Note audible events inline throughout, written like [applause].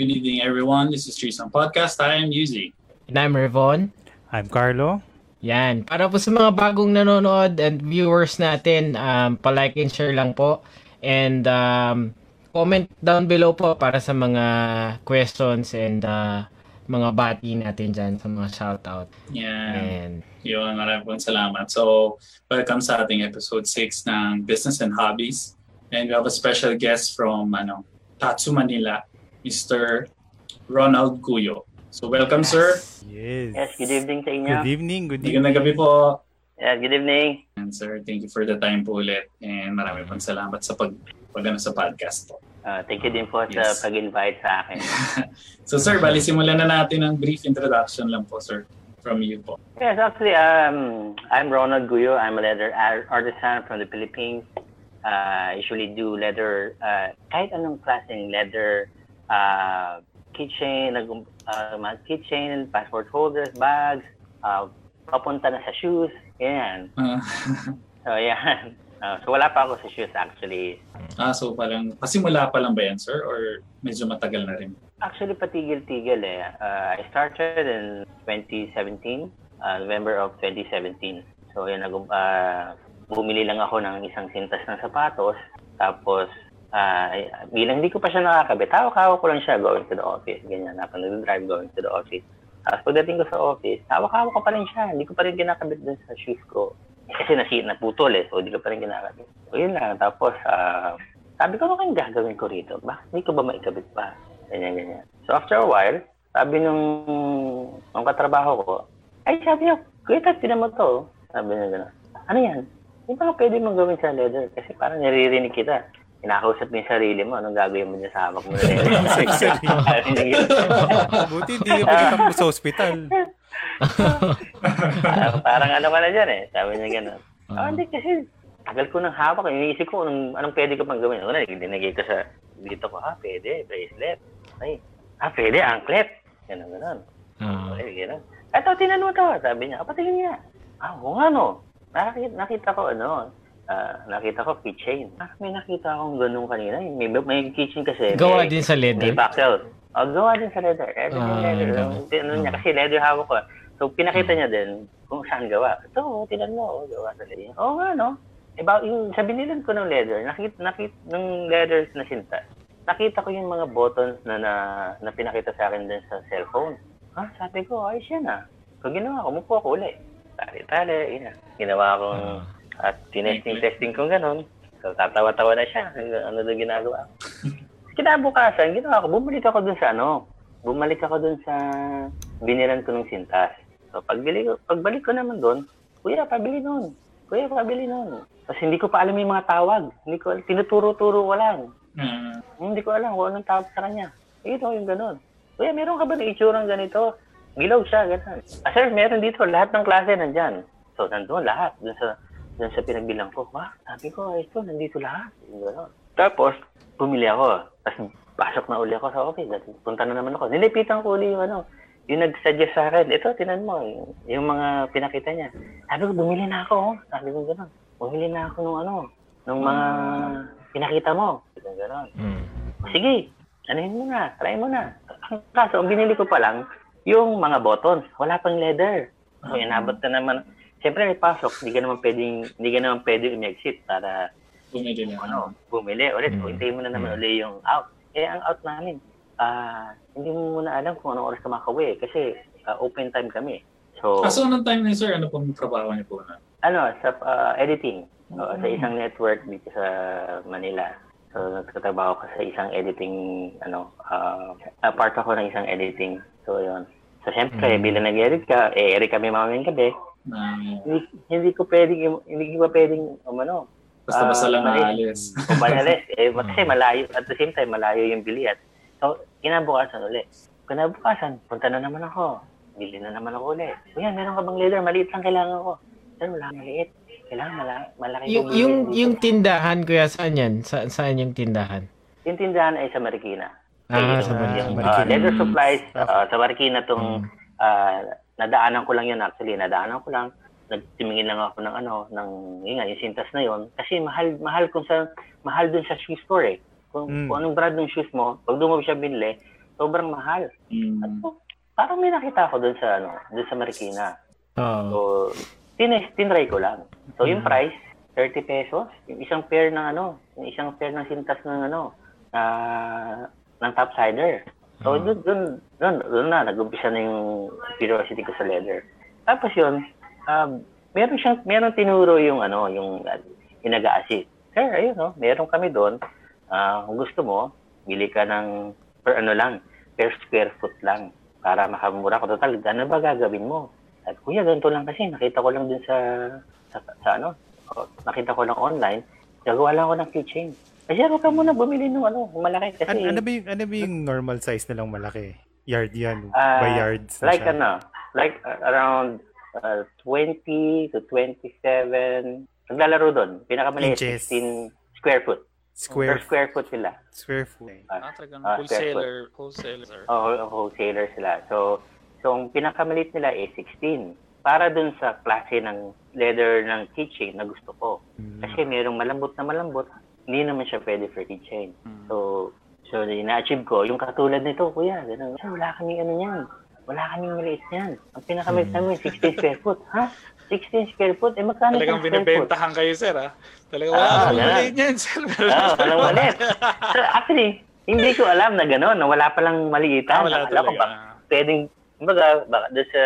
Good evening, everyone. This is Treesome Podcast. I am Yuzi. And I'm Revon. I'm Carlo. Yan. Para po sa mga bagong nanonood and viewers natin, um, palike and share lang po. And um, comment down below po para sa mga questions and uh, mga bati natin dyan sa mga shoutout. Yan. And Yun, maraming pong salamat. So, welcome sa ating episode 6 ng Business and Hobbies. And we have a special guest from ano, Tatsu Manila, Mr. Ronald Cuyo. So, welcome, sir. Yes. Yes, good evening sa inyo. Good evening, good evening. gabi po. Yes, good evening. And sir, thank you for the time po ulit. And maraming pong salamat sa pag, pag ano, sa podcast po. Uh, thank you din po Yes. sa pag-invite sa akin. [laughs] So, sir, bali simulan na natin ng brief introduction lang po, sir, from you po. yes, actually, um, I'm Ronald Guyo. I'm a leather ar- artisan from the Philippines. Uh, I usually do leather, uh, kahit anong klaseng leather, uh, keychain, nag, uh, mga keychain, passport holders, bags, uh, papunta na sa shoes, ganyan. Ah, [laughs] So, yan. Uh, so, wala pa ako sa shoes actually. ah, so parang, pasimula pa lang ba yan, sir? Or medyo matagal na rin? Actually, patigil-tigil eh. Uh, I started in 2017, uh, November of 2017. So, yun, nag, uh, bumili lang ako ng isang sintas ng sapatos. Tapos, uh, bilang hindi ko pa siya nakakabit, hawak-hawak ko lang siya going to the office. Ganyan, habang nag-drive going to the office. Tapos pagdating ko sa office, hawak-hawak ko pa rin siya. Hindi ko pa rin kinakabit dun sa shoes ko. Kasi nasi naputol eh, so hindi ko pa rin kinakabit. So, yun lang. Tapos, ah, sabi ko, ano kayong gagawin ko rito? Bakit hindi ko ba maikabit pa? Ganyan, ganyan. So, after a while, sabi nung, nung katrabaho ko, ay, sabi niya, Kuya, Tat, tinan mo to. Sabi niya gano'n. Ano yan? Hindi ba pwede mong gawin sa leather? Kasi parang naririnig kita. Kinakausap mo yung sarili mo. Anong gagawin mo niya sa hawak mo na. [laughs] Buti hindi ka pagkatapos sa ospital. Ah, parang ano ka na dyan eh. Sabi niya gano'n. Ah. Ah, hindi kasi tagal ko nang hawak. Iniisip ko anong, anong pwede ko pang gawin. Una, dinagay ko sa dito ko, ah, pwede, bracelet. Ay, ah, pwede, anklet. Ganun, ganun. ah, Okay, ganun. Eto, tinan mo to. Sabi niya, patingin niya. Ah, oo nga no. Nakita, nakita ko ano, ah, nakita ko keychain. Ah, may nakita akong ganun kanina. May, may keychain kasi. gawa may, din sa may leather. buckle. Oh, gawa din sa leather. Eh, Ah, yung leather. gawa. Yung, ano niya, kasi leather hawak ko. So, pinakita niya din kung saan gawa. Ito, oh, tinan mo, oh, gawa sa leather. Oo nga, no? Eh, ba, yung, sa binilan ko ng leather, nakita, nakita, ng leather na sinta, nakita ko yung mga buttons na, na, na pinakita sa akin din sa cellphone. Ha? Sabi ko, ayos yan ah. So, ginawa ko, umupo ako uli. Tali-tali, yun ah. Ginawa kong, at tinesting-testing kong ganun. So, tatawa-tawa na siya. Ano na ginagawa ko. Kinabukasan, ginawa ko, bumalik ako dun sa ano, bumalik ako dun sa binilan ko ng sintas. So, pagbili ko, pagbalik ko naman dun, kuya, pabili nun. Kuya, pabili nun. Tapos hindi ko pa alam yung mga tawag. Hindi ko, tinuturo-turo ko lang. Ah, Hindi ko alam kung anong tawag sa kanya. Ito, yung ganun. Kuya, meron ka ba ng itsurang ganito? Gilaw siya, ganun. Ah, sir, meron dito. Lahat ng klase nandyan. So, nandun lahat. Dun sa, dun sa pinagbilang ko. Ba, sabi ko, ito, nandito lahat. Ganun. Tapos, bumili ako. Tapos, pasok na uli ako sa office. At punta na naman ako. Nilipitan ko uli yung ano, yung nag-suggest sa akin, ito, tinan mo, yung, yung mga pinakita niya. Sabi ko, bumili na ako. Sabi ko, gano'n. Bumili na ako nung ano, nung mga pinakita mo. Gano'n. Mm. Sige, anuhin mo na, try mo na. Ang kaso, ang binili ko pa lang, yung mga buttons, wala pang leather. So, inabot na naman. Siyempre, may pasok, hindi ka naman pwedeng, hindi ka naman pwedeng umexit para bumili na. ano, bumili ulit. Mm. O, hintayin mo na naman ulit yung out. Eh, ang out namin, ah, hindi mo muna alam kung anong oras ka makauwi kasi ah, open time kami. So, Ah, so, anong time na yun, sir? Ano pong trabaho niyo po na? ano, sa ah, editing. So, Sa isang network dito sa Manila. So, nagtatrabaho ko sa isang editing, ano, ah, part ako ng isang editing. So, yun. So, syempre, Mm. bilang nag-edit ka, eh, edit kami mamayang gabi, Na, hindi, hindi ko pwedeng, hindi ko pwedeng, um, ano, basta-basta Ah, lang mali. aalis. [laughs] o banalis. eh, kasi malayo, at the same time, malayo yung biliat. So, kinabukasan ulit. Kinabukasan, punta na naman ako. Bili na naman ako ulit. Kuya, meron ka bang leather? Maliit lang kailangan ko. Sir, wala maliit. Kailangan mala, malaki Yung, bumili yung, dito. yung tindahan, kuya, saan yan? Sa, saan yung tindahan? Yung tindahan ay sa Marikina. Ah, yung, sa Marikina. Yung, ah, leather supplies, ah, sa Marikina tong Mm. ah, nadaanan ko lang yun actually. Nadaanan ko lang. Nagtimingin lang ako ng ano, ng, yun nga, yung sintas na yun. Kasi mahal, mahal kung sa, mahal dun sa shoe store eh. Kung, Mm. kung anong brand ng shoes mo, pag doon mo siya binili, sobrang mahal. Mm. At so, parang may nakita ako doon sa ano, doon sa Marikina. Oo. So, tin tinry ko lang. So, yung Mm. price, 30 pesos. Yung isang pair ng ano, yung isang pair ng sintas ng ano, na ng topsider. So, Mm. dun, dun, dun, dun na, nag-umpisa na yung curiosity ko sa leather. Tapos yun, um, meron siyang, meron tinuro yung ano, yung uh, yung nag-assist. Sir, ayun, no, meron kami doon. Ah, kung gusto mo, bili ka ng per ano lang, per square foot lang para makamura ko. Total, ano ba gagawin mo? At kuya, ganito lang kasi, nakita ko lang dun sa, sa, sa ano, nakita ko lang online, gagawa lang ako ng keychain. Kasi huwag ka muna bumili ng ano, malaki kasi. An- ano ba yung, ano ba yung normal size na lang malaki? Yard yan. Ah, by yards like siya. ano, like uh, around uh, 20 to 27, naglalaro doon. Pinakamaliit, Inches. 16 square foot. Square, Per square foot sila. square foot. Ah, talagang Ah, wholesaler, wholesaler. O wholesaler sila. So, so ang pinakamalit nila is 16. Para dun sa klase ng leather ng keychain na gusto ko. Mm. Kasi merong malambot na malambot, hindi naman siya pwede for keychain. Mm. So, so na-achieve ko, yung katulad nito, kuya, ganun. Sir, wala kaming ano yan. Wala kaming maliit yan. Ang pinakamaliit Hmm. namin, 16 square foot. Ha? 16 square foot? Eh, magkano Talagang foot? binibentahan kayo, sir, ha? Talagang wala Ah, ganun. maliit niyan, sir. Ah, walang maliit. So, actually, hindi ko alam na gano'n, na wala palang maliitan. Ah, wala Akala ko talaga. ba, pwedeng, kumbaga, baka doon sa,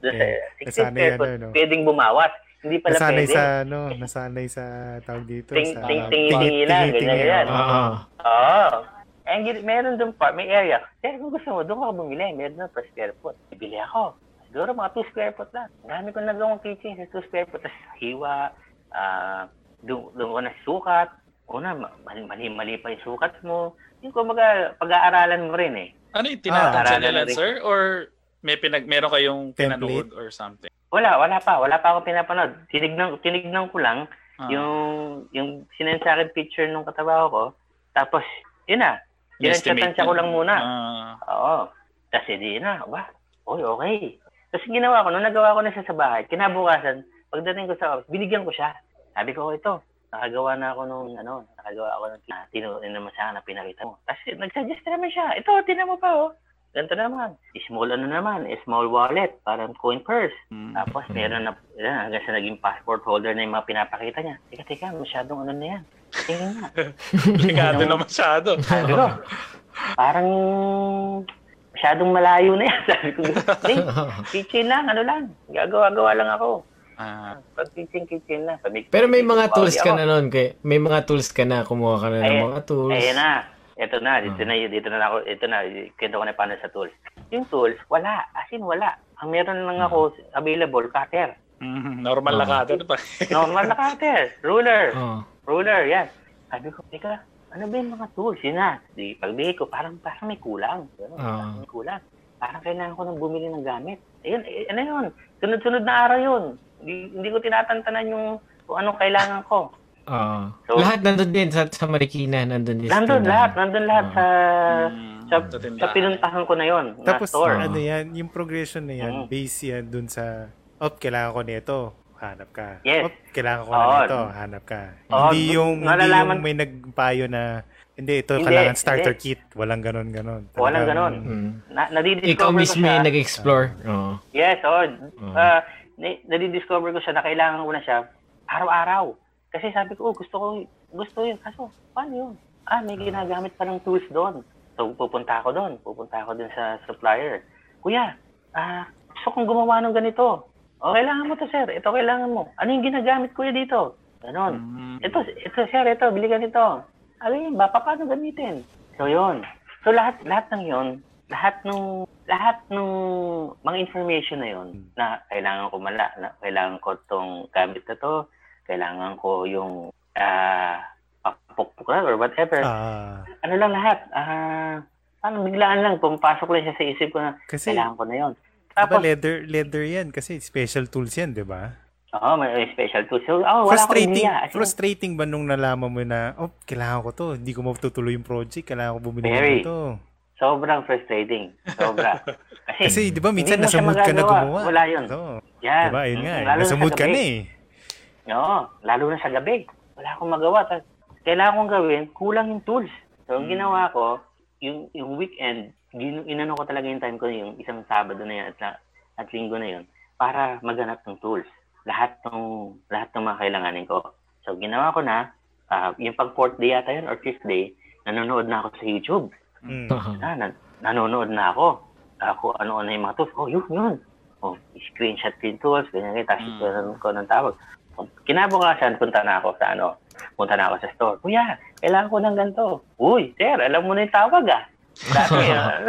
doon sa Eh, 16 nasanay square foot, ano, no? pwedeng bumawas. Hindi pala Nasanay pwede. sa, ano, nasanay sa tawag dito. Ting- sa ting- tingi-tingi lang, tingi-tingi, ganyan-ganyan. oo. Oo. Oo. Eh, gil- meron doon pa, may area. Kaya kung gusto mo, doon ka bumili. Meron doon per square foot. Bibili ako. Siguro mga 2 square foot lang. Dami ko nagawang kitchen sa 2 square foot. Tapos hiwa, ah, doon, ko na sukat. Una, ma- mali, mali, mali pa yung sukat mo. Yung kumbaga, pag-aaralan mo rin eh. Ano yung tinatanong Ah, nila, rin. sir? Or may pinag meron kayong pinanood or something? Wala, wala pa. Wala pa ako pinapanood. Tinignan, tinignan ko lang Ah. yung yung sinend sa akin picture nung katabaho ko. Tapos, yun na. Estimate Tinansyatansya ko lang muna. Ah. Oo. Tapos hindi na. Ba? Oy, okay. Tapos ginawa ko, nung nagawa ko na siya sa bahay, kinabukasan, pagdating ko sa office, binigyan ko siya. Sabi ko, "Oh, ito, nakagawa na ako nung, ano, nakagawa ako ng uh, tinunin naman sa na pinakita mo. Tapos nag-suggest naman siya, ito, tinan mo pa, oh. Ganito naman. Small ano naman, small wallet, parang coin purse. Mm. Tapos meron na, yan, hanggang sa naging passport holder na yung mga pinapakita niya. Teka, teka, masyadong ano na yan. Tingin nga. [laughs] Delikado na masyado. Sabi ko, parang masyadong malayo na yan. [laughs] Sabi ko, hindi, [laughs] kitchen lang, ano lang. Gagawa-gawa lang ako. Ah. Pag kitchen, kitchen lang. Pag Pero may mga tools ka na nun. Kay, may mga tools ka na. Kumuha ka na ng mga tools. Ayan na. Ito na, dito na, dito na ako, ito na, kwento ko na paano sa tools. Yung tools, wala. As in, wala. Ang meron lang ako available, cutter. Mm, normal na Ah. cutter pa. Normal na cutter. Ruler. Oo. Ruler, yan. Sabi ko, teka, ano ba yung mga tools? Yun na. Di, pagbigay ko, parang, parang may kulang. Ganun, parang may kulang. Parang kailangan ko nang bumili ng gamit. Ayun, eh, ano yun? Sunod-sunod na araw yun. Hindi, hindi ko tinatantanan yung kung anong kailangan ko. Oo. So- lahat nandun din sa, sa Marikina. Nandun din. Nandun lahat. Nandun lahat sa, Mm, sa, sa pinuntahan ko na yun. Tapos, na store. ano yan, yung progression na yan, Mm. base yan dun sa, op, kailangan ko nito, hanap ka. Yes. Op, kailangan ko Oo. na nito, hanap ka. Oo, hindi yung, hindi nalalaman- yung may nagpayo na, hindi, ito, Hindi, kailangan starter hindi. kit. Walang ganon, ganon. Walang ganon. Mm. Na, nadidiscover Ikaw ko mismo siya. yung nag-explore. Oo. Yes, oh. Mm. Uh, na- nadidiscover ko siya na kailangan ko na siya araw-araw. Kasi sabi ko, oh, gusto ko, gusto yun. Kaso, paano yun? Ah, may ginagamit pa ng tools doon. So, pupunta ako doon. Pupunta ako doon sa supplier. Kuya, ah, gusto kong gumawa ng ganito. O, kailangan mo to, sir. Ito kailangan mo. Ano yung ginagamit kuya dito? Ganon. Mm. Ito, ito, sir, ito, bili ka nito. Ano yun ba? Paano gamitin? So, yun. So, lahat, lahat ng yun, lahat nung, lahat nung mga information na yun, na kailangan ko mala, na kailangan ko tong gamit na to, kailangan ko yung, ah, papukpuk lang or whatever. Ah, Ano lang lahat, ah, parang biglaan lang, pumapasok lang siya sa isip ko na, kasi, kailangan ko na yun. diba Tapos, leather, leather yan, kasi special tools yan, di ba? oo, may special tools. So, oh, wala akong frustrating, idea. As in, frustrating ba nung nalaman mo na, oh, kailangan ko to, hindi ko matutuloy yung project, kailangan ko bumili Very. nito. Sobrang frustrating. Sobra. [laughs] Kasi, Kasi, di ba, minsan nasa mood ka na gumawa. Wala yun. Oo. Yan. Diba, yun nga, Mm, lalo nasa na sa mood ka na eh. Oo, lalo na sa gabi. Wala akong magawa. Tas, kailangan kong gawin, kulang yung tools. So, ang Hmm. ginawa ko, yung, yung weekend, gin- inano ko talaga yung time ko yung isang Sabado na yun at, at linggo na yun para maghanap ng tools. Lahat ng lahat ng mga kailanganin ko. So ginawa ko na ah, yung pag fourth day yata yun or fifth day, nanonood na ako sa YouTube. Mm. Ah, nan- nanonood na ako. Ako, ano ano yung mga tools. Oh, yun, yun. Oh, screenshot ko yung tools, ganyan, ganyan. Tapos Mm. mm. ko ng tawag. Oh, Kinabukasan, punta na ako sa ano, punta na ako sa store. Kuya, kailangan ko ng ganito. Uy, sir, alam mo na yung tawag ah. Dati, [laughs] ah, [laughs]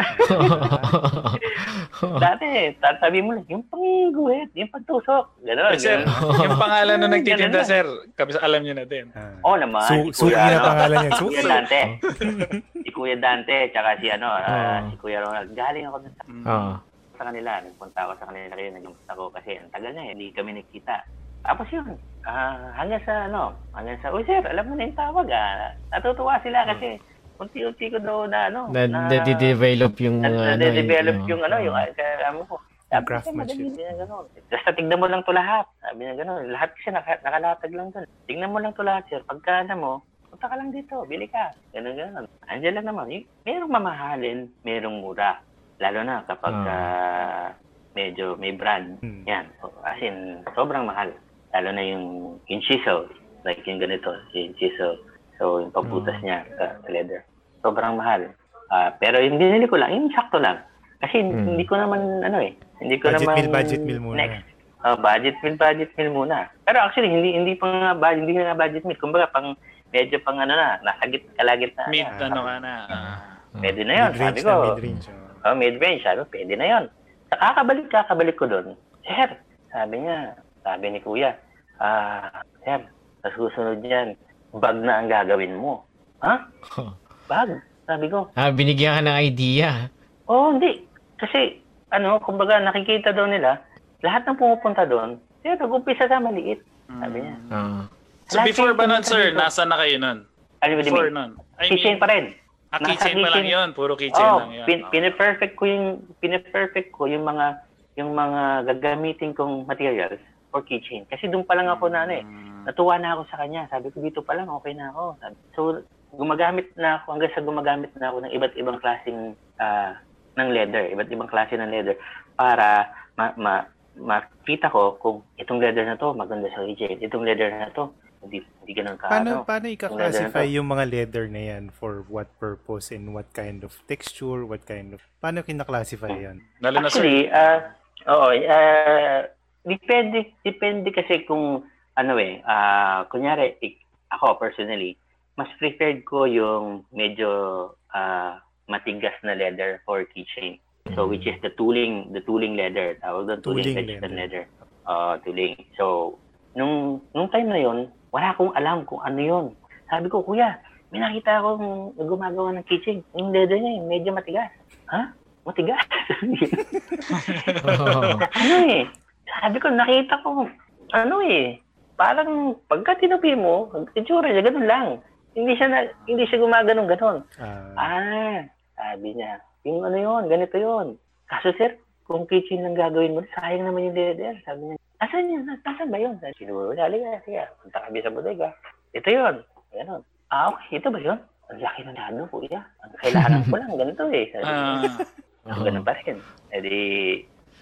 dati, tatabi mo lang, yung pangiguhit, yung pagtusok. Gano'n. Eh, sir, ganun. yung pangalan na Ganun nagtitinda, lang. sir, kabis alam niyo na din. Oo naman. Su- si Kuya, ano, pangalan si Suki. Kuya Dante. [laughs] si Kuya Dante, tsaka si ano, Oo. si Kuya Ronald. Galing ako sa. Oo. sa kanila, nagpunta ako sa kanila kayo, nagpunta ko kasi ang tagal na eh, hindi kami nagkita. Tapos yun, ah, hanggang sa ano, hanggang sa, uy sir, alam mo na yung tawag ah. Natutuwa sila kasi unti-unti ko daw na ano, na, yung na, mga na, ano. develop eh, yung ano, yung uh, ano ko. Sabi craftsmanship. madali din gano'n. Basta tignan mo lang to lahat. Sabi niya gano'n. Lahat kasi naka, nakalatag lang doon. Tignan mo lang to lahat, sir. Pagka ano mo, punta ka lang dito, bili ka. Ganun, ganun. Andiyan lang naman. Y- merong mamahalin, merong mura. Lalo na kapag Ah. ah, medyo may brand. Hmm. Yan. So, as in, sobrang mahal. Lalo na yung, yung chisel. Like yung ganito, yung chisel. So, yung pagbutas Mm. niya sa, sa leather. Sobrang mahal. Ah, pero yung binili ko lang, yung sakto lang. Kasi Mm. hindi ko naman, ano eh, hindi ko Budget naman... meal, budget meal muna. Next. Oh, budget meal, budget meal muna. Pero actually, hindi hindi pa nga, ba- hindi nga budget meal. Kumbaga, pang, medyo pang ano na, nasa git, kalagit na. Mid, na. ano ka na. ah. Pwede na yun, sabi Mid-range ko. na, mid-range. oh. Oh, mid-range. Sabi ko, pwede na yun. Sa kakabalik, kakabalik ko doon. Sir, sabi niya, sabi ni kuya, ah, sir, sa susunod yan, bag na ang gagawin mo. Ha? Bag? Sabi ko, Ah, binigyan ka ng idea. oh, hindi. Kasi, ano, kumbaga, nakikita daw nila, lahat ng pumupunta doon, sir, nag-umpisa sa maliit. Sabi niya. Ah. So Lahat before ba nun, sir, dito. nasa na kayo nun? Ano ba Before mean? nun? I Kitchen pa rin. ah, Nasa keychain pa lang kitchen. yun. Puro keychain Oh, lang yun. pin, pine-perfect ko yung pine-perfect ko yung mga yung mga gagamitin kong materials for keychain. Kasi doon pa lang ako na ano eh. Mm. Natuwa na ako sa kanya. Sabi ko dito pa lang okay na ako. Sabi, so gumagamit na ako hanggang sa gumagamit na ako ng iba't ibang klaseng ah, ng leather, iba't ibang klase ng leather para ma, ma, makita ko kung itong leather na to maganda sa keychain. Itong leather na to hindi hindi ganun ka Paano, ano. paano i-classify yung mga leather na yan for what purpose and what kind of texture, what kind of... Paano kinaklasify yan? Lalo na. Actually, ah, oo, ah, depende, depende kasi kung, ano eh, ah, kunyari, ik- ako personally, mas preferred ko yung medyo ah, matigas na leather for keychain. So, which is the tooling, the tooling leather. Tawag doon, tooling, Tooling leather. leather. Ah, tooling. So, nung, nung time na yon wala akong alam kung ano yon Sabi ko, kuya, may nakita akong gumagawa ng keychain. Yung leather niya, yung medyo matigas. Ha? Matigas? [laughs] Oo. [laughs] ano eh, sabi ko, nakita ko, ano eh, parang pagka tinupi mo, itsura niya, ganun lang. Hindi siya, na, hindi siya gumaganon ganon. Ah, Ah, sabi niya, yung ano yon ganito yon Kaso sir, kung kitchen lang gagawin mo, sayang naman yung leather. Sabi niya, asan yun? Asan ba yun? Sabi, niya, halika, sige, punta kami sa bodega. Ito yon Ganon. Ah, okay, ito ba yun? Ang laki ng lado, kuya. Ang kailangan ko lang, ganito eh. Sabi niya. Ah, Ang ganun pa rin. E di,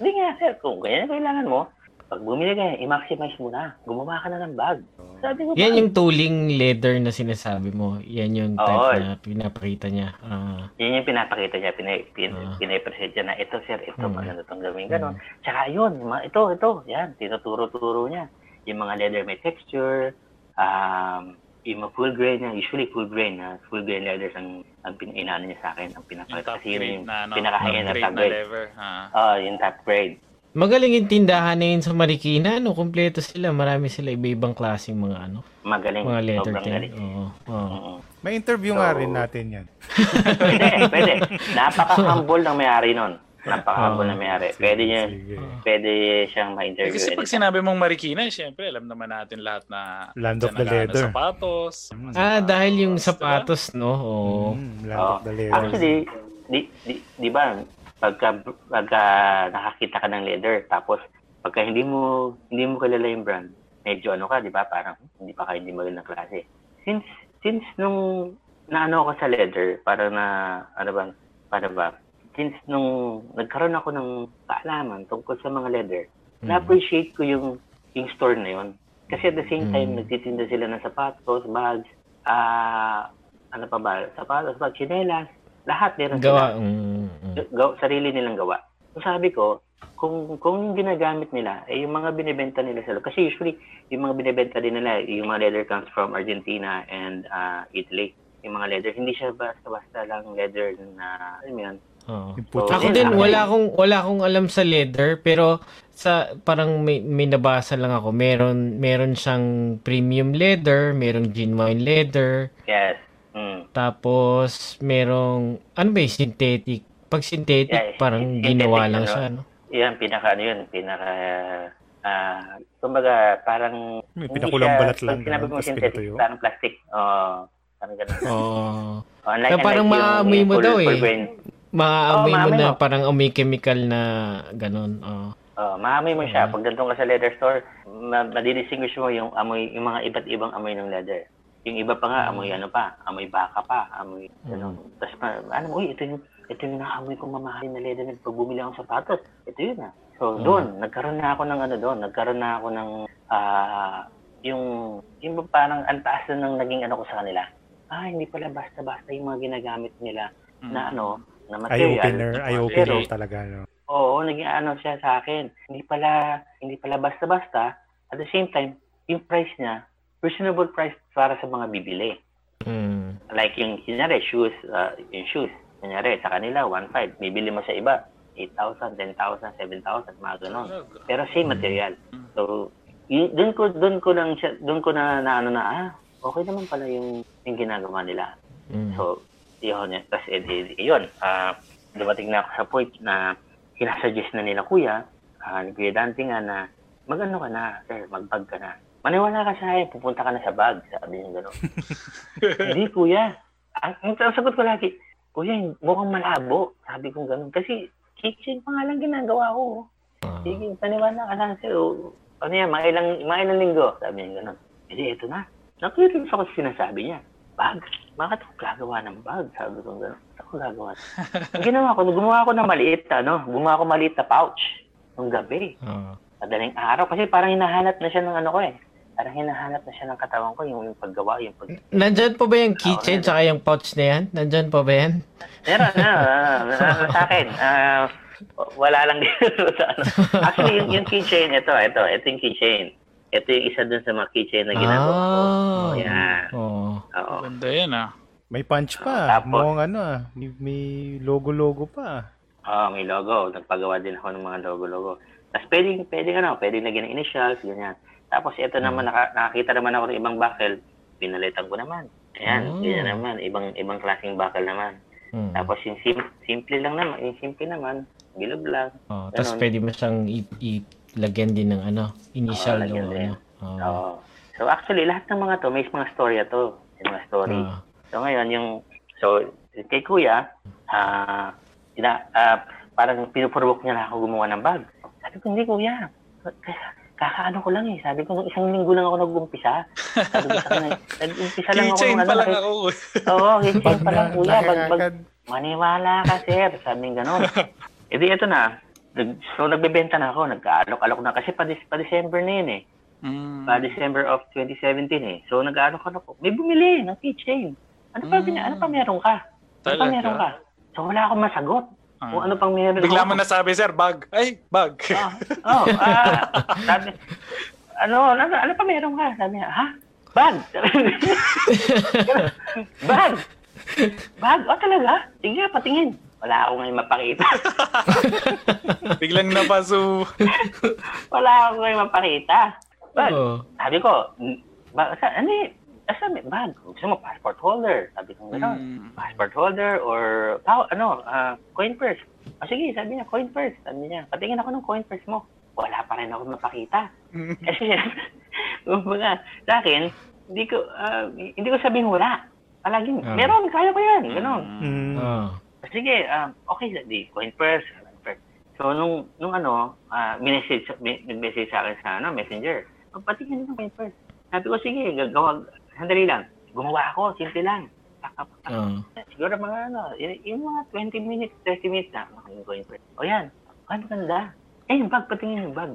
hindi nga sir, kung ganyan ang kailangan mo, pag bumili ka, i-maximize mo na. Gumawa ka na ng bag. Sabi ko, Yan yung tooling leather na sinasabi mo. Yan yung type Oo. na pinapakita niya. Ah. Yun yung pinapakita niya, pinay, pin, Ah. pinay-present niya na ito sir, ito, Hmm. maganda itong gawin, gano'n. Tsaka yun, ito, ito, yan, tinuturo-turo niya. Yung mga leather may texture, um, yung mga full grain niya, usually full grain, na full grain leathers ang, ang pin, inaano niya sa akin, ang top Kasi yun grade yung na, ano, pinaka-high-end top na grade top na grade. lever. Ah. Ah, yung top grade. Magaling yung tindahan na yun sa Marikina. No? Kompleto sila. Marami sila iba-ibang klaseng mga ano. Magaling. Mga sobrang galing. Oo. Oo. Oo. may interview So- nga rin natin yan. [laughs] [laughs] pwede, pwede. Napaka-humble ng may-ari nun. Napaka-humble ng may-ari. Pwede niya, sige. pwede siyang Eh, ma-interview. kasi pag anytime. sinabi mong Marikina, syempre, alam naman natin lahat na Land of dyan the leather. sapatos. Mm. Ah, dahil yung sapatos, no? Oo. Mm, land of the leather. Actually, di, di, di ba, pagka, pagka nakakita ka ng leather, tapos pagka hindi mo hindi mo kilala yung brand, medyo ano ka, di ba? Parang hindi pa kayo hindi magandang klase. Since since nung naano ako sa leather, para na ano ba, para ba, since nung nagkaroon ako ng kaalaman tungkol sa mga leather, Mm. na-appreciate ko yung yung store na yon. Kasi at the same time, Mm. nagtitinda sila ng sapatos, bags, ah ano pa ba, sapatos, bags, chinelas, lahat meron Gawa. sila. Mm, mm. Gaw, sarili nilang gawa. So sabi ko, kung kung yung ginagamit nila, eh yung mga binibenta nila sa loob. Kasi usually, yung mga binibenta din nila, yung mga leather comes from Argentina and ah, Italy. Yung mga leather, hindi siya basta-basta lang leather na, alam mo yun, Oo. Yung puti. Ako din wala akong wala akong alam sa leather pero sa parang may, may nabasa lang ako. Meron meron siyang premium leather, merong genuine leather, yes. Mm. tapos merong ano ba yung synthetic? Pag synthetic Yeah, parang synthetic, ginawa lang ano. siya, no? Yan, pinaka ano yun, pinaka, ah, kumbaga, parang, May pinakulang siya- balat lang, Pag sinabi mo synthetic, pinatuyo. parang plastic. Oo, parang ganun. Oh, Na parang maamoy mo full- daw eh. Maamoy mo na mo. parang amoy chemical na ganun. Oh, maamoy mo siya. Mhm. Pag nandun ka sa leather store, ma- madidistinguish mo yung amoy, yung mga iba't ibang amoy ng leather. Yung iba pa nga, amoy ano pa, amoy baka pa, amoy, ano. Tapos, ma- ano, uy, ito yung, ito yung naamoy kong mamahalin na leather pag bumili akong sapatos. Ito yun ah. So, doon, nagkaroon na ako ng ano doon, nagkaroon na ako ng, ah, yung, yung parang ang taas na ng naging ano ko sa kanila. Ah, hindi pala basta-basta yung mga ginagamit nila na ano, na material. Eye-opener, eye-opener talaga, no? Oo, naging ano siya sa akin. Hindi pala, hindi pala basta-basta. At the same time, yung price niya, reasonable price para sa mga bibili. Mm. Like yung, kunyari, shoes, uh, yung shoes. Kunyari, sa kanila, 1.5. Bibili mo sa iba, 8,000, 10,000, 7,000, mga ganon. Pero same material. So, y- doon ko, doon ko siya, doon ko na, na ano na, ah, okay naman pala yung, yung ginagawa nila. Mm. So, yun, yun. Tapos, eh, yun, ah, dumating na ako sa point na sinasuggest na nila, kuya, uh, ni Kuya Dante nga na, mag-ano ka na, sir, mag-bag ka na. Maniwala ka sa akin, pupunta ka na sa bag, sabi niya gano'n. [laughs] Hindi, kuya. Ang, ang, ang sagot ko lagi, kuya, mukhang malabo, sabi ko gano'n. Kasi, kitchen pa nga lang ginagawa ko. Ah. Sige, paniwala ka lang, sir. O, ano yan, mga ilang, mga ilang linggo, sabi niya gano'n. Hindi, ito na. Nakirinig ako sa sinasabi niya. Bag? Bakit ako gagawa ng bag? Sabi ko gano'n. Bakit ako gagawa? [laughs] Ang ginawa ko, gumawa ako ng maliit, ano, gumawa ako maliit na pouch nung gabi. Oo. Madaling araw. Kasi parang hinahanap na siya ng ano ko eh. Parang hinahanap na siya ng katawan ko, yung, yung paggawa, yung pag... Nandyan pa ba yung keychain tsaka yung pouch na yan? Nandyan pa ba yan? Meron na, ah, ah, sa akin. [laughs] ah, wala lang dito sa ano. Actually, yung, yung keychain, ito, ito, ito yung keychain. Ito yung isa dun sa mga keychain na ginagawa ko. Ah. Yan. Oo. Oo. Ganda yan ah. May punch pa. Tapos- Mukhang ano ah. May, logo-logo pa. Oo, may logo. Nagpagawa din ako ng mga logo-logo. Tapos pwedeng, pwedeng ano, pwedeng lagyan ng initials, ganyan. Tapos ito naman, naka, nakakita naman ako ng ibang buckle, pinalitan ko naman. Ayan, Oh. ganyan naman. Ibang ibang klaseng buckle naman. Mm. Tapos yung sim- simple lang naman, yung simple naman, bilog lang. Oh, tapos pwede mo siyang i- ilagyan din ng ano, initial Oo, o lagyan din. ano. Oo. So actually, lahat ng mga to, may mga storya to. May mga story. Ah. So ngayon, yung, so, kay kuya, ah, ina, ah, parang pinuprovoke niya na ako gumawa ng bag. Sabi ko, hindi kuya. Kaya, kakaano ko lang eh. Sabi ko, nung isang linggo lang ako nag-umpisa. Sabi ko sa kanya, [laughs] nag-umpisa lang ako. Keychain ng pa lang ano, ako. Oo, keychain [laughs] pa lang na, kuya. Bag, bag, maniwala ka sir. Sabi nga gano'n. [laughs] E di ito na. Nag, so nagbebenta na ako. Nagkaalok-alok na. Kasi pa, pa December na yun eh. Mm. Pa December of 2017 eh. So nag-aalok ako. May bumili ng keychain. Ano pa, bina, ano pa meron ka? Ano pa Talaga? meron ka? So wala akong masagot. Ah. Kung ano pang meron Bigla mo nasabi, sir, bag. Ay, bag. Ah, oh, ah, [laughs] sabi, ano, ano, ano pa meron ka? Sabi niya, ha? Bag! Bag! Bag? O talaga? Sige, patingin. Wala ako ngayon mapakita. [laughs] Biglang napaso. Wala ako ngayon mapakita. Bag. Oo. Sabi ko, "Mm, ba, sa, ano eh, asa may bag? Gusto mo passport holder? Sabi ko gano'n. Mm. Passport holder or, pow, ano, ah, coin purse. O sige, sabi niya, coin purse. Sabi niya, patingin ako ng coin purse mo. Wala pa rin ako mapakita. Kasi, [laughs] kumbaga, sa akin, hindi ko, ah, hindi ko sabihin wala. Palaging, Ah. meron, kaya ko yan. Ganon. Mm. Oo. Sige, um, okay, di, coin purse. coin purse. So, nung, nung ano, uh, message, message sa akin sa ano, messenger, patingin ng coin purse. Sabi ko, sige, gagawa, sandali lang. Gumawa ako, simple lang. Oo. siguro mga ano, y- yung mga 20 minutes, 30 minutes na, makain ko yung first. O yan, ano ganda? Eh, yung bag, patingin yung bag.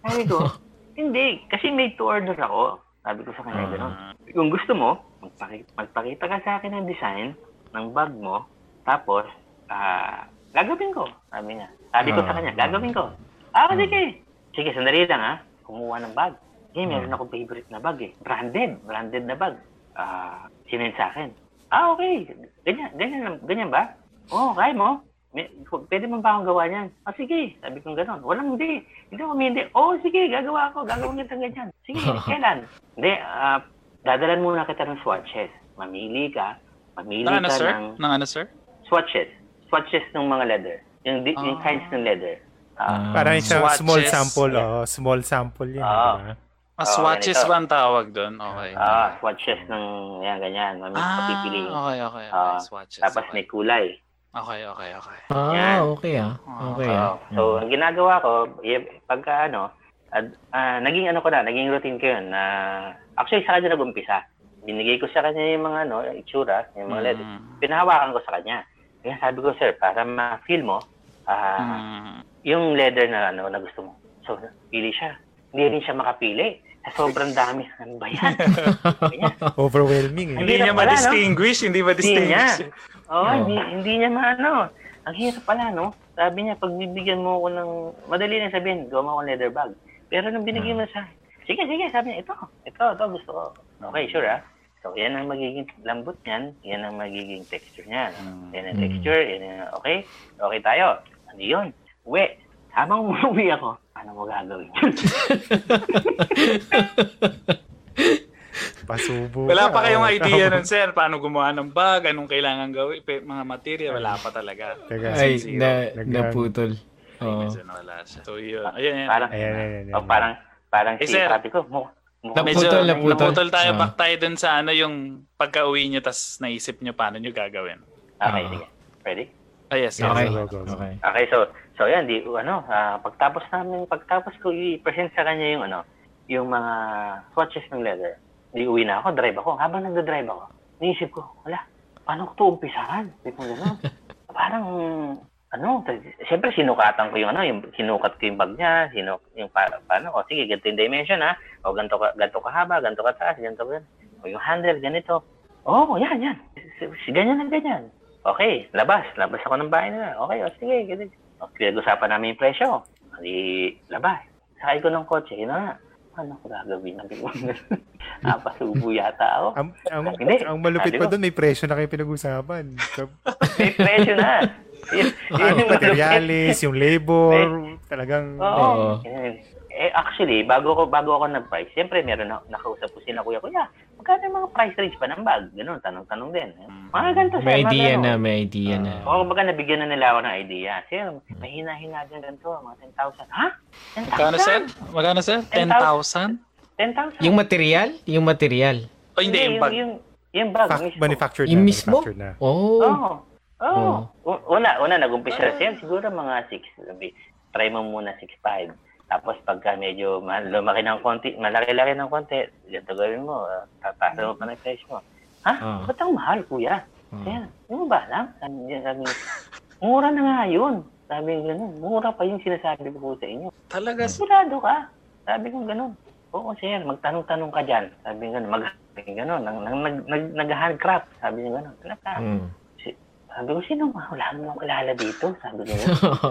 Sabi ko, [laughs] hindi, kasi may to order ako. Sabi ko sa kanya, gano'n. Ah, Kung gusto mo, magpakita, magpakita ka sa akin ng design ng bag mo, tapos, ah, gagawin ko. Sabi niya. Sabi ko sa kanya, gagawin ko. Ah, sige. Sige, sandali lang ha. Kumuha ng bag. Eh, meron akong favorite na bag eh. Branded. Branded na bag. Ah, sinend sa akin. Ah, okay. Ganyan, ganyan, ganyan ba? Oo, oh, kaya mo. May, pwede mo ba akong gawa niyan? Ah, sige. Sabi ko gano'n. Walang hindi. Hindi ako hindi. Oo, oh, sige. Gagawa ko. Gagawin kita ganyan. Sige, [laughs] kailan? Hindi, ah, dadalan muna kita ng swatches. Mamili ka. Mamili Nang ano, ka sir? ng Nang ano, sir? swatches. Swatches ng mga leather. Yung, di, yung Ah. kinds ng leather. Ah, Ah. Parang isang Swatches. small sample, Yeah. oh, small sample yan, Ah. di ba? Ah, Oo, swatches ganito. ba ang tawag doon? Okay. ah, swatches ng, yan, ganyan. Mamili Ah, ka pipiliin. okay, okay. okay. Ah, swatches. Tapos okay. may kulay. Okay, okay, okay. Ah, Yan. okay ah. Okay ah. So, ang ginagawa ko, pagka ano, ad- ah, naging ano ko na, naging routine ko yun. na actually, sa kanya nag-umpisa. Binigay ko sa kanya yung mga ano, itsura, yung mga leather. Mm. Pinahawakan ko sa kanya. Kaya sabi ko, sir, para ma-feel mo, ah, Mm. yung leather na ano na gusto mo. So, pili siya. Hindi rin siya makapili. Sobrang dami. Ano ba yan? [laughs] Overwhelming, eh. Hindi niya pala, no? ma-distinguish, hindi Hindi niya. ma-distinguish. Oo, Oo. hindi, hindi niya maano. Ang hirap pala, no? Sabi niya, pag bibigyan mo ako ng... Madali na sabihin, gawa mo ako ng leather bag. Pero nung binigyan mo sa... Sige, sige, sabi niya, ito, ito, ito, gusto ko. Okay, sure, ah. So, yan ang magiging lambot niyan. Yan ang magiging texture niyan. Mm. Yan ang texture. Yan ang, okay? Okay tayo. Ano yun? Uwi. Habang [laughs] umuwi ako, ano mo gagawin yun? [laughs] Pasubo Wala pa kayong oh, idea nun, [laughs] sir. Paano gumawa ng bag? Anong kailangan gawin? Pe- Mga material, wala pa talaga. Ay, na, naputol. Ay, Oo. medyo nawala siya. So, yun. Ayan, ayan. Parang, Ayan, ayan, ayan. oh, parang, parang Eh, si, sir. sabi ko, mo, mo, Naputol, Medyo naputol. naputol tayo. Ah. Back tayo dun sa ano yung pagka-uwi nyo tas naisip nyo paano nyo gagawin. Okay, Ah. sige. Ready? Ah, yes. yes. Okay. Okay. Okay, so so yan, di ano, ah, pagtapos namin, pagtapos ko i-present sa kanya yung ano, yung mga swatches ng leather. Di uwi na ako, drive ako. Habang nagda-drive ako, naisip ko, wala, paano ko 'to umpisahan? Di ko gano'n. [laughs] Parang ano, siyempre sinukatan ko yung ano, yung sinukat ko yung bag niya, sinuk yung pa, paano, o sige, ganito yung dimension ha, o ganito ka, ganito kahaba, ganito kataas, ganito ka, o yung handle, ganito. Oo, oh, yan, yan. Ganyan na ganyan. Okay, labas. Labas ako ng bahay nila. Okay, o sige, ganito. Pinag-usapan namin yung presyo. Hindi, labas. Sakay ko ng kotse, yun na nga. Ano ko gagawin? [laughs] Napasubo yata ako. Ang, ang, Hindi. ang malupit pa ko. doon, may presyo na kayo pinag-usapan. Sa- [laughs] May presyo na. Yun, [laughs] yun yung materialis, yung labor, talagang... Oo. Oo. Eh, Eh, actually, bago ko bago ako nag-price, siyempre meron na, nakausap ko sila kuya, kuya, magkano yung mga price range pa ng bag? Ganun, tanong-tanong din. Eh. Mga ganito, sir, May idea ganun. na, may idea na. Oo, baga nabigyan na nila ako ng idea. Sir, may hina-hina dyan ganito, mga 10,000. Ha? 10,000? Magkano, sir? Magkano, sir? 10,000? 10,000? Yung material? Yung material. O hindi, yung bag. Yung, yung bag Fac- mismo. manufactured na. Yung mismo? manufactured na. Oh. Oo. Oo. Oo. U- Una, una, nag-umpisa na siya. Siguro mga 6. Sabi, try mo muna 6.5. Tapos pagka medyo ma- lumaki ng konti, malaki-laki ng konti, ganito gawin mo, uh, tatasa mo pa ng price mo. Ha? Ah. Ba't ang mahal, kuya? Ah. Kaya, ba lang? Sabi, sabi, mura na nga yun. Sabi niya ganun, mura pa yung sinasabi ko sa inyo. Talaga. Sigurado ka. Sabi ko ganun. Oo, sir, magtanong-tanong ka dyan. Sabi niya ganun, mag ganun, nag, nag, nag, nag, nag-handcraft. Sabi niya ganun, talaga. Mm. Sabi ko, sino ba? Wala mo nang kilala dito. Sabi ko,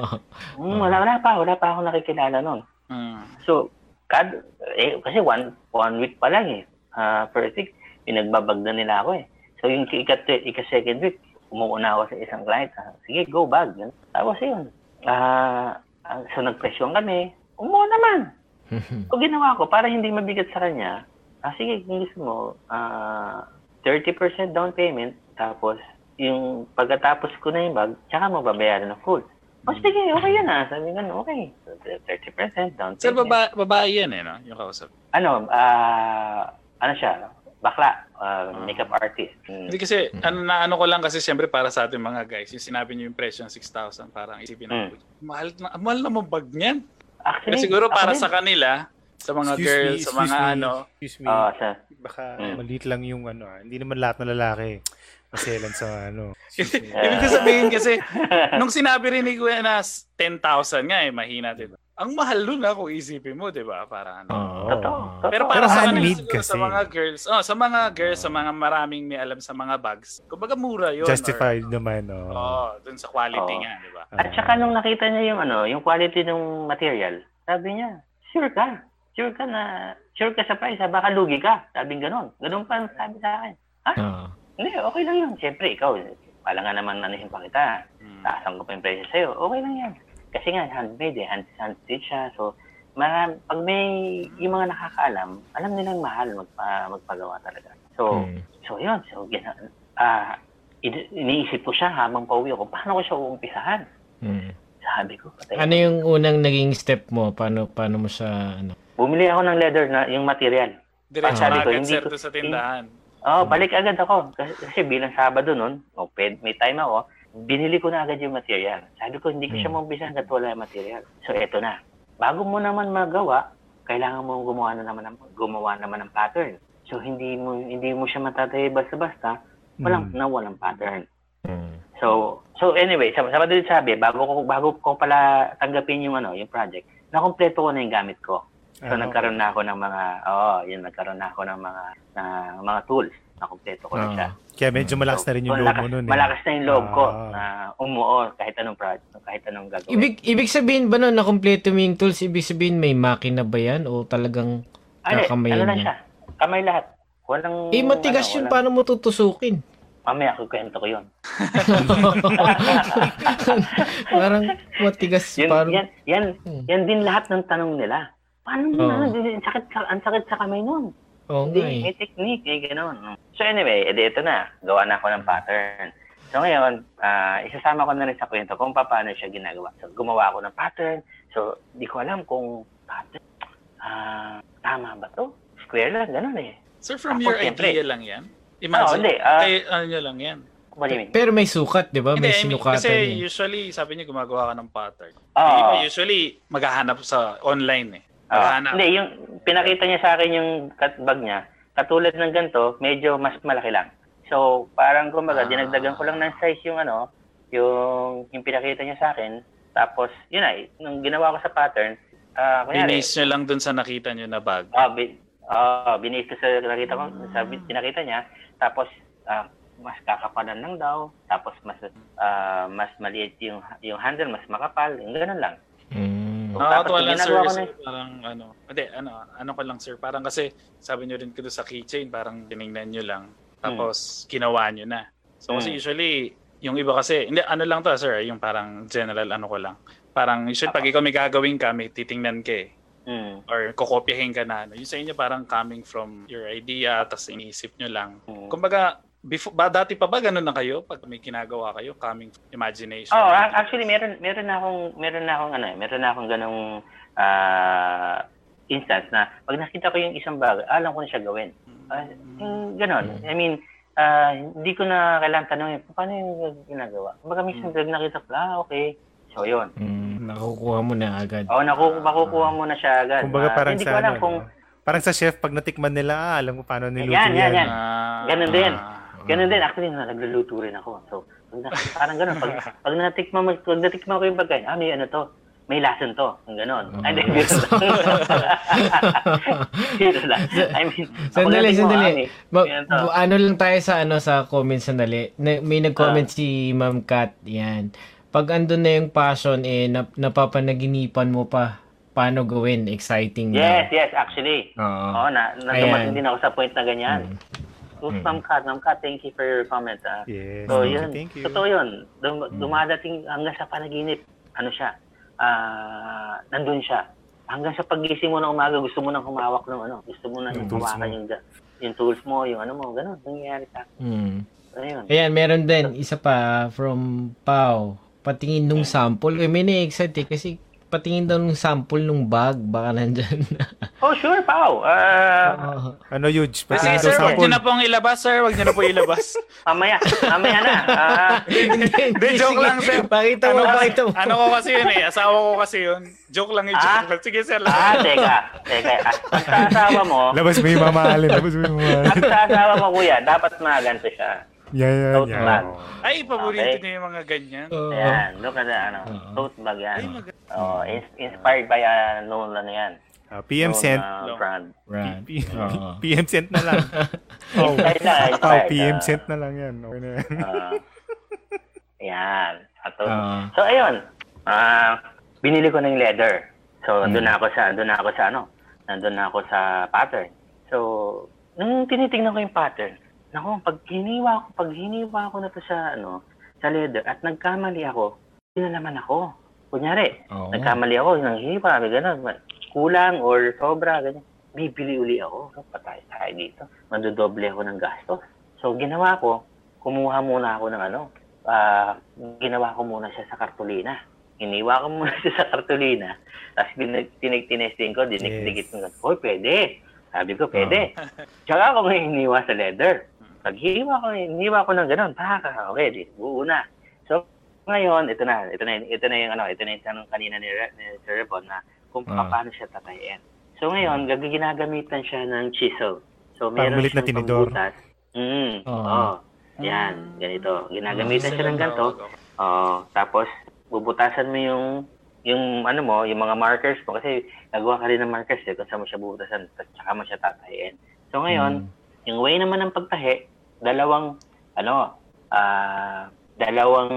[laughs] hmm, wala, wala pa. Wala pa ako nakikilala nun. Mm. So, kad, eh, kasi one, one week pa lang eh. Ah, first week, pinagbabag na nila ako eh. So, yung ika, ika second week, umuuna ako sa isang client. Ah, Sige, go bag. Tapos yun. Ah, ah, so, nagpresyon kami. Umuo naman. [laughs] So, ginawa ko, para hindi mabigat sa kanya, ah, sige, kung gusto mo, ah, 30% down payment, tapos, yung pagkatapos ko na yung bag, tsaka mo babayaran ng full. O sige, okay yan ah. Sabi nga, okay. So, 30% down payment. Sir, baba, babae yan eh, no? Yung kausap. Ano, ah, ano siya, bakla, ah, makeup artist. Mm. Hindi kasi, ano na ano ko lang kasi siyempre para sa ating mga guys, yung sinabi niyo yung presyo ng 6,000, parang isipin na, mahal na, mahal naman bag niyan. Actually, Kasi siguro para sa kanila, sa mga Excuse girls, me, sa mga me, ano, Excuse me. Oo, sa, Baka Mm. maliit lang yung ano, ah. hindi naman lahat ng lalaki Maselan sa ano. Ibig ko sabihin kasi, nung sinabi rin ni Kuya na 10,000 nga eh, mahina, di ba? Ang mahal nun na kung isipin mo, di ba? Para ano. Oo. Totoo. totoo. Pero para Pero sa kanila siguro, kasi. sa mga girls, oh, sa mga girls, sa mga maraming may alam sa mga bags, kumbaga mura yun. Justified naman. Or, Oh. oh, dun sa quality Oo. nga, di ba? At saka nung nakita niya yung ano, yung quality ng material, sabi niya, sure ka. Sure ka na, sure ka sa price, ha? baka lugi ka. Sabi ganon. Ganon pa ang sabi sa akin. Oo. Hindi, okay lang yun. Siyempre, ikaw, pala nga naman nanuhin pa kita. Hmm. Taasan ko pa yung presyo sa'yo. Okay lang yan. Kasi nga, handmade eh. Hand, hand-stitch siya. So, maram, pag may, yung mga nakakaalam, alam nilang mahal magpa, magpagawa talaga. So, Mm. so yun. So, gina, ah, ini- iniisip ko siya habang pauwi ako, paano ko siya uumpisahan? Mm. Sabi ko, patay. Ano yung unang naging step mo? Paano paano mo siya ano? Bumili ako ng leather na yung material. Diretso Sabi ko, hindi sir, ko- sa tindahan. Oh, balik agad ako. Kasi, kasi bilang Sabado nun, oh, ped, may time ako, binili ko na agad yung material. Sabi ko, hindi ko siya Hmm. maumpisahan hanggat wala yung material. So, eto na. Bago mo naman magawa, kailangan mo gumawa na naman ng, gumawa naman ng pattern. So, hindi mo hindi mo siya matatay basta-basta, walang, Mm. na walang pattern. Mm. So, so anyway, sa sa madali sabi, bago ko bago ko pala tanggapin yung ano, yung project, nakompleto ko na yung gamit ko. So Ah, nagkaroon na ako ng mga oh, yun nagkaroon na ako ng mga na, mga tools. Nakompleto ko na Ah. siya. Kaya medyo malakas na rin yung So, loob mo nun eh. Malakas na yung loob ko Ah. na umuo kahit anong project, kahit anong gagawin. Ibig ibig sabihin ba no na kompleto mo yung tools, ibig sabihin may makina ba yan o talagang Ay, kakamayin ano lang niya? siya? Kamay lahat. Walang Eh matigas ano, yun, walang- paano mo tutusukin? Mamaya kukwento ko yun. [laughs] Parang matigas Yun, parang yan, yan, Hmm. yan din lahat ng tanong nila. Paano mo na? Ang sakit, sa, ang sakit sa kamay nun. Oo Hindi, nga eh. may technique, eh, gano'n. So anyway, edi ito na. Gawa na ako ng pattern. So ngayon, ah, isasama ko na rin sa kwento kung paano siya ginagawa. So gumawa ako ng pattern. So, di ko alam kung pattern, ah, tama ba to? Square lang, gano'n eh. Sir, from Ako, your siyempre. idea lang yan? Imagine, hindi, ah, kay, ano nyo lang yan? What do you mean? Pero may sukat, 'di ba? Hindi, May I mean, sinukatan kasi eh. usually, sabi niyo gumagawa ka ng pattern. Iba usually, maghahanap sa online eh. Ah, Maghahanap. hindi, yung pinakita niya sa akin yung cut bag niya, katulad ng ganito, medyo mas malaki lang. So, parang kumbaga, Ah. dinagdagan ko lang ng size yung ano, yung, yung pinakita niya sa akin. Tapos, yun ay, nung ginawa ko sa pattern, ah, kunyari, Binis nyo lang dun sa nakita nyo na bag. ah, bi, ah, binis ko sa nakita ko, sa bi- pinakita niya, tapos, ah, mas kakapalan lang daw, tapos mas ah, mas maliit yung yung handle, mas makapal, yung ganun lang. Mm. So, Nakakatuwa tapos lang sir, kasi na- parang ano, hindi, ano, ano ko lang sir, parang kasi sabi nyo rin ko doon sa keychain, parang tinignan nyo lang, tapos ginawa nyo na. So kasi Hmm. usually, yung iba kasi, hindi, ano lang to sir, yung parang general ano ko lang. Parang usually pag ikaw may gagawin ka, may titingnan ka eh. Mm. or kokopyahin ka na. Ano. Yung sa inyo parang coming from your idea, tapos iniisip nyo lang. Mm. Kumbaga, before, ba, dati pa ba ganun na kayo? Pag may ginagawa kayo, coming imagination? Oh, ac- actually meron meron na akong meron na akong ano, eh, meron na akong ganung ah, instance na pag nakita ko yung isang bagay, alam ko na siya gawin. Yung ganon. I mean, ah, hindi ko na kailangan tanongin, paano yung ginagawa? Kumbaga minsan pag nakita ko, ah, okay. So, yun. Mm, nakukuha mo na agad. Oh, naku, makukuha mo na siya agad. Kumbaga parang hindi sa ko alam ano, kung parang sa chef pag natikman nila, ah, alam mo paano niluto Yan, yan, yan. Ah, Ganon din. ah. Ganun din, actually, na, nagluluto rin ako. So, na, parang ganun. Pag, [laughs] pag natikman mo, pag natikman ko yung pagkain, ah, may ano to, may lason to. Yung ganon. Ay, hindi, biro lang. [laughs] I mean, Sandali, sandali. ah, may- Ma- ano bu- ano lang tayo sa ano sa comment sandali. Na, may nag-comment Ah. si Ma'am Kat, yan. Pag andun na yung passion, eh, nap- napapanaginipan mo pa paano gawin. Exciting Yes, na. yes, actually. Oo. Oo, na, na dumating din ako sa point na ganyan. Mm. Oops, Mm. Kat, Ma'am Kat, thank you for your comment. ah. Yes. So, thank yun. Thank you. Totoo yun. Dum- dumadating hanggang sa panaginip. Ano siya? Ah, nandun siya. Hanggang sa pagising mo na umaga, gusto mo nang humawak ng ano. Gusto mo nang Yung tools hawakan mo. yung, ga- yung tools mo, yung ano mo. Ganun. Nangyayari sa akin. Mm. Ano yun? Ayan, meron din. Isa pa from Pau. Patingin nung sample. Eh, may na-excite eh. Kasi patingin daw nung sample nung bag. Baka nandyan na. [laughs] Oh, sure, Pao. Ah, Oo. Ano, Yuge? Kasi Patingin daw sir, wag sample. nyo na pong ilabas, sir. Wag nyo na po ilabas. [laughs] mamaya. Mamaya na. Ah, [laughs] Hindi, joke lang, sir. Pakita mo, ano, pakita mo. ano ko kasi yun eh. Asawa ko kasi yun. Joke lang yung joke Ah? lang. Sige, sir. ah, teka. Teka. Sa asawa mo, Labas mo yung mamahalin. Labas mo yung mamahalin. sa asawa mo, kuya, dapat ganito siya. Yan, yan, Tote yan. bag. Ay, paborito Okay. niya yung mga ganyan. Oo. Ayan, look at that, ano, Oo. tote bag yan. Ay, mag- Oh, ins- inspired by uh, known ano yan. Ah, PM known, Cent. uh, brand. Right. P- Oo. [laughs] PM Cent na lang. [laughs] oh, Inspired lang, oh, inspired. PM ah, Cent na lang yan. Okay na yan. ah, yan. Ato. Oo. So ayun, ah binili ko ng leather. So Mm. doon na ako sa doon na ako sa ano, nandun na ako sa pattern. So nung tinitingnan ko yung pattern, nako pag hiniwa ko, pag hiniwa ko na to sa ano, sa leather at nagkamali ako, naman ako. Kunyari, Oo. nagkamali ako ng hiwa, may ganun, kulang or sobra, ganyan. Bibili uli ako. So, patay tayo dito. Madodoble ako ng gastos. So, ginawa ko, kumuha muna ako ng ano, ah, ginawa ko muna siya sa kartulina. Iniwa ko muna siya sa kartulina. Tapos tinig-tinesting ko, dinik-dikit ko. Hoy, pwede. Sabi ko, pwede. Tsaka ako ngayon iniwa sa leather. Pag hiniwa ko, hiniwa ko ng ganun, baka, okay, di, buo na. So, ngayon, ito na, ito na, ito na yung ano, ito na yung tanong kanina ni, Re- ni Sir Rebon na kung Ah. paano siya tatayin. So ngayon, gag- ginagamitan siya ng chisel. So Parang meron na siyang tinidor. pangbutas. Mm, Oo. oo. Yan, ganito. Ginagamitan siya ng ganito. Oo. Tapos, bubutasan mo yung yung ano mo, yung mga markers mo kasi nagawa ka rin ng markers eh kung saan mo siya bubutasan at saka mo siya tatayin. So ngayon, Mm. yung way naman ng pagtahi, dalawang ano, ah dalawang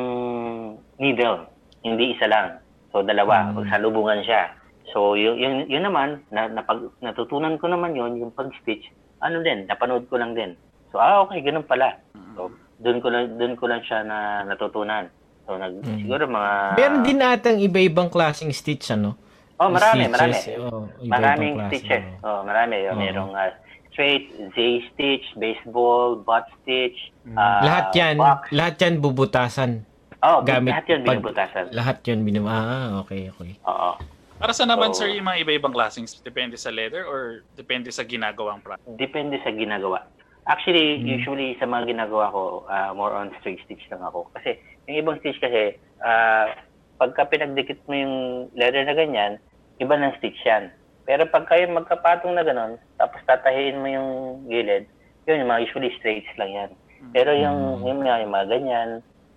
needle, hindi isa lang. So dalawa, Mm. magsalubungan siya. So yun, yun, yun naman, na, napag, natutunan ko naman yun, yung pag-stitch, ano din, napanood ko lang din. So ah okay, ganun pala. So doon ko lang doon ko lang siya na natutunan. So nag Mm. siguro mga Meron din atang iba-ibang klaseng stitch, ano? Oh, marami, marami. Stitches, oh, iba-ibang Maraming klase, stitches. oh. Oh, marami. Oo. Merong ah, straight, Z stitch, baseball, butt stitch, ah, lahat yan, box. lahat yan bubutasan. Oh, gamit lahat pag- binubutasan. Lahat yun binum... Ah, okay, okay. Oo. Para sa naman, So- sir, yung mga iba-ibang klaseng depende sa leather or depende sa ginagawang product? Depende sa ginagawa. Actually, Mm. usually sa mga ginagawa ko, ah, more on straight stitch lang ako. Kasi yung ibang stitch kasi, ah, pagka pinagdikit mo yung leather na ganyan, iba ng stitch yan. Pero pag kayo magkapatong na ganon, tapos tatahiin mo yung gilid, yun, yung mga usually straights lang yan. Pero yung, Mm. yung, mga, yung mga ganyan,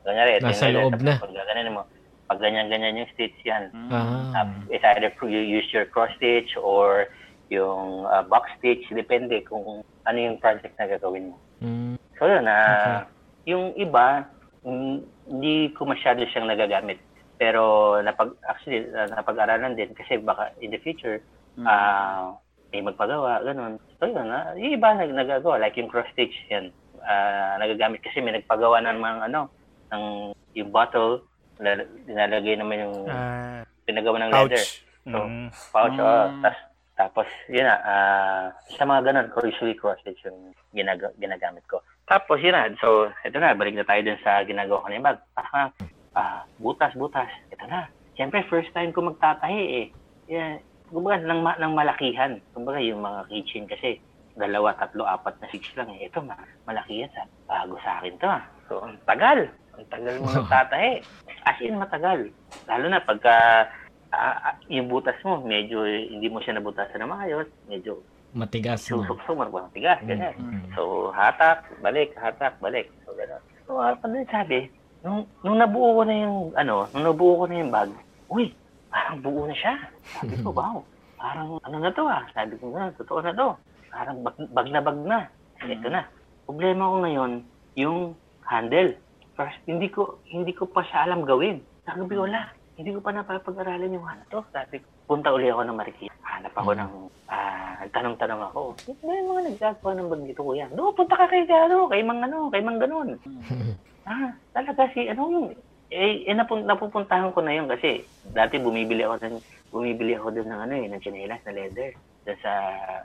ganyari, ito Nasa yung loob na. Pag gaganin mo, pag ganyan-ganyan yung stitch yan, Mm. Ah. Uh, it's either you use your cross stitch or yung uh, box stitch, depende kung ano yung project na gagawin mo. Mm. So yun, ah, yung iba, hindi ko masyado siyang nagagamit. Pero napag actually napag-aralan din kasi baka in the future Mm. ah may magpagawa, ganun. So yun, ah, yung iba nag nagagawa like yung cross stitch yan. ah, nagagamit kasi may nagpagawa ng mga ano ng yung bottle lal- nilalagay naman yung Ah, pinagawa ng leather. So, Mm. pouch, Mm. oh, tas, tapos, yun na, ah, sa mga ganun, ko usually cross-stitch yung ginag- ginagamit ko. Tapos, yun na, so, ito na, balik na tayo dun sa ginagawa ko na yung bag. Ah, ah, butas, butas, ito na. Siyempre, first time ko magtatahi eh. Yeah, kumbaga, ng, ng malakihan. Kumbaga, yung mga kitchen kasi, dalawa, tatlo, apat na six lang eh. Ito, ma malaki yan. Sa, bago sa akin to ah. So, ang tagal. Ang tagal mo [laughs] magtatahi. As in, matagal. Lalo na pagka ah, yung butas mo, medyo hindi mo siya nabutasan na maayos, medyo Matigas na. susok-sok, marabang tigas, ganyan. Mm. So, hatak, balik, hatak, balik. So, gano'n. So, uh, pag sabi, nung, nung nabuo ko na yung, ano, nung nabuo ko na yung bag, uy, parang buo na siya. Sabi ko, wow, parang ano na to ah. Sabi ko, na, totoo na to. Parang bag, bag na bag na. Ito na. Problema ko ngayon, yung handle. First, hindi ko, hindi ko pa siya alam gawin. Sabi ko, wala. Hindi ko pa napapag-aralan yung ano to. Sabi ko, punta uli ako ng Marikina. Hanap ako ng, ah, nagtanong-tanong ako. Ano yung mga nagagawa ng bag dito, kuya? No, punta ka kay, ano, kay mang ano, kay mang ganun. ah, talaga si, ano yung, eh, eh napun- napupuntahan ko na yun kasi dati bumibili ako ng, bumibili ako doon ng ano eh, ng chinelas na leather doon sa,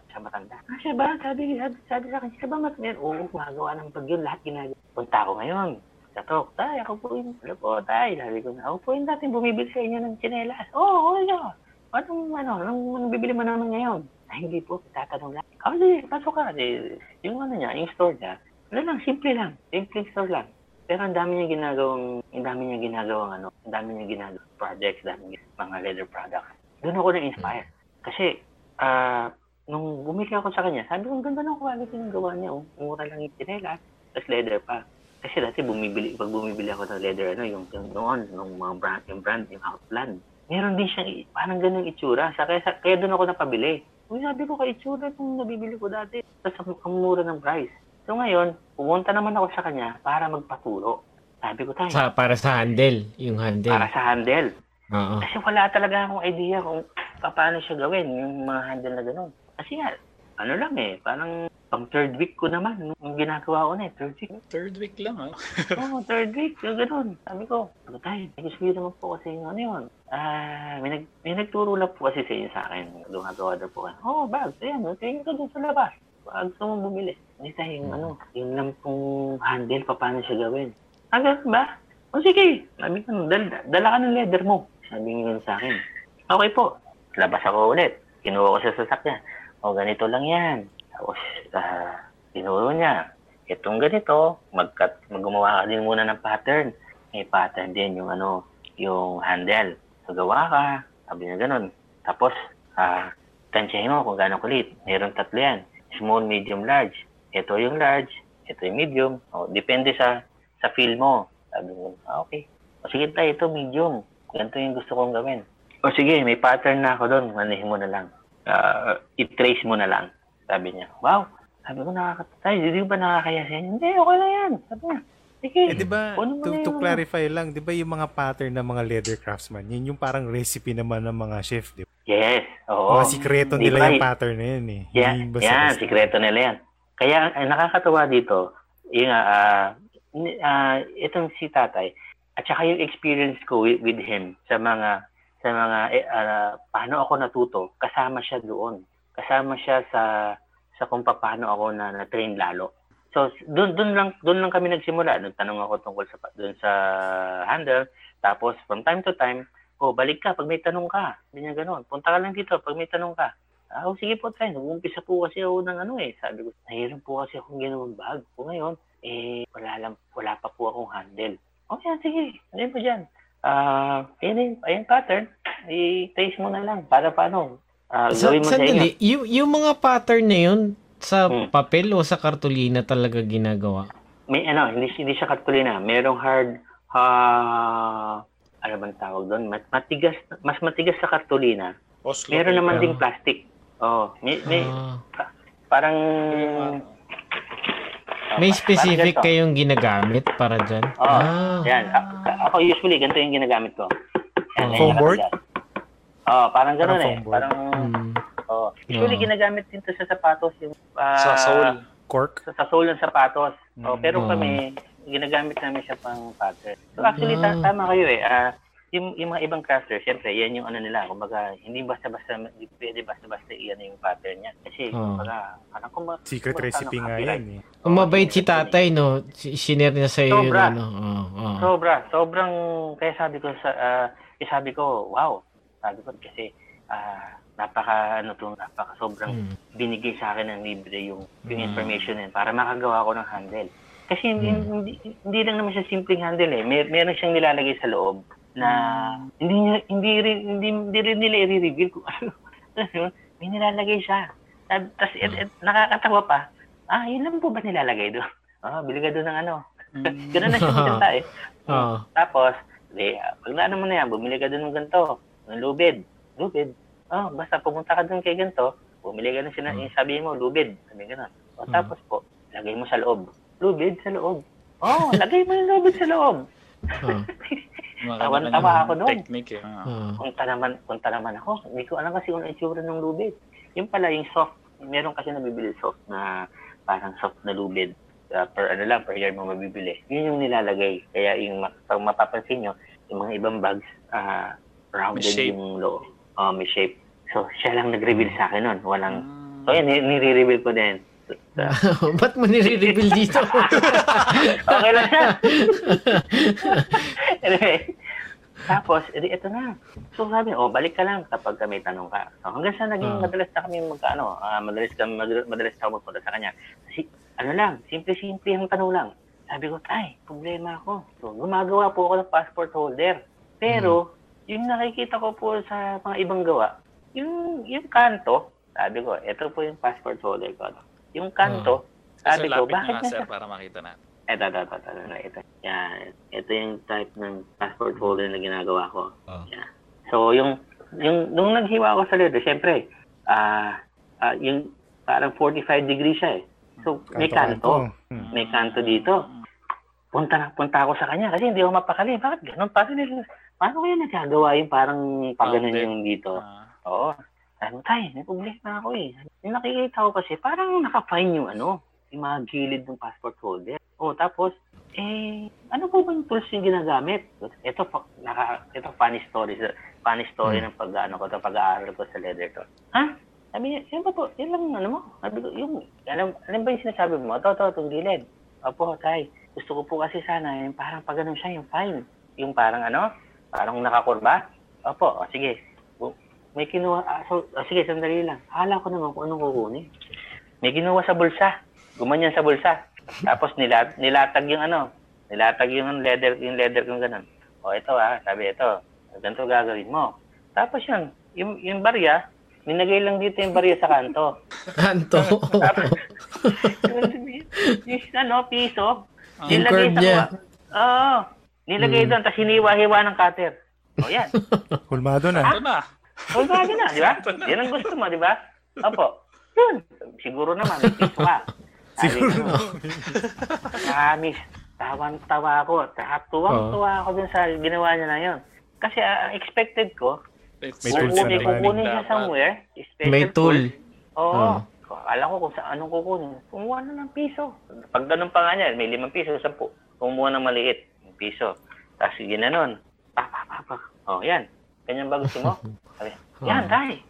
sa matanda. Ah, siya ba? Sabi, sabi, sabi sa akin, siya ba matanda? Oo, gumagawa ng pag yun, lahat ginagawa. Punta ako ngayon. Katok, tay, ako po yun. Ano po, tay? Sabi ko na, ako po yun dati bumibili sa inyo ng chinelas. Oo, oh, oo, oh, Anong, ano, anong, anong bibili mo naman ngayon? Ay, hindi po, tatanong lang. Oh, sige, pasok ka. Di, yung ano niya, yung store niya, ano lang, simple lang. Simple store lang. Pero ang dami niya ginagawang, ang dami niya ginagawang ano, ang dami niya ginagawang projects, dami niya, mga leather products. Doon ako na-inspire. Kasi, ah, nung bumili ako sa kanya, sabi ko, ang ganda ng quality ng gawa niya. Oh. Mura lang yung chinelas, tapos leather pa. Kasi dati bumibili, pag bumibili ako ng leather, ano, yung, yung noon, yung mga brand, yung brand, yung Outland. Meron din siyang, parang ganun itsura. Sa, kaya, sa, kaya doon ako napabili. Uy, sabi ko, kay itsura itong nabibili ko dati. Tapos ang, ang mura ng price. So ngayon, pumunta naman ako sa kanya para magpaturo. Sabi ko, tayo, Sa, para sa handle, yung handle. para sa handle. Oo. Kasi wala talaga akong idea kung pa- paano siya gawin, yung mga handle na gano'n. Kasi nga, ano lang eh, parang pang third week ko naman, yung ginagawa ko na eh, third week. Third week lang, ah. [laughs] Oo, oh, third week, yung gano'n. Sabi ko, ano tayo, gusto naman po kasi yung ano yun. Ah, may, nag, may nagturo lang po kasi sa inyo sa akin, gumagawa daw po. Oo, oh, bags, ayan, tingin ka doon sa labas. Pag gusto mo bumili. Tayo yung ano, yung lang pong handle, pa, paano siya gawin. Ah, ganun ba? O sige, sabi ko, dal, dala ka ng leather mo. Sabi niya sa akin. Okay po. Labas ako ulit. Kinuha ko sa sasakyan. O ganito lang yan. Tapos, uh, tinuro niya. Itong ganito, magkat, maggumawa ka din muna ng pattern. May pattern din yung ano, yung handle. So, gawa ka. Sabi niya ganun. Tapos, ah, tansyahin mo kung gaano kulit. Meron tatlo yan. Small, medium, large. Ito yung large. Ito yung medium. O, depende sa sa feel mo. Sabi mo, ah, okay. O sige tayo, ito medium. Ganito yung gusto kong gawin. O sige, may pattern na ako doon. Manihin mo na lang. Ah, i-trace mo na lang. Sabi niya, wow. Sabi ko, nakakatay. Hindi ba nakakaya siya? Hindi, okay lang yan. Sabi niya, sige. Eh, di ba, to, to clarify lang, di ba yung mga pattern ng mga leather craftsman, yun yung parang recipe naman ng mga chef, di ba? Yes, oo. mga sikreto Di nila yung pattern na yun eh. Yeah, yan, sikreto nila yan. Kaya ang nakakatawa dito, yung ah ni- ah, itong si tatay, at saka yung experience ko with, with him sa mga sa mga eh, ah, paano ako natuto, kasama siya doon. Kasama siya sa sa kung paano ako na na-train lalo. So doon doon lang doon lang kami nagsimula. Nagtanong ako tungkol sa doon sa handle, tapos from time to time, oh, balik ka pag may tanong ka. Niya ganoon. Punta ka lang dito pag may tanong ka. Ah, oh, sige po tayo. Nag-uumpisa po kasi ako ng ano eh. Sabi ko, nahiram po kasi akong ginawang bag. Po ngayon, eh, wala, lang, wala pa po akong handle. Okay, ah, sige. Ano po dyan? Ah, ayun, ayun pattern. I-trace mo na lang. Para paano? Ah, Sa, gawin mo sa inyo. sandali, yung, yung mga pattern na yun, sa Hmm. papel o sa kartolina talaga ginagawa? May ano, hindi, hindi siya katulina. Merong hard, ah, ano bang tawag doon? Mat, matigas, mas matigas sa kartolina. Oslo Meron naman ding plastic. Oh, may, may Ah, parang may Oh, specific parang kayong ginagamit para dyan? Oo. ah. Yan. A- ako usually, ganito yung ginagamit ko. Yan, Oh. yan, Foam board? Oo, parang gano'n Parang eh. board. Parang, Hmm. Oh. Usually, Oo. ginagamit din to sa sapatos. Yung, ah, Sa soul. Cork? Sa, sa sole ng sapatos. Oh, Mm. pero Oo. kami, ginagamit namin siya pang pattern. So actually, ta- Ah. tama kayo eh. Ah, yung, yung mga ibang crafters, syempre, yan yung ano nila. Kumbaga, hindi basta-basta, hindi pwede basta-basta iyan yung pattern niya. Kasi, Oo. kumbaga, parang kumbaga, Secret kumbaga, recipe ano, nga copyright. yan eh. Kung mabait si tatay, no? Si- Sinare niya sa'yo yun, Sobra. ano? Oo, oo. Sobra. Sobrang, kaya sabi ko, sa, ah, kaya sabi ko, wow. Sabi ko, kasi, ah, napaka, ano to, napaka sobrang Hmm. binigay sa akin ng libre yung, yung Mm. information yun para makagawa ko ng handle. Kasi hindi, Mm. hindi, hindi lang naman siya simpleng handle eh. Mer meron siyang nilalagay sa loob na hindi niya- hindi rin hindi, hindi rin nila i-reveal kung [laughs] ano. Ano, May nilalagay siya. Tapos nakakatawa pa. Ah, yun lang po ba nilalagay doon? [laughs] Ah, bili ka doon ng ano. Mm. Ganun na siya [laughs] maganda eh. Oo. Tapos, di, pag naano mo na yan, bumili ka doon ng ganito, ng lubid. Lubid. Oh, basta pumunta ka doon kay ganito, bumili ka ng sina- Hmm. yung sabihin mo, lubid. Sabi ganun. O, Hmm. tapos po, lagay mo sa loob. Lubid sa loob. Oh, [laughs] lagay mo yung lubid sa loob. [laughs] Oo. Tawan-tawa ako doon. Technique eh. Ah. Oo. Punta naman, punta naman ako. Hindi ko alam kasi kung ano itsura ng lubid. Yung pala, yung soft, meron kasi nabibili soft na parang soft na lubid. Uh, per ano lang, per yard mo mabibili. Yun yung nilalagay. Kaya yung pag mapapansin nyo, yung mga ibang bags, ah, rounded yung low. Oh, may shape. So, siya lang nag-reveal sa akin nun. Walang, Mm. so yun, ni- nire-reveal ko din. So, [laughs] Ba't mo nire-reveal dito? [laughs] okay lang siya. [laughs] anyway, tapos, edi, ito na. So sabi, oh, balik ka lang kapag ka may tanong ka. So, hanggang sa naging Ah. madalas na kami magkaano, ah, madalas kami madalas, na ako magpunta sa kanya. Kasi, ano lang, simple-simple ang tanong lang. Sabi ko, tay, problema ako. So, gumagawa po ako ng passport holder. Pero, yung nakikita ko po sa mga ibang gawa, yung, yung kanto, sabi ko, ito po yung passport holder ko. Yung kanto, So, sabi ko, lapit bakit na sir para makita natin. Ito, ito, ito, ito, ito, ito. Yan. Ito yung type ng passport holder na ginagawa ko. Oh. Yan. So, yung, yung, nung naghiwa ako sa leather, syempre, ah, ah, yung parang 45 degrees siya eh. So, may kanto. Hmm. May kanto dito. Punta na, punta ako sa kanya kasi hindi ako mapakali. Bakit ganun? Paano, nila- paano kaya nagagawa yung parang pag ganun yung dito? Ah, Oo. Sabi ko, tay, may problema ako eh. Yung nakikita ko kasi, parang naka-fine yung ano, yung mga gilid ng passport holder. Oh, tapos, eh, ano po ba yung tools yung ginagamit? Ito, naka, ito funny story. Funny story ng pag, ano ko, pag-aaral ko sa leather to. Ha? Sabi niya, yan ba po? Yan lang, ano mo? Sabi ko, yung, alam, alam ba yung sinasabi mo? Ito, ito, itong gilid. Opo, tay. Gusto ko po kasi sana, yung parang pag ganun siya, yung fine. Yung parang ano, parang nakakurba. Opo, o, sige. May kinuha, ah, so, ah, sige, sandali lang. Hala ko naman kung anong kukunin. May kinuha sa bulsa. Gumanyan sa bulsa. Tapos nila, nilatag yung ano, nilatag yung leather, yung leather kung ganun. O ito ah, sabi ito, ganito gagawin mo. Tapos yun, yung, yung barya, ninagay lang dito yung barya sa kanto. Kanto. [laughs] yung ano, piso, Yung nilagay sa niya. Oo. Nilagay doon, tapos hiniwa-hiwa ng cutter. O yan. [laughs] Hulmado na. ito na. O bagay na, di ba? Yan ang gusto mo, di ba? Opo. Yun. Siguro naman, may piso ka. [laughs] Siguro Promise. Tawan-tawa ako. Tuwang-tuwa ako dun sa ginawa niya na yun. Kasi ah, ang expected ko, It's May tools kukunin, na kukunin siya somewhere. special May tool. Oo. Alam ko kung sa anong kukunin. Kumuha na ng piso. Pag ganun pa nga niya, may limang piso, sampu. Kumuha ng maliit, piso. Tapos ginanon. Pa, pa, pa, pa. Oh, yan. Ganyan ba gusto mo? [laughs] Sabi, yan, dai.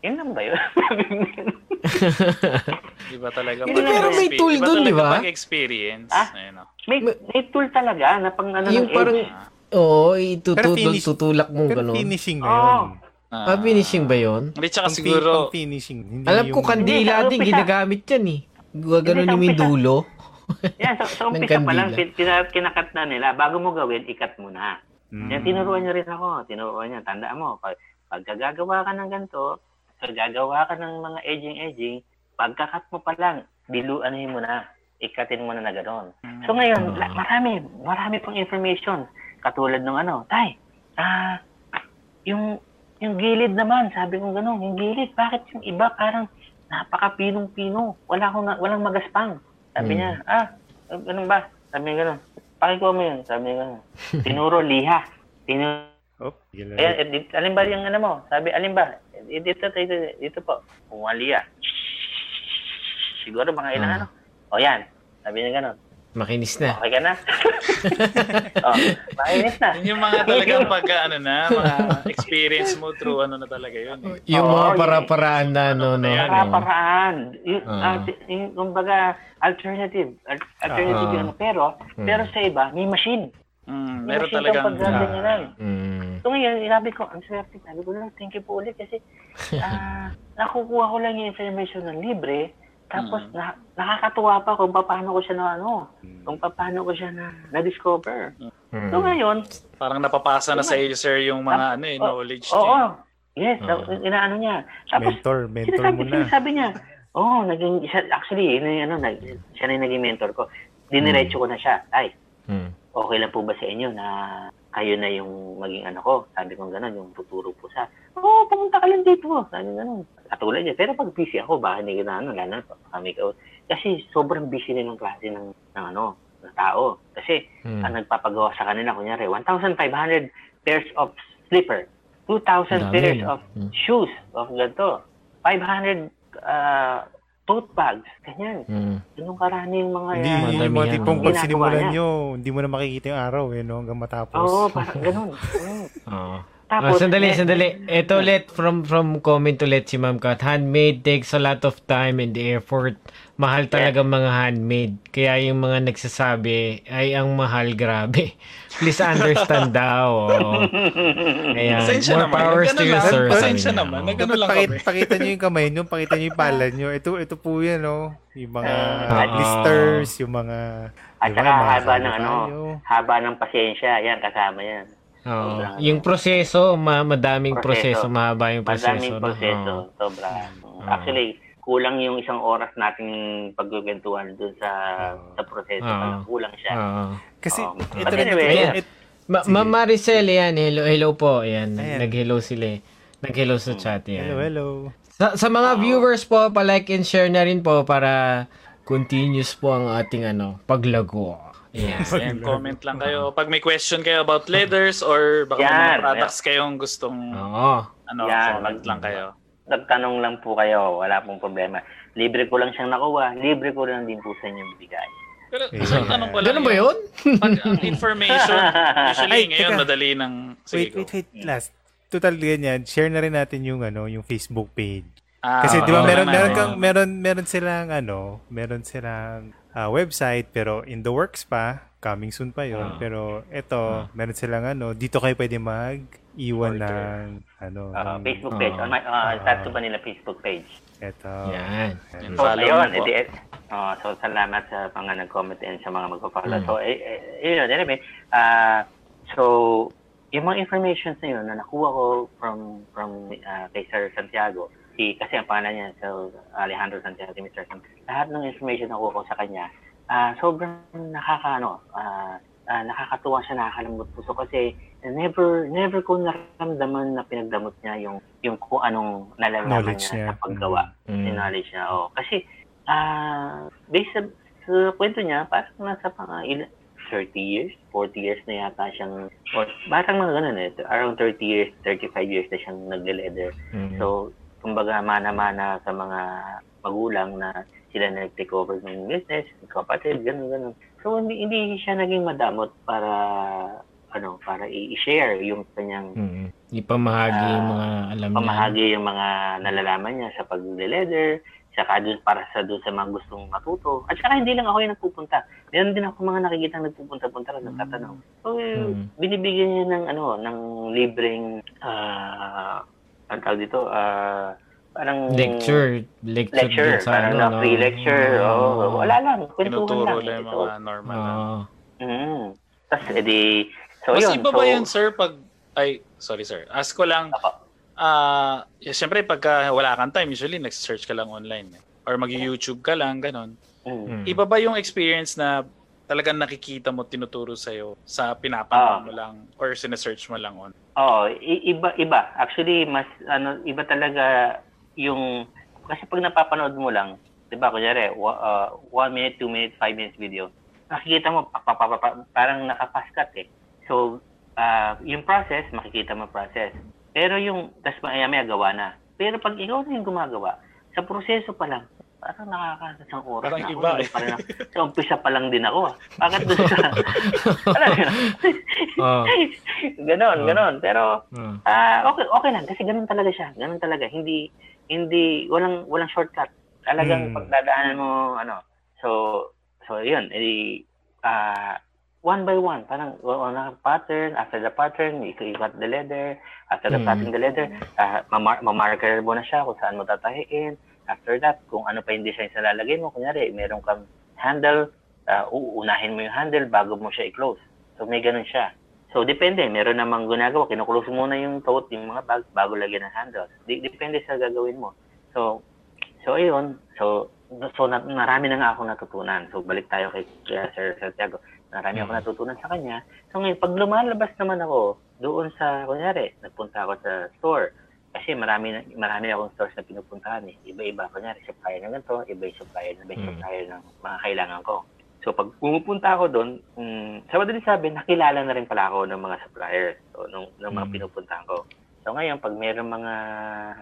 Yun lang ba yun? [laughs] Di [laughs] ba talaga Pero pag- may tool iba dun, di ba? Pag experience. Ah? Ayun, oh. may, may tool talaga na pang ano yung ng parang, edge. oo, Pero itutulak, finish- tutulak mo Pero gano'n. finishing na yun. Ah, finishing ba yun? Hindi, tsaka siguro, pang finishing. Hindi Alam ko yung- kandila Hindi, sa din, ginagamit yan eh. Gagano Hindi, sa ni yung umpisa. dulo. Yan, sa, sa umpisa pa lang, kina- kinakat na nila. Bago mo gawin, ikat mo na. Mm. Yan, tinuruan niya rin ako. Tinuruan niya. Tandaan mo, pag, pag gagawa ka ng ganito, pag gagawa ka ng mga edging-edging, pagkakat mo pa lang, dilu, anuhin mo na. Ikatin mo na na gano'n. So ngayon, la- marami, marami pang information. Katulad ng ano, tay, ah, yung, yung gilid naman, sabi ko gano'n, yung gilid, bakit yung iba parang napaka-pinong-pino, wala akong, walang magaspang. Sabi Hmm. niya, ah, ganun ba? Sabi niya gano'n. Pakikuha mo yun, sabi niya gano'n. [laughs] Tinuro liha. Tinuro Oh, tigil na. Ayan, eh, di- alin ba yung ano mo? Sabi, alin ba? Eh, Dito, dito, dito po. Pumaliya. Siguro mga ilang Ah. ano. O yan. Sabi niya gano'n. Makinis na. Okay ka na? [laughs] oh, makinis na. yun yung mga talagang pag, ano na, mga experience mo through ano na talaga yun. Eh. Yung Oo, mga para-paraan na ano, no. Ayan. Para-paraan. Yung, Ah. ah, yung, kumbaga, alternative. Al- alternative Ah. yun. Pero, pero sa iba, may machine. Mm, May meron machine talagang, kang paggaganyanan. Mm. So ngayon, sabi ko, ang swerte. Sabi ko lang, thank you po ulit kasi [laughs] ah, nakukuha ko lang yung information ng libre. Tapos na, nakakatuwa pa kung paano ko siya na ano, kung paano ko siya na na-discover. Mm. So ngayon, parang napapasa na sa iyo, sir, yung mga ano eh, oh, knowledge. Oo. niya. yes, Oo. inaano niya. Tapos, Mentor, mentor sinasabi, mo na. sinasabi niya, oh, naging, siya, actually, yun yung ano, nag, siya na yung naging mentor ko. Diniretso ko na siya. Ay, Mm. okay lang po ba sa inyo na kayo na yung maging ano ko? Sabi ko gano'n, yung tuturo po sa, oo, oh, pumunta ka lang dito. Sabi gano'n. Katulad niya. Pero pag busy ako, baka hindi ko na ano, lalo na kami ka. Kasi sobrang busy din ng klase ng, ng ano, ng tao. Kasi Mm. ang nagpapagawa sa kanila, kunyari, 1,500 pairs of slipper, 2,000 Dami, pairs of Mm. shoes of ganito, 500 uh, tote bags, ganyan. Mm. Ganun karami yung mga Hindi, uh, yung mga tipong pag sinimulan nyo, hindi mo na makikita yung araw eh, no? Hanggang matapos. Oo, parang ganun. [laughs] Mm. Oo. Tapos, Ah, sandali, eh, sandali. Ito ulit, from, from comment ulit si Ma'am Kat. Handmade takes a lot of time and effort. Mahal talaga mga handmade. Kaya yung mga nagsasabi, ay ang mahal, grabe. [laughs] Please understand daw. Ayan. Pasensya More naman. power to you, lang. sir. Pasensya naman. Oo. Nag- Ganun Dapat lang pakita, kami. pakita nyo yung kamay nyo, pakita nyo yung palad nyo. Ito, ito po yan, no? Yung mga Ah. blisters, yung mga... At saka haba ng ano, haba ng pasensya, yan, kasama yan. Oo. Sobrang- Yung proseso, ma madaming proseso, Proseso. mahaba yung proseso. Madaming no? proseso, Oo. sobra. Oo. Actually, kulang yung isang oras nating pagkukwentuhan dun sa sa proseso. Parang kulang siya. Oo. Kasi Oo. ito rin anyway, yeah. it- Ma-. Ma'am Maricel, yan. Hello, hello po. Yan. Ayan. Nag-hello sila. eh. Nag-hello sa chat. Yan. hello, hello. Sa, sa mga viewers po, pa-like and share na rin po para continuous po ang ating ano, paglago. Yes. And comment lang kayo. [laughs] Pag may question kayo about leathers or baka may Yan. mga products kayong gustong Oo. ano, Yan. comment lang kayo. Nagtanong lang po kayo, wala pong problema. Libre ko lang siyang nakuha, libre ko lang din po sa inyo bigay. Pero tanong ko lang. Ganun ba yun? Pag [laughs] ang information, usually Ay, ngayon teka. madali ng... Sige, Wait, go. wait, wait. Last. Total ganyan. Share na rin natin yung ano, yung Facebook page. Ah, Kasi di ba oo meron naman, meron kang meron meron silang ano, meron silang ah, website pero in the works pa, coming soon pa 'yon. Ah. Pero eto, meron silang ano, dito kayo pwede mag iwan Order. ng ano, Uh, ng- Facebook page, on my, uh, Tattoo Vanilla Facebook page. eto. Yan. Yan, So, follow ayun, edi, uh, so salamat sa mga nag-comment and sa mga magpa-follow. Mm. So, eh, eh, yun, anyway, uh, so, yung mga information na yun na nakuha ko from from uh, kay Sir Santiago, si, kasi ang pangalan niya, so Alejandro Santiago, si Mr. Santiago, lahat ng information na ko sa kanya, ah sobrang nakaka, ano, ah, ah, nakakatuwa siya, nakakalambot puso kasi never never ko naramdaman na pinagdamot niya yung yung kung anong nalalaman Knowledge niya, niya. sa paggawa Mm. yung knowledge niya. Oh. Kasi, ah, based sa, sa kwento niya, parang nasa mga il- 30 years, 40 years na yata siyang, or parang mga ganun eh, around 30 years, 35 years na siyang nagle-leather. Mm. So, kumbaga, mana-mana sa mga magulang na sila na nag-take over ng business, kapatid, ganun, ganun. So, hindi, hindi siya naging madamot para, ano, para i-share yung kanyang Mm. Ipamahagi yung mga alam niya. pamahagi yung mga nalalaman niya sa pag-leather, saka dun para sa doon sa mga gustong matuto. At saka hindi lang ako yung nagpupunta. Meron din ako mga nakikita nagpupunta-punta at nagtatanong. So, eh, Mm. binibigyan niya ng ano, ng libreng ah ang tawag dito, ah parang Lecture. Lecture. lecture, parang ano, na no? free lecture. Oh, wala lang, kwentuhan lang. lang yung mga normal na. Oo. Mm. Tapos, edi, so Mas yun. iba so, ba yun, sir, pag... Ay, sorry, sir. Ask ko lang, ah, yeah, syempre, pagka wala kang time, usually, nag-search ka lang online. Eh. Or mag-YouTube ka lang, ganon. Mm. Mm. Iba ba yung experience na talagang nakikita mo, tinuturo sa'yo sa pinapanood Ah. mo lang or sinesearch mo lang on? Oo, i- iba iba. Actually, mas ano iba talaga yung kasi pag napapanood mo lang, 'di ba, kunyari, wa- uh, one minute, two minute, five minutes video, nakikita mo pa, pa, pa, pa, pa- parang nakapaskat eh. So, ah, yung process, makikita mo process. Pero yung, tas maya maya gawa na. Pero pag ikaw na yung gumagawa, sa proseso pa lang, parang nakakasasang oras Parang na iba ako. eh. Parang, sa umpisa pa lang din ako. ah. Bakit doon sa... [laughs] Alam mo yun? Oo. ganon, Oo. ganon. Pero, Oo. Ah, okay, okay lang kasi ganun talaga siya. Ganun talaga. Hindi hindi walang walang shortcut. Talagang Mm. pagdadaanan mo ano. So so 'yun, edi ah one by one, parang on a pattern, after the pattern, cut the leather, after the Mm. cutting the leather, uh, mamar- mamarker mo na siya kung saan mo tatahiin. After that, kung ano pa yung design sa lalagay mo, kunyari, meron kang handle, uh, uunahin mo yung handle bago mo siya i-close. So may ganun siya. So, depende. Meron namang ginagawa. Kinuklose muna yung tote, yung mga bag, bago lagyan ng handles. Di- depende sa gagawin mo. So, so ayun. So, so na, marami na nga ako natutunan. So, balik tayo kay kay Sir Santiago. Marami ako Mhm. natutunan sa kanya. So, ngayon, pag lumalabas naman ako doon sa, kunyari, nagpunta ako sa store. Kasi marami, na- marami akong stores na pinupuntahan eh. Iba-iba. Kunyari, supplier ng ganito, iba yung supplier, iba yung Mhm. supplier ng mga kailangan ko. So pag pumupunta ako doon, mm, sa madaling sabi, nakilala na rin pala ako ng mga suppliers so, nung, nung mga Mm. pinupuntahan ko. So ngayon, pag mayroong mga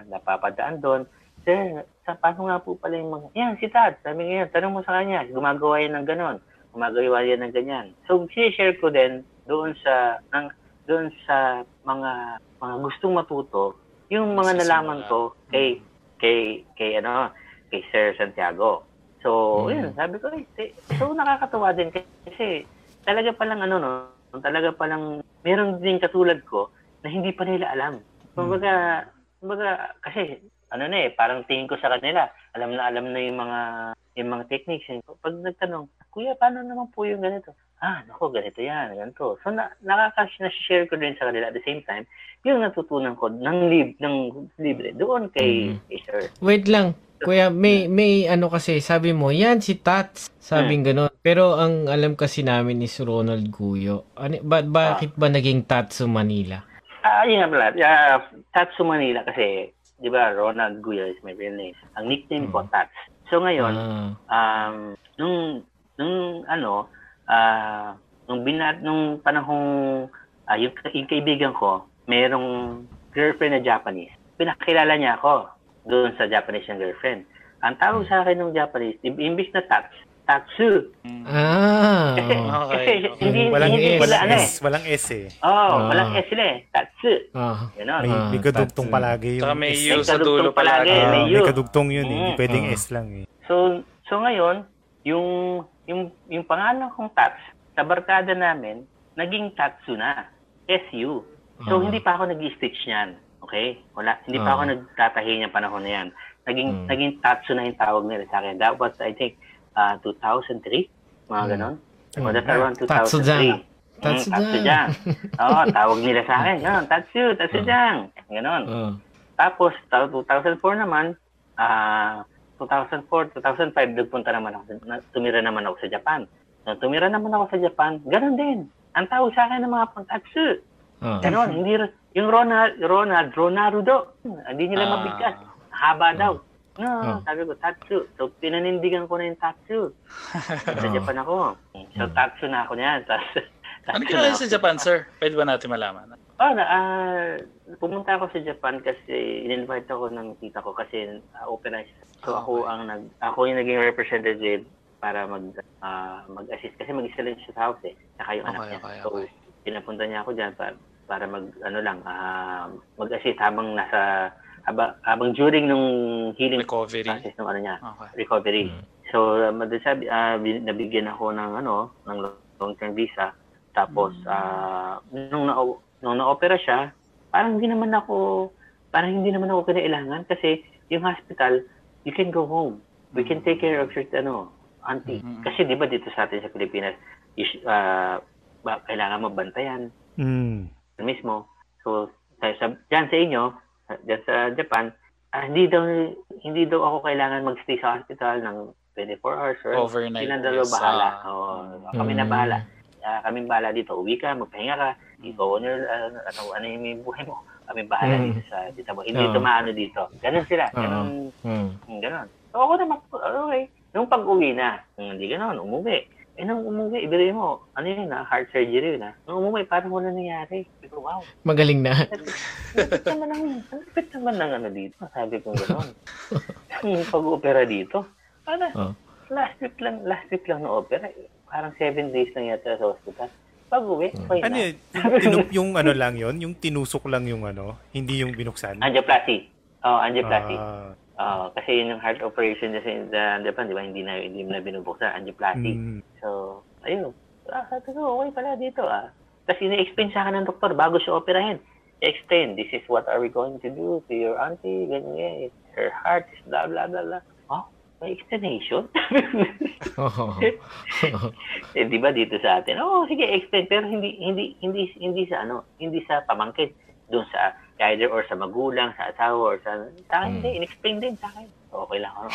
napapadaan doon, Sir, sa paano nga po pala yung mga, yan, si Tad, sabi nga yan, tanong mo sa kanya, gumagawa yan ng ganon, gumagawa yan ng ganyan. So, sinishare ko din doon sa, ng, doon sa mga, mga gustong matuto, yung mga nalaman ko kay, kay, kay, ano, kay Sir Santiago. So, Mm. yun, sabi ko, eh, so nakakatuwa din kasi talaga palang ano no, talaga palang meron din katulad ko na hindi pa nila alam. Kumbaga, kumbaga kasi ano na eh, parang tingin ko sa kanila, alam na alam na yung mga yung mga techniques. Pag nagtanong, Kuya, paano naman po yung ganito? Ah, nako, ganito yan, ganito. So, na, nakaka-share ko din sa kanila at the same time, yung natutunan ko ng, lib, ng libre doon kay, Mhm. kay Sir. Wait lang. Kuya, may may ano kasi, sabi mo, yan si Tats, sabing ganun. Pero ang alam kasi namin is Ronald Guyo. Ano, ba, bakit ba naging Tatsu Manila? Ah, yun nga pala. Uh, Tatsu Manila kasi, di ba, Ronald Guya is my real name. Ang nickname ko, Mhm. Tats. So ngayon, Ah, um, nung, nung ano, ah, nung binat, nung panahong, ah, yung, yung kaibigan ko, merong girlfriend na Japanese. Pinakilala niya ako doon sa Japanese niyang girlfriend. Ang tawag sa akin ng Japanese, im- imbis na Tats, Tatsu. ah. Kasi, [laughs] Okay, [laughs] kasi okay. hindi, Walang hindi S, walang ano eh. S, walang S eh. Oh, Ah. walang S sila eh. Tatsu. ah. Ganon. May, Ah, may kadugtong Tatsu. palagi yung Saka may S. U sa kadugtong dulo palagi, palagi. Ah, may may kadugtong yun eh. Hindi Mm. pwedeng Ah. S lang eh. So, so ngayon, yung yung yung pangalan kong Tats sa barkada namin, naging Tatsu na. SU. So, Ah. hindi pa ako nag-stitch niyan. Okay? Wala. Hindi pa Ah. ako nagtatahi niyan panahon na yan. Naging, Mm. naging Tatsu na yung tawag nila sa akin. That was, I think, uh, 2003. Mga Mm. ganon. Mm. Oh, that's around 2003. Tatsu-jang. Mm, Tatsu-jang. Tatsu-jang. [laughs] Oo, tawag nila sa akin. Ganon, Tatsu, Tatsu-jang. Ganon. Ah. Tapos, ta- 2004 naman, ah 2004, 2005, nagpunta naman ako, tumira naman ako sa Japan. Nung tumira naman ako sa Japan, ganun din. Ang tawag sa akin ng mga pantatsu. Ah. Ganon, hindi, yung Ronald, Ronald, Ronarudo, hindi nila Ah. mabigkas. Haba daw. No, Ah. sabi ko, tatsu. So, pinanindigan ko na yung tatsu. [laughs] sa Ah. Japan ako. So, tatsu na ako niyan. [laughs] Ano tatsu ginawa na sa. Japan, sir? Pwede ba natin malaman? Oh, na, ah, pumunta ako sa Japan kasi in-invite ako ng tita ko kasi uh, opera siya. So Ah, ako ang nag ako yung naging representative para mag ah, mag-assist kasi mag-isa lang siya sa house eh. Saka yung anak Okay, niya. okay, so okay. pinapunta niya ako diyan para para mag ano lang ah, mag-assist habang nasa habang, habang during nung healing Recovery. process ng ano niya, Okay. recovery. Mm. So, uh, sabi, ah, bin- nabigyan ako ng ano, ng long-term visa. Tapos, ah, nung, na, nung na-opera siya, parang hindi naman ako, parang hindi naman ako kinailangan kasi yung hospital, you can go home. We can take care of your, ano, auntie. Mhm. Kasi di ba dito sa atin sa Pilipinas, is, ah, ba, kailangan mabantayan Mm. mismo. So, sa, sa, dyan sa inyo, sa- dyan sa Japan, ah, hindi daw hindi daw ako kailangan magstay sa hospital ng 24 hours. Or Overnight. Dalawa yes, bahala. ah. Oo, kami na Mm. bahala. Ah, kami bahala dito. Uwi ka, magpahinga ka. On your, ah, ano, ano yung may buhay mo. Kami bahala Mm. dito sa dito mo. Hindi Oo. tumaano dito. Ganun sila. Ganun, Mm. mm, ganun. So ako naman, okay. Nung pag-uwi na, hmm, hindi ganun, umuwi. Eh, nung umuwi, ibigay mo, ano yun na, heart surgery yun na. Nung umuwi, parang wala nangyari. Ko, wow, Magaling na. Lapit naman ang, lapit naman ng ano dito. Sabi ko gano'n. [laughs] Yung pag-opera dito. Ano, Oh. last week lang, last week lang na opera. Parang seven days lang yata sa hospital. Pag-uwi, okay Ano na. yun? Yung, yung ano lang yon yung tinusok lang yung ano, hindi yung binuksan. Angioplasty. Oh, angioplasty. Ah, Oh, kasi yun yung heart operation niya sa Japan, di ba? Hindi na, hindi na binubuksan. Angioplasty. mm, So, ayun. Ah, sabi ko, okay pala dito ah. Tapos ini-explain sa akin ng doktor bago siya operahin. Explain, this is what are we going to do to your auntie, ganyan, her heart is blah, blah, blah, blah. May explanation? [laughs] Oh. [laughs] eh, di ba dito sa atin? Oh, sige, explain. Pero hindi, hindi, hindi, hindi sa ano, hindi sa pamangkin. Doon sa either or sa magulang, sa asawa, or sa, sa akin, Mm. in-explain din sa akin. Okay lang ako.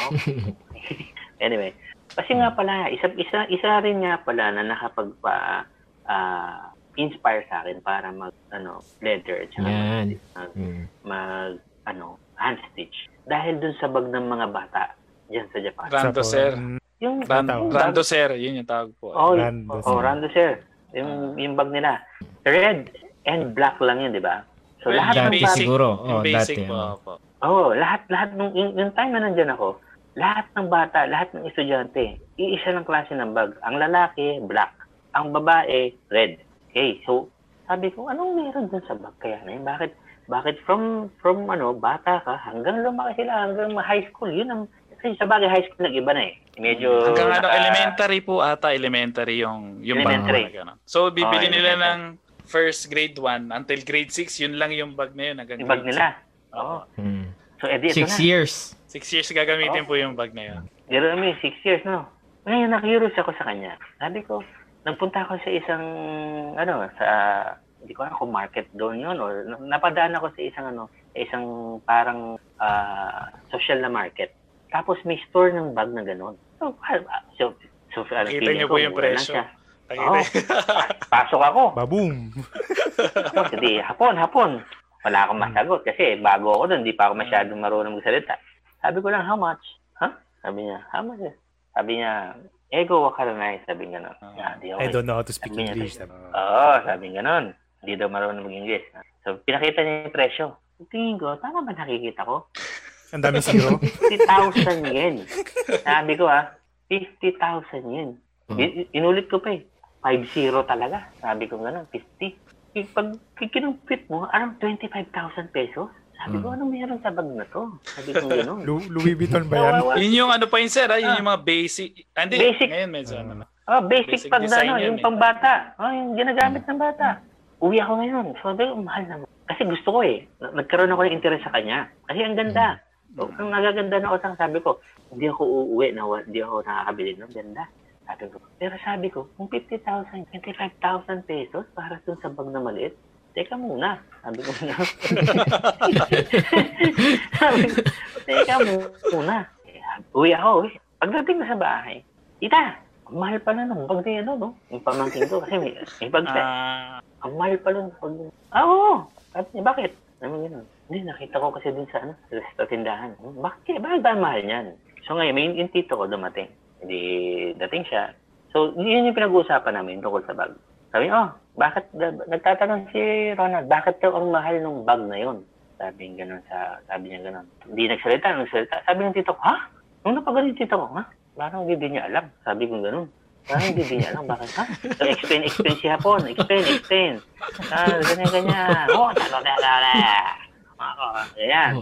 [laughs] Anyway, kasi nga pala, isa, isa, isa rin nga pala na nakapagpa, ah, inspire sa akin para mag, ano, leather, at saka Yan. mag, Mm. mag, ano, hand stitch. Dahil dun sa bag ng mga bata, dyan sa Japan. Rando, sa- sir. mm, Yung, yung bag- Rando, sir. Yun yung tawag po. Oh, Rando, oh, sir. Rando, sir. Yung, yung bag nila. Red and black lang yun, di ba? So, Well, lahat ng basic. bata, siguro. Yung Oh, basic dati. po. oh. po. oh, lahat, lahat, nung, yung, yung time na nandyan ako, lahat ng bata, lahat ng estudyante, iisa ng klase ng bag. Ang lalaki, black. Ang babae, red. Okay, so, sabi ko, anong meron dun sa bag kaya na yun? Bakit, bakit from, from, ano, bata ka, hanggang lumaki sila, hanggang high school, yun ang, kasi sa bagay high school nag-iba na eh. Medyo, Hanggang ano, naka- elementary po ata, elementary yung, yung bag Elementary. na gano'n. So, bibili Oh, nila ng first grade 1 until grade 6, yun lang yung bag na yun. Hanggang yung bag nila. six. Oo. Oo. Mm. So, edi, ito Six na. years. Six years gagamitin po yung bag na yun. Pero kami, six years, no? Ngayon, na-curious ako sa kanya. Sabi ko, nagpunta ako sa isang, ano, sa, hindi ko alam kung market doon yun, or napadaan ako sa isang, ano, sa isang parang ah, social na market. Tapos may store ng bag na gano'n. So, ah, so, so, so Nakita feeling niyo ko, po yung presyo. Nakita Oo. [laughs] Pasok ako. Baboom! Tapos, [laughs] hindi, hapon, hapon. Wala akong masagot kasi bago ako doon, hindi pa ako masyadong marunong magsalita. Sabi ko lang, how much? Ha? Sabi niya, how much? Sabi niya, ego wakaranay. Sabi niya, no. Ah, di I okay. don't know how to speak Sabi niya, English. Oo, sabi nga nun. Hindi daw marunong mag-English. So, pinakita niya yung presyo. Tingin ko, tama ba nakikita ko? Ang dami zero. 50,000 yen. Sabi ko ah, 50,000 yen. I- i- inulit ko pa eh. 5-0 talaga. Sabi ko gano'n, 50. Eh, Pag kinumpit mo, around 25,000 pesos. Sabi ko, ano meron sa bag na to? Sabi ko gano'n. Lu- Louis Vuitton ba yan? Yun yung ano pa yun, sir, ah, yun yung mga basic. Ah, Hindi, Basic. ngayon medyo ano na. Oh, basic, Basic pag design ano, yan yung eh. pambata. Oh, yung ginagamit ng bata. Uwi ako ngayon. So, sabi ko, mahal naman. Kasi gusto ko eh. Na- Nagkaroon ako ng interest sa kanya. Kasi ang ganda. So, ang nagaganda na utang, sabi ko, hindi ako uuwi na hindi ako nakakabili ng ganda. Sabi ko. Pero sabi ko, kung 50,000, 25,000 pesos para dun sa bag na maliit, teka muna. Sabi ko na. [laughs] sabi ko, teka muna. Eh, Uwi ako eh. Pagdating na sa bahay, ang mahal pala ng bag ni ano, no? Yung pamangkin ko kasi may, may bag set. Ah, Ang mahal pala ng bag niya. Ah, oo. Sabi niya, bakit? Naman gano'n. Hindi, nakita ko kasi dun sa, ano, sa, tindahan. Hmm, Bakit? Bakit ba mahal niyan? So ngayon, may yung tito ko dumating. Hindi dating siya. So, yun yung pinag-uusapan namin tungkol sa bag. Sabi oh, bakit, nagtatanong si Ronald, bakit daw ang mahal ng bag na yun? Sabi niya gano'n sa, sabi niya gano'n. Hindi nagsalita, nagsalita. Sabi ng tito ko, ha? Nung napagaling tito ko, ha? Parang hindi niya alam. Sabi ko gano'n. Parang hindi niya alam. Bakit, ha? So, explain, explain si Hapon. Explain, explain. Ah, ganyan, ganyan. Oh, talo, talo, talo. Ako, ayan.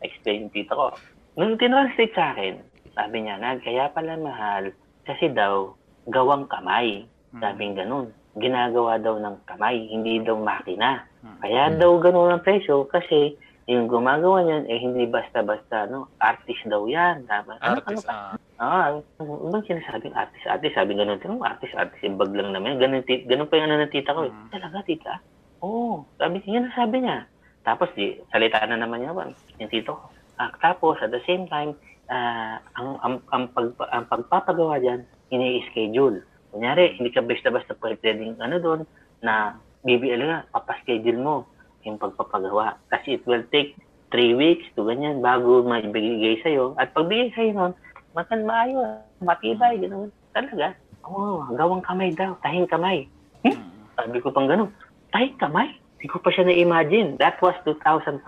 Explain yung tito ko. Nung tinranslate sa akin, sabi niya, Nag, kaya pala mahal kasi daw gawang kamay. Sabi ganun. Ginagawa daw ng kamay, hindi daw makina. Kaya daw ganun ang presyo kasi yung gumagawa niyan eh hindi basta-basta no artist daw yan tama ano, ano artist. pa Ah. ah ano sinasabing artist artist sabi ganun tinong artist artist yung bag lang naman ganun, ganun pa yung ano ng tita ko eh. Talaga tita oo sabi niya na sabi niya tapos di salita na naman niya ba yung tito ko ah, tapos at the same time ah, ang, ang, ang, pag, ang pagpapagawa dyan ini-schedule kunyari hindi ka basta-basta pwedeng ano doon na BBL nga papaschedule mo yung pagpapagawa. Kasi it will take three weeks to ganyan bago maibigay sa'yo. At pagbigay sa'yo nun, makan maayos, matibay, gano'n. Talaga. Oo, oh, gawang kamay daw, tahing kamay. Hmm? Sabi ko pang gano'n, tahing kamay? Hindi ko pa siya na-imagine. That was 2005.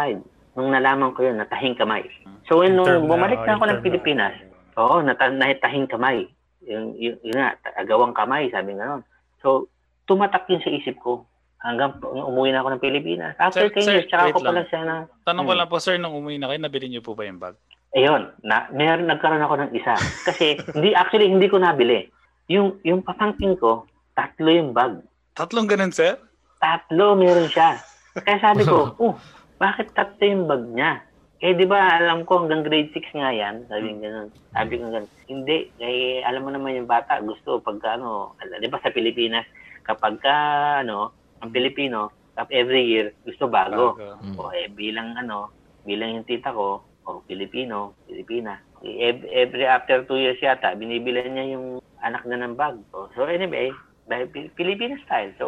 Nung nalaman ko yun, na tahing kamay. So, when nung na, bumalik oh, na ako yung ng Pilipinas, na. oo, nata- nahitahing kamay. Yung, yung, yun nga, ta- gawang kamay, sabi nga nun. So, tumatak yun sa isip ko hanggang umuwi na ako ng Pilipinas. After Sir- 10 sir, years, tsaka ako pala siya na, Tanong ko Hmm. lang po, sir, nung umuwi na kayo, nabili niyo po ba yung bag? ayun, na, meron, nagkaroon ako ng isa. Kasi, [laughs] hindi, actually, hindi ko nabili. Yung, yung papangking ko, tatlo yung bag. Tatlong ganun, sir? Tatlo meron siya. Kaya sabi ko, [laughs] oh, bakit tatlo yung bag niya? Eh, di ba, alam ko hanggang grade 6 nga yan. Sabi ko ganun. Sabi ko ganun. Hindi. Eh, alam mo naman yung bata, gusto pagka, ano, di ba sa Pilipinas, kapag ka, ano, ang Pilipino, every year, gusto bago. O eh, bilang, ano, bilang yung tita ko, o Pilipino, Pilipina. Eh, ev- Every after two years yata, binibilan niya yung anak na ng bag. So, anyway, dahil Pi- Filipino style. So,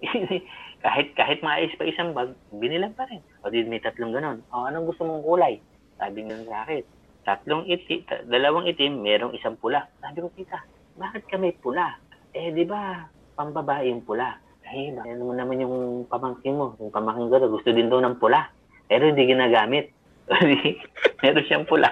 [laughs] kahit kahit maayos pa isang bag, binilan pa rin. O di may tatlong ganon. O anong gusto mong kulay? Sabi nga sa akin. Tatlong itim, dalawang itim, merong isang pula. Sabi ko, tita, bakit ka may pula? Eh, di ba, pambabae yung pula. Eh, ba, ano naman yung pamangkin mo? Yung pamangkin ko, gusto din daw ng pula. Pero hindi ginagamit. [laughs] Meron siyang pula.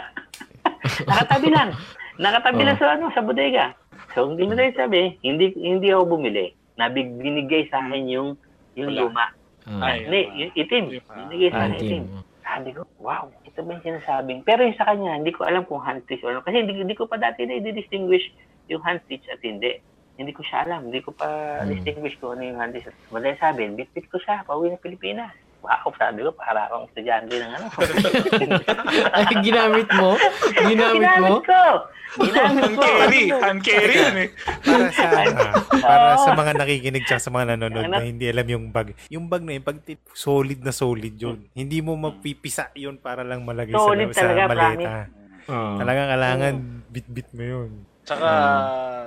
[laughs] Nakatabi lang. Nakatabi lang sa ano, sa bodega. So, hindi mo na sabi, hindi hindi ako bumili. Nabig binigay sa akin yung yung Pula. luma. Ah, Ay, Hindi, ah. yung itim. Ah, Binigay sa akin Antim. itim. Sabi ko, wow, ito ba yung sinasabing? Pero yung sa kanya, hindi ko alam kung hand stitch or ano. Kasi hindi, hindi ko pa dati na i-distinguish yung hand stitch at hindi. Hindi ko siya alam. Hindi ko pa Hmm. distinguish kung ano yung hand stitch. Madaling sabi, bit-bit ko siya, pauwi ng Pilipinas. Wow, sabi ko, para akong estudyante ng ano. [laughs] Ay, ginamit mo? Ginamit mo? Ginamit ko! Ginamit ko! carry. Hand carry yan eh. Para sa ah, para sa mga nakikinig tsaka sa mga nanonood Ano? na hindi alam yung bag. Yung bag na yun, pag solid na solid yun. Hindi mo mapipisa yun para lang malagay Solid sa, sa talaga, maleta. promise. Oo. Talagang kailangan bit-bit mo yun. Tsaka,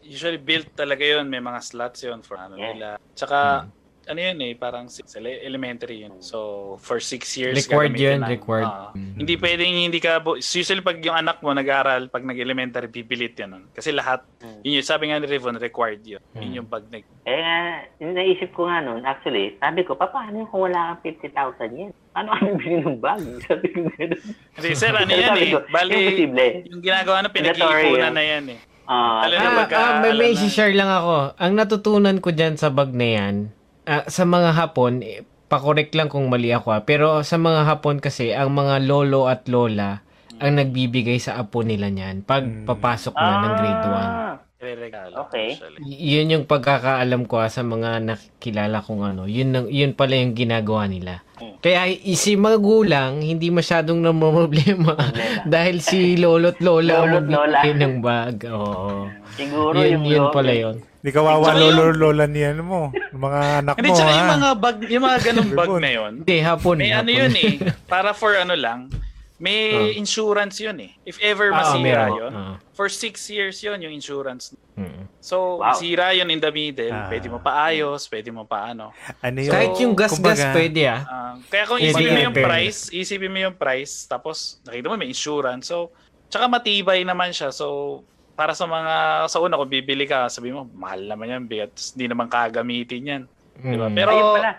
usually built talaga yun. May mga slots yun for ano Yeah. nila. Tsaka, ano yun eh, parang elementary yun. So, for six years, Required gagamitin yun, lang. required. Ah. Mhm. Hindi pwedeng hindi ka, bu- usually pag yung anak mo nag-aaral, pag nag-elementary, pipilit yan. nun. Kasi lahat, Mm. yun yun, sabi nga ni Rivon, required yun. Mm. Yun yung pag nag... Eh nga, yung naisip ko nga noon, actually, sabi ko, pa, paano yung kung wala kang 50,000 yen? Paano kami bili ng bag? [laughs] Sabi ko gano'n. Kasi sir, ano yan eh. ko, Bali, yung ginagawa na pinag-iipunan na yan eh. Ah, na Ah, pagka- ah, may, may share lang ako. Ang natutunan ko dyan sa bag na yan, ah, sa mga hapon, eh, pakorek lang kung mali ako ah, pero sa mga hapon kasi, ang mga lolo at lola ang nagbibigay sa apo nila niyan pag Mm. papasok na ng grade 1. ah, Regalo, Okay. Y- yun yung pagkakaalam ko ah, sa mga nakilala kong ano. Yun, ang- yun pala yung ginagawa nila. Mm. Kaya si mga gulang, hindi masyadong namumroblema Problema. [laughs] dahil si lolo't lola ang Lolo't lola. magbibigay ng bag. Oo. Siguro Yun, yung yun lo- pala yun. Hindi kawawa lolo lola ni ano mo. Mga anak Hindi, mo tsaka ha. yung mga bag, yung mga ganung bag na yun, Hindi, hapon. may ano yun eh, [laughs] para for ano lang, may insurance yun eh. If ever Ah, masira meron. yun, Ah. for six years yun yung insurance. Mm. So, Wow. sira yun in the middle, Ah. pwede mo paayos, pwede mo paano. Ano yun? Kahit yung gas-gas kumbaga, pwede ah. Ah, kaya kung Pwede isipin mo yung price, isipin mo yung price, tapos nakita mo may insurance. So, tsaka matibay naman siya. So, para sa mga, sa una kung bibili ka, sabi mo, mahal naman yan, bigat, hindi naman kagamitin yan. Diba? Mm. Pero, Ayun pala.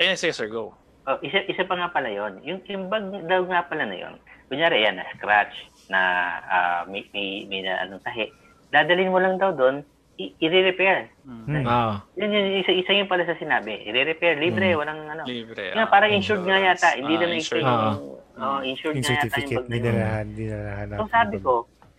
ayun, sige sir, go. Oh, isa, isa pa nga pala yon. Yung, yung bag daw nga pala na yon. Kunyari, yan, na-scratch, na ah, may, may, may na anong tahi. Dadalhin mo lang daw doon, i- i-repair. Hmm. Ah. Yun, yun, isa, isa yung pala sa sinabi. I-repair, libre, walang ano. Libre. Nga, ah, parang insured nga yata. Hindi Ah, na may insured. Ah. Oh, insured nga yata yung certificate, bag na hindi yun. na hindi na nahanap. So sabi ko,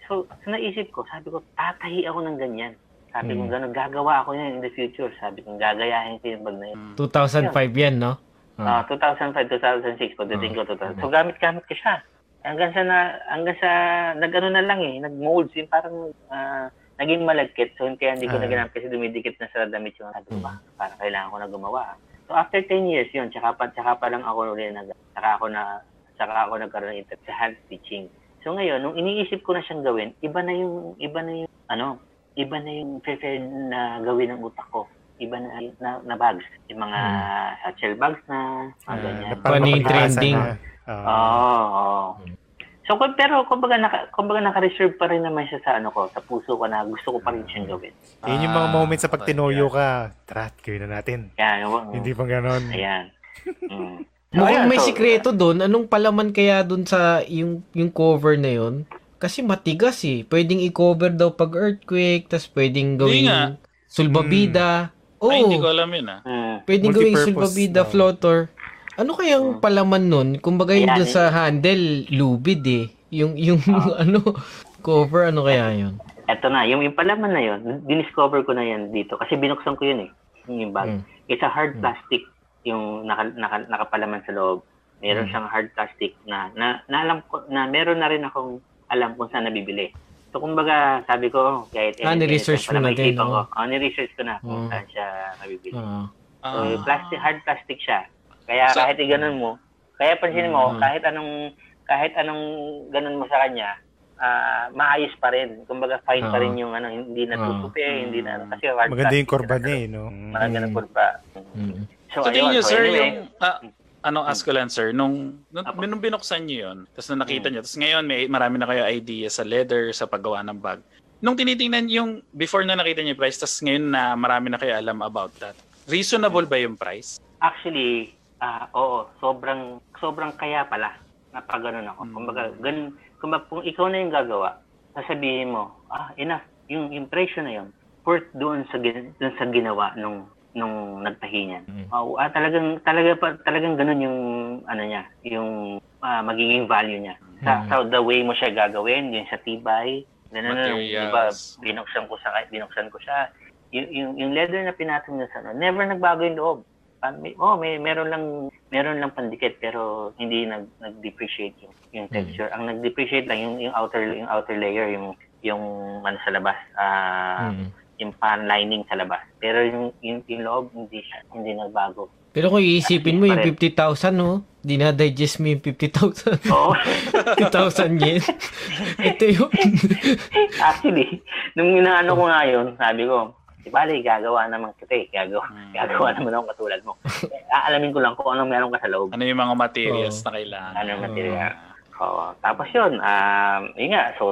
so, naisip ko, sabi ko, tatahi ako ng ganyan. Sabi ko, Hmm. gano'n, gagawa ako yan in the future. Sabi ko, gagayahin ko yung bag na yun. Mm. 2005 yan, no? Ah, 2005, 2006, pagdating ko, 2000. So gamit-gamit ko siya. Hanggang sa na, hanggang sa, nag-ano na lang eh, nag-molds, yung parang, ah, naging malagkit. So kaya hindi ko Ah. na ginamit kasi dumidikit na sa damit yung sabi ko ba, parang kailangan ko na gumawa. So after 10 years yun, tsaka pa, tsaka pa lang ako ulit nag, tsaka ako na, tsaka ako nagkaroon ng interest sa hand stitching. So ngayon, nung iniisip ko na siyang gawin, iba na yung, iba na yung, ano, iba na yung preferred na gawin ng utak ko. Iba na, na, na bags. Yung mga satchel bags na, mga Ah, ganyan. Ano yung mapag-asa trending? na. Ah. Oo, oo. So, kung- pero kumbaga, naka, kumbaga naka-reserve pa rin naman siya sa ano ko, sa puso ko na gusto ko pa rin siyang gawin. Yun yung mga Ah, moments sa pag okay, tinoyo ka. Tara, gawin na natin. Yan, yung, Hindi pa ganon. Ayan. Mm. Mukhang may so- sikreto doon. Anong palaman kaya doon sa yung yung cover na yun? Kasi matigas eh. Pwedeng i-cover daw pag earthquake, tas pwedeng gawing nga. sulbabida. Oo, Ay, hindi ko alam yun ah. Mm. pwedeng gawing sulbabida daw. floater. Ano kayang palaman nun? Kumbaga yung doon sa handle, lubid eh. Yung, yung [laughs] ano, cover, ano kaya yun? Eto na, yung, yung palaman na yun, diniscover ko na yan dito. Kasi binuksan ko yun eh, yung bag. Mm. It's a hard plastic yung naka, naka, nakapalaman sa loob. Meron siyang hard plastic na, na, na alam ko, na meron na rin akong alam kung saan nabibili. So, kumbaga, sabi ko, oh, kahit Ah, ni-research mo na din, ko. oo. Oh, ni-research ko na kung Oo. saan siya nabibili. Ah. So, yung plastic, hard plastic siya. Kaya So- kahit i-ganon mo, kaya pansinin mo, Mm. kahit anong kahit anong ganun mo sa kanya, ah maayos pa rin. Kumbaga fine pa Oo. rin yung ano, hindi na Oo. tutupi, hindi na kasi hard Maganda yung na- niya eh, no? Maganda Mm. kurba. Mm. So, So, tingin ayun. So, sir, anyway, yung, ah, ano, ask ko lang, sir, nung, nung, Apo. nung binuksan nyo yun, tapos nung nakita Mm. nyo, tapos ngayon may marami na kayo idea sa leather, sa paggawa ng bag. Nung tinitingnan yung, before na nakita nyo yung price, tapos ngayon na marami na kayo alam about that, reasonable ba yung price? Actually, ah oo, sobrang sobrang kaya pala na pag ganun ako. Mm. Kumbaga, ganun, kumbaga, kung ikaw na yung gagawa, sasabihin mo, ah, enough, yung impression na yun, worth doon sa, doon sa ginawa nung nung nagtahi niyan. Mm. Ah, ah, talagang talaga pa talagang ganun yung ano niya, yung ah, magiging value niya. Sa, Mm. sa the way mo siya gagawin, yung sa tibay, ganun Materials. binuksan ko sa binuksan ko siya. Yung, yung, yung leather na pinatong niya sa ano, never nagbago yung loob. may, oh, may meron lang meron lang pandikit pero hindi nag nag-depreciate yung yung texture. Ang nag-depreciate lang yung yung outer yung outer layer yung yung ano sa labas. Ah, Mm. Yung pan lining sa labas. Pero yung yung, yung loob hindi siya hindi nagbago. Pero kung iisipin mo yung 50,000, no? Dinadigest mo yung 50,000. Oo. 50,000 yen. Ito yung... Actually, nung inaano ko nga yun, sabi ko, di bali, gagawa naman kita eh. Gagawa, Hmm. gagawa naman ako katulad mo. Aalamin ko lang kung anong meron ka sa loob. Ano yung mga materials Oo. na kailangan? Ano yung material. Oo. Tapos yun, um, yun nga, so,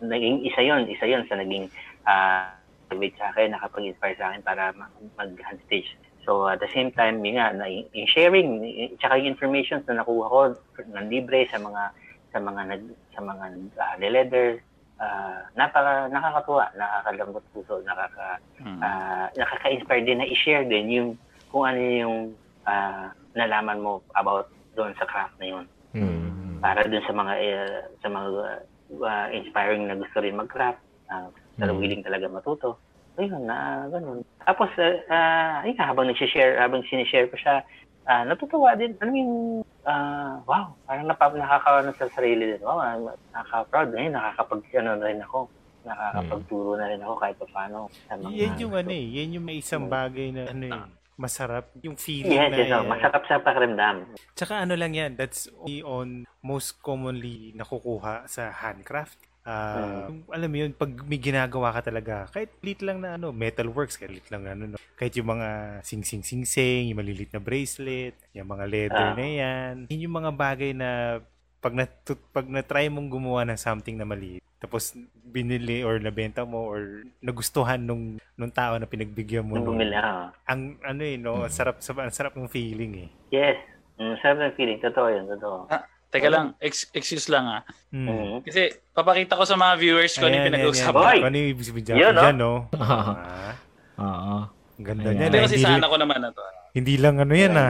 naging isa yun, isa yun sa naging uh, sa akin, nakapag-inspire sa akin para ma- mag-hand stage. So, at the same time, yun nga, na, yung sharing, tsaka yung information na nakuha ko ng libre sa mga sa mga nag sa mga uh, leather, uh, napaka nakakatuwa, nakakalambot puso, nakaka Hmm. ah, nakaka-inspire din na i-share din yung kung ano yung ah, nalaman mo about doon sa craft na yun Mm. para dun sa mga eh, sa mga ah, inspiring na gusto rin mag-craft uh, na Mm. willing talaga matuto ayun na ganun tapos uh, ayun nga, habang nag-share habang sinishare ko siya ah, natutuwa din ano yung ah, wow parang napap nakakaano sa sarili din wow nakaka-proud eh nakakapag ano na rin ako nakakapagturo na rin ako kahit pa paano sa mga Yan yung ano eh, yan yung may isang bagay na ano eh, masarap. Yung feeling Yes, na yes, oh, eh, masarap sa pakiramdam. Tsaka ano lang yan, that's on most commonly nakukuha sa handcraft. Ah, yung, alam mo yun, pag may ginagawa ka talaga, kahit lit lang na ano, metalworks, kahit lit lang na ano, no, kahit yung mga sing-sing-sing-sing, yung malilit na bracelet, yung mga leather Ah. na yan, yun yung mga bagay na pag na pag na-try mong gumawa ng something na maliit, tapos binili or nabenta mo or nagustuhan nung nung tao na pinagbigyan mo Nung bumili ako. ang ano eh no, sarap sa sarap ng feeling eh. Yes. Mm, sarap ng feeling. Totoo yun, totoo. Teka lang, ex- excuse lang ah. Mm. Kasi papakita ko sa mga viewers ko ano yung pinag-uusapan. Ano yung ibig sabihin dyan? No? Dyan, no? Ah, [laughs] Oo. ang ganda niyan. Pero ah. kasi Hindi, sana ko naman na to. hindi lang ano yan ah.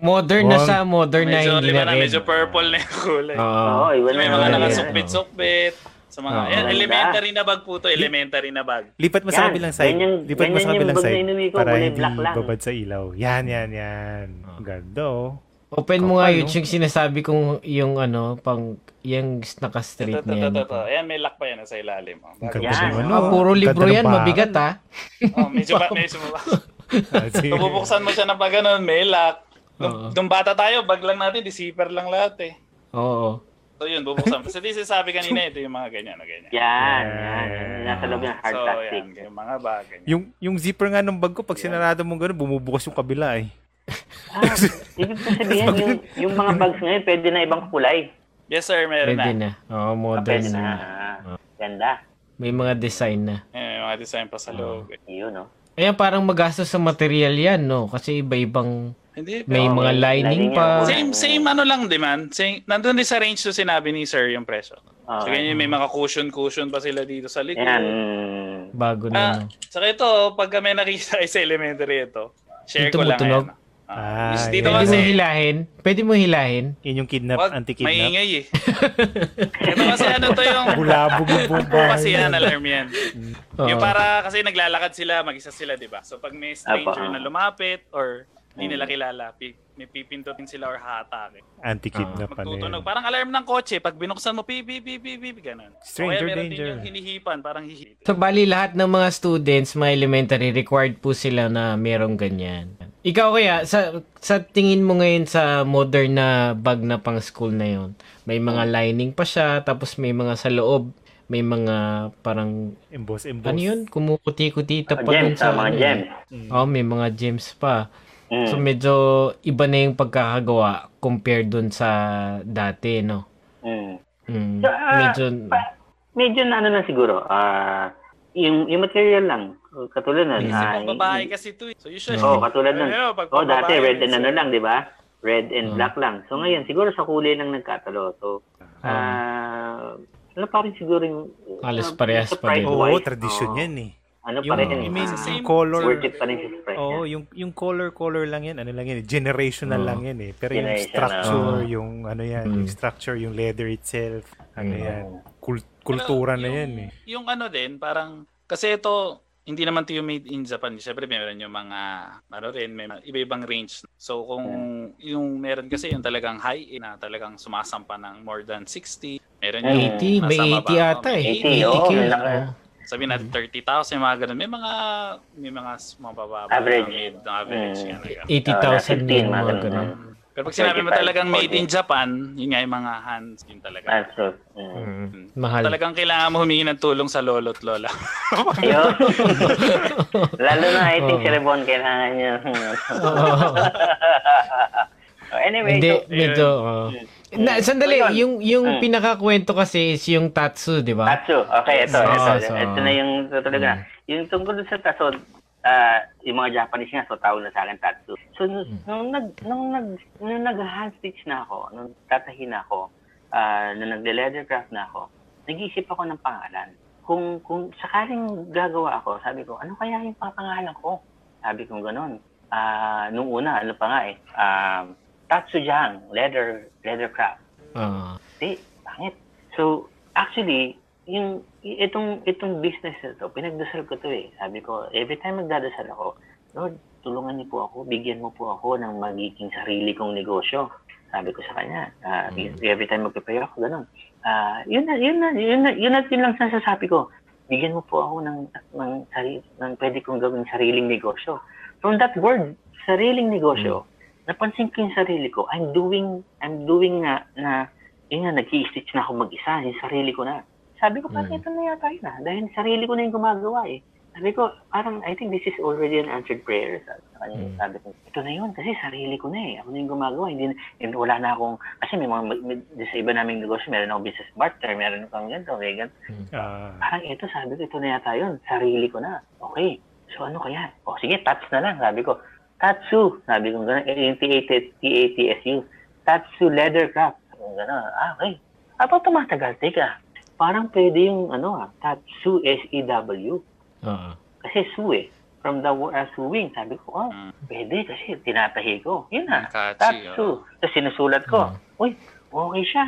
Modern na sa modern na Medyo, hindi na na, red. medyo purple na yung kulay. Oo. Iba May mga nakasukbit-sukbit. Sa mga, yan, Ganda. elementary na bag po to, elementary na bag. Lipat mo sa Yan. kabilang side. Ganyan- Lipat mo sa kabilang side. Para hindi black lang. babad sa ilaw. Yan, yan, yan. Ang Ganda oh. Open mo nga Kapal, yun no? yung sinasabi kong yung ano, pang yung naka-straight Ito, na ito, yan. ito, ito. Ayan, may lock pa yan sa ilalim. Oh. Ang ganda Yan. ng ano. Ah, puro libro ganda ng yan, mabigat ah. Oh, medyo, ba, [laughs] medyo Ah, sige. So, bubuksan mo siya ng pag ganun, may lock. Nung, Oo. nung bata tayo, bag lang natin, di zipper lang lahat eh. Oo. So yun, bubuksan. Kasi di sabi kanina, ito yung mga ganyan o ganyan. Yan, yan. yan. Nasa loob yung hard So, plastic. yan, yung mga bag, ganyan. Yung yung zipper nga ng bag ko, pag sinarado mo gano'n, bumubukas yung kabila eh. Ah, ibig ko sabihin, yung, yung mga bags ngayon, pwede na ibang kulay. Yes sir, meron Pwede na. na. Oo, Ah, modern pwede na. na. Ah, Ganda. May mga design na. Yung mga design pa sa loob. eh. Yun, no? Ayan, parang magastos sa material yan, no? Kasi iba-ibang, Hindi, may pero- mga may lining lining pa. yan. Same, same ano lang, demand. Same, nandun din sa range to sinabi ni sir yung presyo. So, Okay. ganyan, may mga cushion-cushion pa sila dito sa likod. Yan. mm, Bago Ah, na. saka ito, pag kami nakita ay sa elementary ito, share Dito ko lang tumutunog? yan. Ah, is- dito. Pwede mo kasi, hilahin? Pwede mo hilahin? Yun yung kidnap, wag, anti-kidnap. maingay eh. ito kasi ano to yung, Bulabog yung po kasi yan, alarm yan. Oo. Yung para kasi naglalakad sila, mag-isa sila, di ba? So pag may stranger Apa. na lumapit or hindi nila kilala, pi- may pipindutin sila or haatake. Anti-kidnap pa na Magtutunog. yan. Parang alarm ng kotse. Pag binuksan mo, pi, pi, pi, pi, pi, ganun. Stranger o kaya meron danger. din yung hinihipan, parang hihip. So, bali lahat ng mga students, mga elementary, required po sila na merong ganyan. Ikaw kaya, sa, sa tingin mo ngayon sa modern na bag na pang school na yon may mga lining pa siya, tapos may mga sa loob, may mga parang, Emboss, emboss. ano yun, kumukuti-kuti pa dun gems, sa, ah, mga ano eh. gems. Oo, may mga gems pa. Mm. So, medyo iba na yung pagkakagawa compared dun sa dati, no? Mm. Mm, So, ah, medyo, pa- medyo na ano na siguro, ah, yung, yung material lang, katulad nun. Kasi ah, pang babae kasi ito eh. So usually, Oo, oh, katulad nun. Ayun, Oh, dati red and ano lang, di ba? Red and Oo. black lang. So ngayon, siguro sa kulay lang nagkatalo. So, ah, ano pa rin siguro yung... Halos ah, parehas pa din. Oo, price-wise, tradisyon oo. yan eh. Ano Yung, pa rin I yun? mean, ah, Same- yung color, worth it pa rin sa price. Oo, yung yung color color lang yan, ano lang yan, eh, generational Oo. lang yan eh. Pero yung structure, Oo. yung ano yan, Mm. yung structure, yung leather itself, ano Mm. yan, kul- kultura na yung, yan eh. Yung ano din, parang, kasi ito, hindi naman to yung made in Japan. Siyempre, meron yung mga, ano rin, may iba-ibang range. So, kung yung meron kasi yung talagang high na talagang sumasampa ng more than 60. Meron yung 80, may nasa 80 baba, ata eh. 80, oo, 80K. may laki. oo. Sabi na 30,000, mga ganun. May mga, may mga mababa. Average. Mid, average. Mm. yan, ganun. 80,000 15, yung mga mga ganun. Pero pag sinabi mo 35, talagang made in 40. Japan, yun nga yung mga hands, yun talaga. That's true. Mm. Mm. Mm. Mahal. Talagang kailangan mo humingi ng tulong sa lolo't lola. [laughs] Yun. [laughs] Lalo na, I think Oo. si Rebon kailangan niya. [laughs] anyway, Hindi, so, medyo, oo. Na, sandali, So, yun. yung yung Mm. pinakakwento kasi is yung Tatsu, di ba? Tatsu. Okay, ito. Oo, ito, so- ito na yung tutuloy na. Yung tungkol sa Tatsu, ah, yung mga Japanese nga, so tawag na sa akin Tatsu. So, nung, nung, nag, nung, nag, nung nag-hand stitch na ako, nung tatahin na ako, ah, nung nagle-leather craft na ako, nag-iisip ako ng pangalan. Kung, kung sakaling gagawa ako, sabi ko, ano kaya yung papangalan ko? Sabi ko gano'n. Ah, nung una, ano pa nga eh, um, Tatsujang, leather, leather craft. Oo. Hindi, pangit. So, actually, yung itong itong business na to, pinagdasal ko to eh. Sabi ko, every time magdadasal ako, Lord, tulungan niyo po ako, bigyan mo po ako ng magiging sarili kong negosyo. Sabi ko sa kanya, ah, every time magpe-pray ako, ganun. Ah, yun na, yun na, yun na, yun na, yun lang sasasabi ko. Bigyan mo po ako ng, ng, sarili, ng pwede kong gawing sariling negosyo. From that word, sariling negosyo, napansin ko yung sarili ko, I'm doing, I'm doing nga, na, yun nga, nag-i-stitch na ako mag-isa, yung sarili ko na. Sabi ko, parang Mm. ito na yata yun ah, dahil sarili ko na yung gumagawa eh. Sabi ko, parang, I think this is already an answered prayer. Sabi, sa kanya, Mm. sabi ko, ito na yun, kasi sarili ko na eh. Ako na yung gumagawa. Hindi, hindi wala na akong, kasi may mga, may, sa iba naming negosyo, meron akong business partner, meron akong ganito, may ganito. Ah, Parang ito, sabi ko, ito na yata yun. Sarili ko na. Okay. So ano kaya? O sige, tats na lang. Sabi ko, Tatsu. Sabi ko gano'n, eh, T-A-T-S-U. Tatsu Leather Craft. Sabi ko gano'n. Ah, okay. Habang tumatagal, teka, parang pwede yung ano ah, Tatsu S-E-W. Oo. Kasi su eh. From the word uh, suing. Sabi ko, oh, Mm. pwede kasi tinatahi ko. Yun na. Catchy, Tatsu. oh. Tapos sinusulat ko. Mm. Uy, okay siya.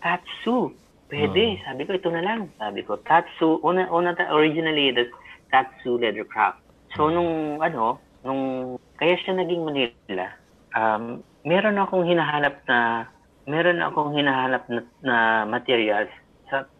Tatsu. Pwede. Sabi ko, ito na lang. Sabi ko, Tatsu. Una, una ta- originally, the Tatsu leather craft. So, nung, ano, nung, kaya siya naging Manila, um, meron akong hinahanap na, meron akong hinahanap na, na materials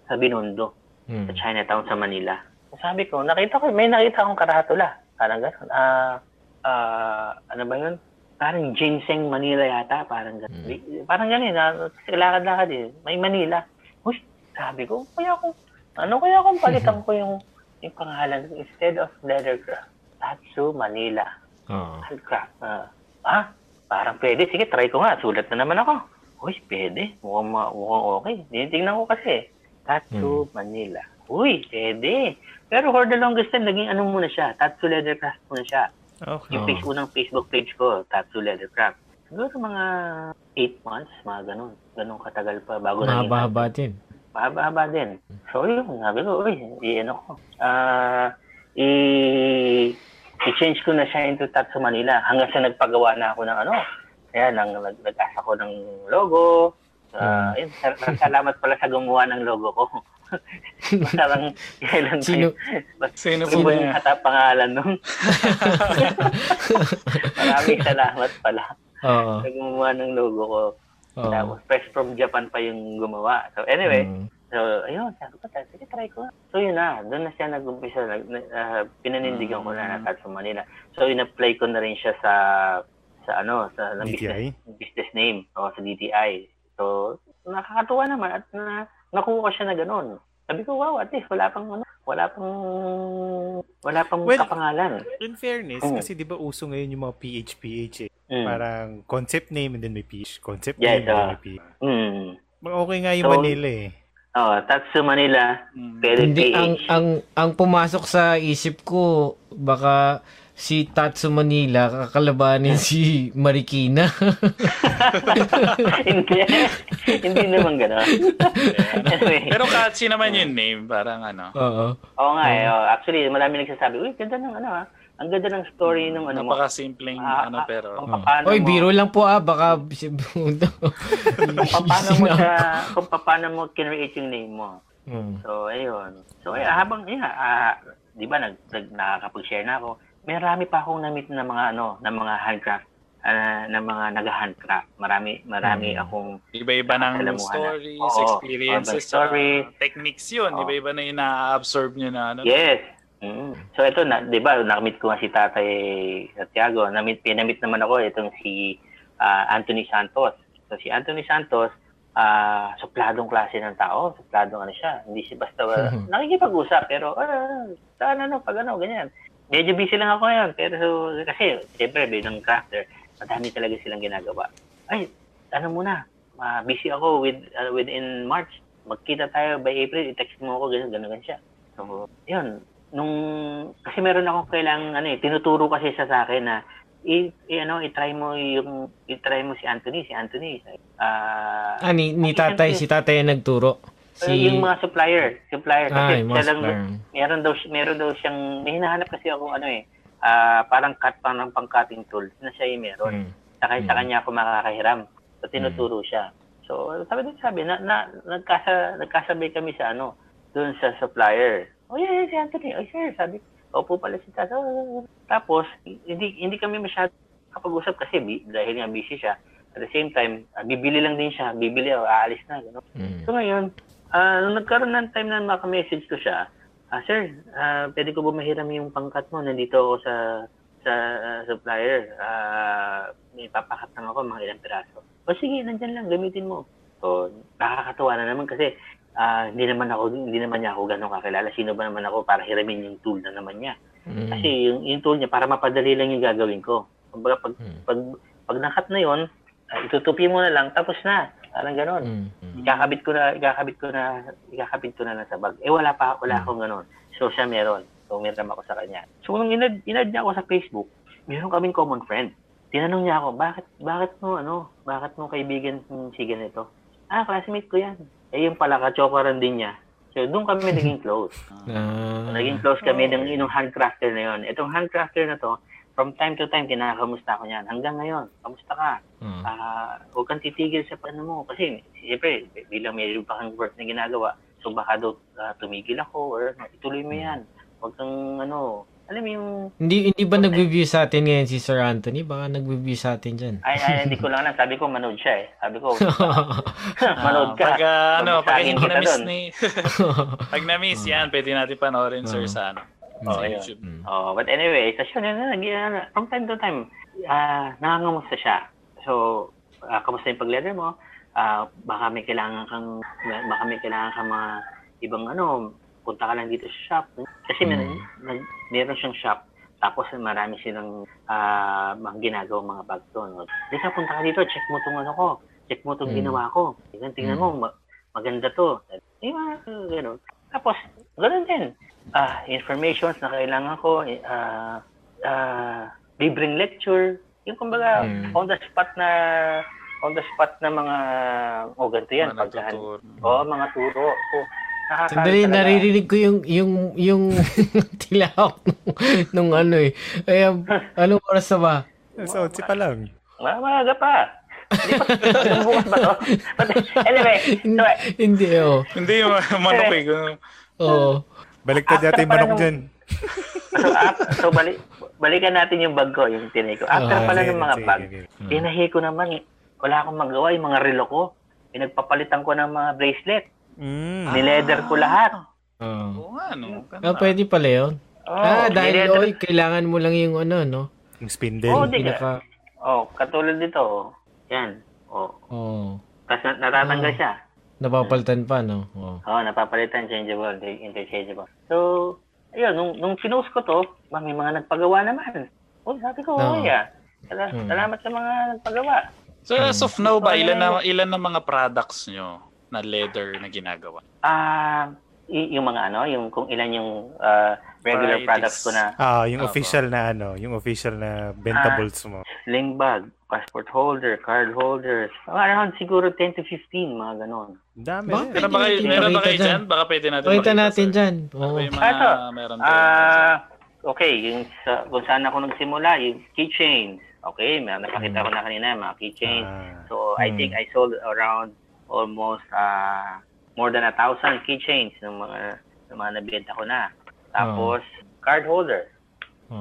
sa, Binondo Mm. sa Chinatown sa Manila. Sabi ko, nakita ko, may nakita akong karatula. Parang gano'n. Ah, ah, ano ba yun? Parang ginseng Manila yata. Parang gano'n. Di- Parang gano'n. Na, kasi lakad-lakad eh. May Manila. Uy, sabi ko, kaya kung, ano kaya kung palitan ko yung, yung pangalan ko instead of Leathercraft. Tatsu Manila. Oo. Leathercraft. Ah, ah, parang pwede. Sige, try ko nga. Sulat na naman ako. Uy, pwede. Mukhang, mukhang okay. Tinitingnan ko kasi. Tatsu Manila. Uy, pwede. Pero for the longest time, naging ano muna siya. Tatsu Leathercraft muna siya. okay. Yung face, unang Facebook page ko, Tatsu Leathercraft. Siguro mga 8 months, mga ganun. Ganun katagal pa bago naging Mahaba-haba din. Mahaba-haba din. So, yun, sabi ko, uy, i-ano ko. Ah, i i-change ko na siya into Tatsu Manila hanggang sa nagpagawa na ako ng ano. Kaya nang nag- nag-asa ko ng logo. Ah, yun, sal- [laughs] salamat pala sa gumawa ng logo ko. [laughs] Parang kailan ba Sino- yun? Sino po ba ba yung kata pangalan nun? [laughs] Maraming salamat pala Oo. sa gumawa ng logo ko. Oo. Tapos, fresh from Japan pa yung gumawa. So, anyway, Mm. So, ayun, sabi ko, sige, try ko. So, yun na. Doon na siya nag-umpisa. Nag, na- ah, pinanindigan ko na na sa Manila. So, in-apply ko na rin siya sa, sa ano, sa ng DTI? business, business name. O, sa DTI. So, nakakatuwa naman at na, nakuha ko siya na ganun. Sabi ko, wow, at least wala pang, ano, wala pang, wala pang Well, kapangalan. In fairness, Mm. kasi di ba uso ngayon yung mga PH-PH eh. Mm. Parang concept name and then may PH. Concept Yes, name and then ah. may PH. Mm. Okay nga yung So, Manila eh. Oh, Tatsu Manila, Mm. Hindi, PH. ang, ang, ang pumasok sa isip ko, baka si Tatsu Manila kakalabanin si Marikina. [laughs] hindi. hindi naman gano'n. anyway. Pero catchy naman yung name. Parang ano. Oo. Oo nga eh. oh. Actually, marami nagsasabi, uy, ganda ng ano ah. Ang ganda ng story ng ano mo. Napaka-simpleng Ah, ano ah, pero. kung paano Oy, mo, biro lang po ah, baka kung [laughs] paano mo siya, kung paano mo kinreate yung name mo. Hmm. So, ayun. So, ay, habang, yeah, ah, di ba, nag, nag, nakakapag-share na ako. May marami pa akong na-meet na mga, ano, na mga handcraft, uh, na mga nag-handcraft. Marami, marami Mm. akong Iba-iba ng stories, Oo, experiences, stories. uh, techniques yun. Oo. Iba-iba na yung na-absorb nyo na. Ano? Yes. Mm. So ito na, 'di ba, nakamit ko nga si Tatay Santiago. Namit pinamit naman ako itong si ah, Anthony Santos. So si Anthony Santos, ah supladong klase ng tao, supladong ano siya. Hindi siya basta Mhm. [laughs] nakikipag-usap pero ah, saan ano, pag ano, ganyan. Medyo busy lang ako ngayon pero so, kasi siyempre bilang crafter, madami talaga silang ginagawa. Ay, ano muna, ah, busy ako with ah, within March. Magkita tayo by April, i-text mo ako, ganyan, ganun, ganun siya. So, yun. Nung, kasi meron akong kailangan, ano eh, tinuturo kasi siya sa akin na, i, i ano, i-try mo yung, i-try mo si Anthony, si Anthony. Ah, Ah, ni, ni tatay, si tatay ang nagturo. Si, Si, yung mga supplier, supplier. Kasi yung siya lang, meron daw, meron daw siyang, may hinahanap kasi ako, ano eh, ah, parang cut, parang pang-cutting tool, na siya yung meron. Mm. Saka sa Mm. kanya ako makakahiram. So, tinuturo siya. So, sabi din sabi, na, na, nagkasa, nagkasabay kami sa ano, doon sa supplier. Oh, yeah, yeah, si Anthony. Oh, sir, sabi, opo pala si Tata. Tapos, hindi, hindi kami masyado kapag-usap kasi bi- dahil nga busy siya. At the same time, ah, bibili lang din siya. Bibili, oh, aalis na. Gano. Mm. So ngayon, ah, nung nagkaroon ng time na maka-message ko siya, ah, sir, ah, pwede ko ba mahiram yung pangkat mo? Nandito ako sa sa ah, supplier. Ah, may papakat lang ako mga ilang piraso. O sige, nandyan lang, gamitin mo. So, nakakatuwa na naman kasi ah, hindi naman ako hindi naman niya ako ganun kakilala. Sino ba naman ako para hiramin yung tool na naman niya? Mm. Kasi yung, yung tool niya, para mapadali lang yung gagawin ko. Kumbaga, pag, Mm. pag, pag nakat na yon itutupi mo na lang, tapos na. Parang ganon Mm. Mm. ikakabit ko na ikakabit ko na ikakabit ko na lang sa bag. Eh wala pa wala akong ganun. So siya meron. So meron ako sa kanya. So nung inad, inad niya ako sa Facebook, meron kaming common friend. Tinanong niya ako, bakit bakit mo ano, bakit mo kaibigan si ganito? Ah, classmate ko 'yan. Eh yung pala ka-chokaran din niya. So doon kami naging close. Ah. Naging close kami ng inong handcrafter na yon. Itong handcrafter na to, from time to time kinakamusta ko niyan. Hanggang ngayon, kamusta ka? Mm. ah huwag kang titigil sa paano mo. Kasi, siyempre, bilang mayroon pa kang work na ginagawa, so baka daw ah, tumigil ako or ano, ituloy mo yan. Huwag kang, ano, alam mo yung, Hindi hindi ba nagbe-view sa atin ngayon si Sir Anthony? Baka nagbe-view sa atin diyan. ay, ay, hindi ko lang alam. Sabi ko, manood siya eh. Sabi ko, [laughs] [laughs] manood ka. Pag, ah, ano, pag hindi na-miss ni... [laughs] pag na-miss yan, pwede natin panoorin, sir, sa ano. Oo, sa yun. YouTube. Mm. Oh, but anyway, sa siya, na, na, from time to time, ah nangangamusta siya. So, ah, kamusta yung pag-leather mo? Ah, baka may kailangan kang, baka may kailangan kang mga ibang ano, punta ka lang dito sa shop. Kasi may, Mm. nag, meron siyang shop. Tapos marami silang ah, mga ginagawa mga bag doon. Di ka punta ka dito, check mo tong ano ko. Check mo tong Mm. ginawa ko. Tingnan, tingnan mo, ma- maganda to. Di ba? Ganun. Tapos, ganun din ah informations na kailangan ko, eh, ah ah libreng lecture, yung kumbaga Mm. on the spot na on the spot na mga oh ganito yan Mga pagkahan. Oo, mga turo. So, Sandali, talaga- naririnig ko yung yung yung [laughs] tilawak nung, nung ano eh. Kaya, [laughs] anong oras na ba? So, si pa lang. Ma- Maaga pa. Hindi pa, bukas ba to? But [laughs] anyway, so, Hindi, oh. Hindi, yung manok eh. Oo. Baliktad After yung manok nung- dyan. so, af- so balik, balikan natin yung bag ko, yung tinay ko. After Ah, pala sige, ng mga sige, bag, sige. Mm. tinahi ko naman, wala akong magawa, yung mga relo ko. Pinagpapalitan ko ng mga bracelet. Mm. Nileather ko lahat. Oo. Oo nga, no? Ganda. Ah, pwede pala yun. Oh, ah, dahil nileather- oy, kailangan mo lang yung ano, no? Yung spindle. Oh, di- Pinaka, Oh, katulad dito. oh. Yan. Oh. oh, Tapos na- natatanggal Ah. siya. Napapalitan pa, no? Oh. Oh, napapalitan, changeable, interchangeable. So, ayun, nung, nung pinost ko to, may mga nagpagawa naman. Oh, sabi ko, oh, Oo. yeah. Sala- Hmm. Salamat sa mga nagpagawa. So, as of now ba, ilan na, ilan na mga products nyo na leather na ginagawa? Ah, y- yung mga ano, yung kung ilan yung ah, regular Varieties. products ko na Ah, yung Apo. official na ano, yung official na bentables mo. sling bag, passport holder, card holders. Around siguro 10 to 15, mga ganon. Dami rin. Meron ba kayo, natin meron ba kayo dyan. Baka pwede natin Pakita natin sir. dyan. Ano Oo. ba yung Ah, ito. mga meron kayo? Ah, okay, yung sa, kung saan ako nagsimula, yung keychains. Okay, may napakita ko na kanina, mga keychains. Ah. So, I Hmm. think I sold around almost uh, more than a thousand keychains ng mga ng mga nabenta ko na. Tapos, card holder.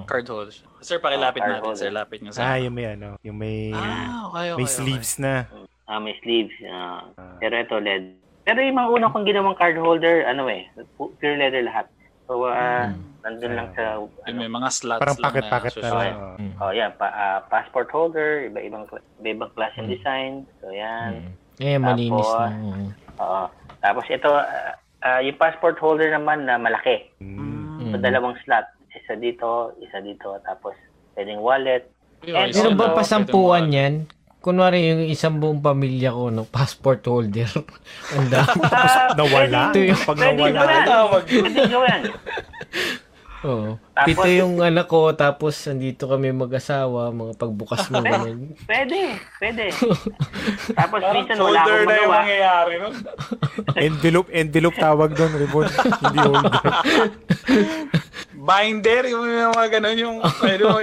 Card holder. Sir, pakilapit Ah, card natin, holder. sir. Lapit niyo Ah, sa... yung may ano, yung may Ah, okay, okay. may okay. sleeves na. Ah, may sleeves. ah. Ah. pero ito, LED. Pero yung mga unang kong ginawang card holder, ano eh, pu- pure leather lahat. So, ah, nandun lang sa, Yung ano, may mga slots Parang lang packet-packet na susunod. lang. oo. Mm. oh, yan, pa, ah, passport holder, iba-ibang, iba-ibang klase ng Mm. design. So, yan. Mm. Eh, malinis Tapos, na. oo. Oo. Tapos ito, ah, ah, yung passport holder naman na malaki. Mm. So, dalawang slot. Isa dito, isa dito. Tapos, pwedeng wallet. And Meron yun, ba pasampuan yan? Kunwari yung isang buong pamilya ko, no, passport holder. [laughs] Ang dami. [laughs] Nawala? Ito yung- Pag Pwede nawala. Pwede gawin. [laughs] Oo. Tapos- Pito yung anak ko, tapos nandito kami mag-asawa, mga pagbukas mo ganun. Pwede, pwede. Tapos Parang minsan wala folder akong na yung magawa. mangyayari nun. envelope, envelope tawag doon, Ribbon. Hindi holder. Binder, yung mga ganun, yung... Pwede [laughs] mo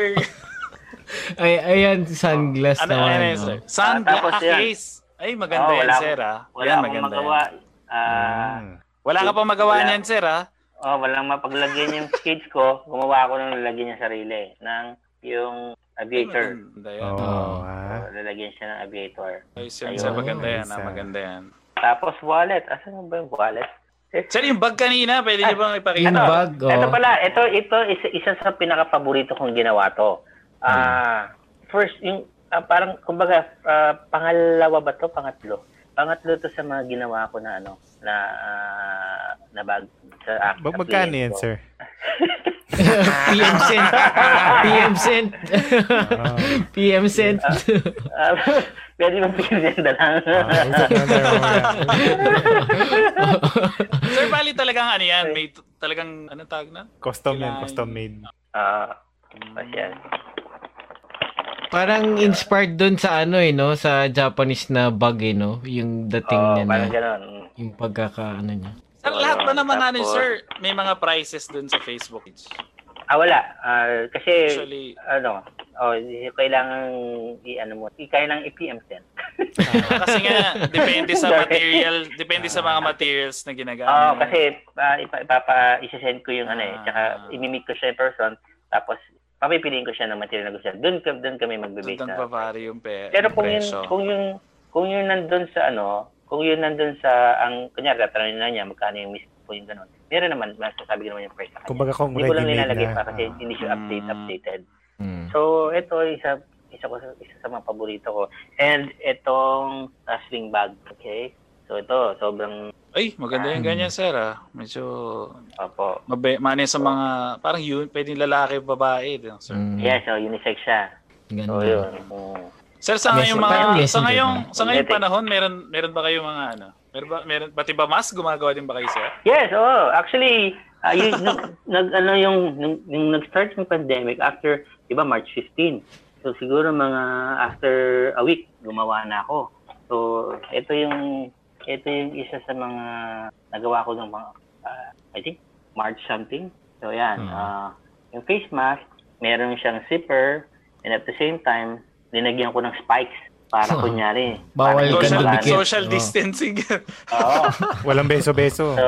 Ay, ayan, sunglass Ano, naman. ano, no? sir? Sun, Ah, tapos yan. case. Ay, maganda Oo, yan, sir, ah. Wala Yan, akong maganda magawa. yan. Mm. Wala ka pa magawa Wala. niyan, sir, ah. oh, walang mapaglagyan yung kids ko. Gumawa ako ng lalagyan niya sarili ng yung aviator. Maganda yan. Oo, Oo. ah. So, lalagyan siya ng aviator. Ayos yan, Ayun. sir. Maganda yan, ah. Maganda yan. Tapos wallet. Asan ba yung wallet? [laughs] Sir, yung bag kanina, pwede niyo bang ipakita? Yung bag, oh. Ito pala, ito ito isa, isa sa pinaka-paborito kong ginawa to. Ah, first yung ah, parang kumbaga ah, pangalawa ba to, pangatlo? Pangatlo to sa mga ginawa ko na ano, na ah, na bag sa Mag- sa magkano yan, sir? [laughs] PM cent. [laughs] PM cent. Ah. PM cent. Ah, [laughs] pwede ba pinaganda lang? Ah. Sir, bali talagang ano yan, may talagang, ano tawag na? Custom yan, custom made. Ah, uh, yan. Parang inspired dun sa ano eh, no? Sa Japanese na bag eh, no? Yung dating Oh, niya na. parang gano'n. Yung pagkaka, ano niya. Sir, So, lahat ba naman ano, sir, may mga prices dun sa Facebook page? Ah, wala. Ah, kasi, Usually, ano, oh, kailangan i-ano mo, kailangan i-PM din. kasi nga, depende sa [laughs] material, depende sa mga materials na ginagamit. Oo, kasi uh, ipa, ipapa, isa-send ko yung ano eh, Ah. tsaka imimik ko siya in person, tapos papipiliin ko siya ng material na gusto niya. Doon, doon kami magbe-base Doon nagbavari yung pe- Pero kung yun, presyo. kung yung, kung yun nandun sa ano, kung yun nandun sa, ang, kunyari, tatanungin na niya, magkano yung miss po yung ganun. Meron naman, masasabi ko naman yung price sa kanya. Kumbaga kung Hindi ko lang nilalagay na. pa kasi ah. hindi siya update, Mm. updated. Mm. So, ito, isa, isa, ko, sa- isa sa mga paborito ko. And itong uh, sling bag, okay? So, ito, sobrang, Ay, maganda yung ganyan, sir, ah. Medyo, opo, mabe, mani sa mga, parang yun, pwedeng lalaki, babae, din, sir. Mm. Yes, so unisex siya. Ganda. So, yun. Mm. Sir, sa ngayong mga, sa ngayong, sa ngayong Pwede. panahon, meron, meron ba kayo mga ano? Meron ba, meron, pati ba mas gumagawa din ba kayo, sir? Yes, oh, actually, uh, yun, nag, [laughs] nag, ano yung, nung, nung nag-start yung pandemic after, di ba, March 15. So, siguro mga after a week, gumawa na ako. So, ito yung, ito yung isa sa mga nagawa ko ng mga, uh, I think, March something. So, yan. Hmm. Uh, yung face mask, meron siyang zipper, and at the same time, linagyan ko ng spikes para Oh. kunyari. Bawal parang ka Social, dumikit. social Oo. distancing. [laughs] Oo. Walang beso-beso. So,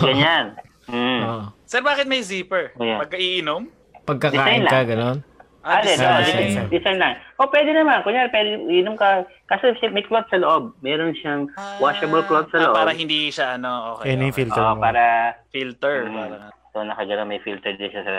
ganyan. Mm. Oo. sir, bakit may zipper? Yeah. Pagkaiinom? Pagkakain Design ka, ganon. Ah, Ah, design. oh, design. design. design lang. O, pwede naman. Kunyari, pwede, inom ka. Kasi may cloth sa loob. Meron siyang washable cloth sa Ah, loob. para hindi siya, ano, okay. Yung okay. filter Oo, mo. para, Filter. Mm. Para, so, nakagano may filter din siya sa,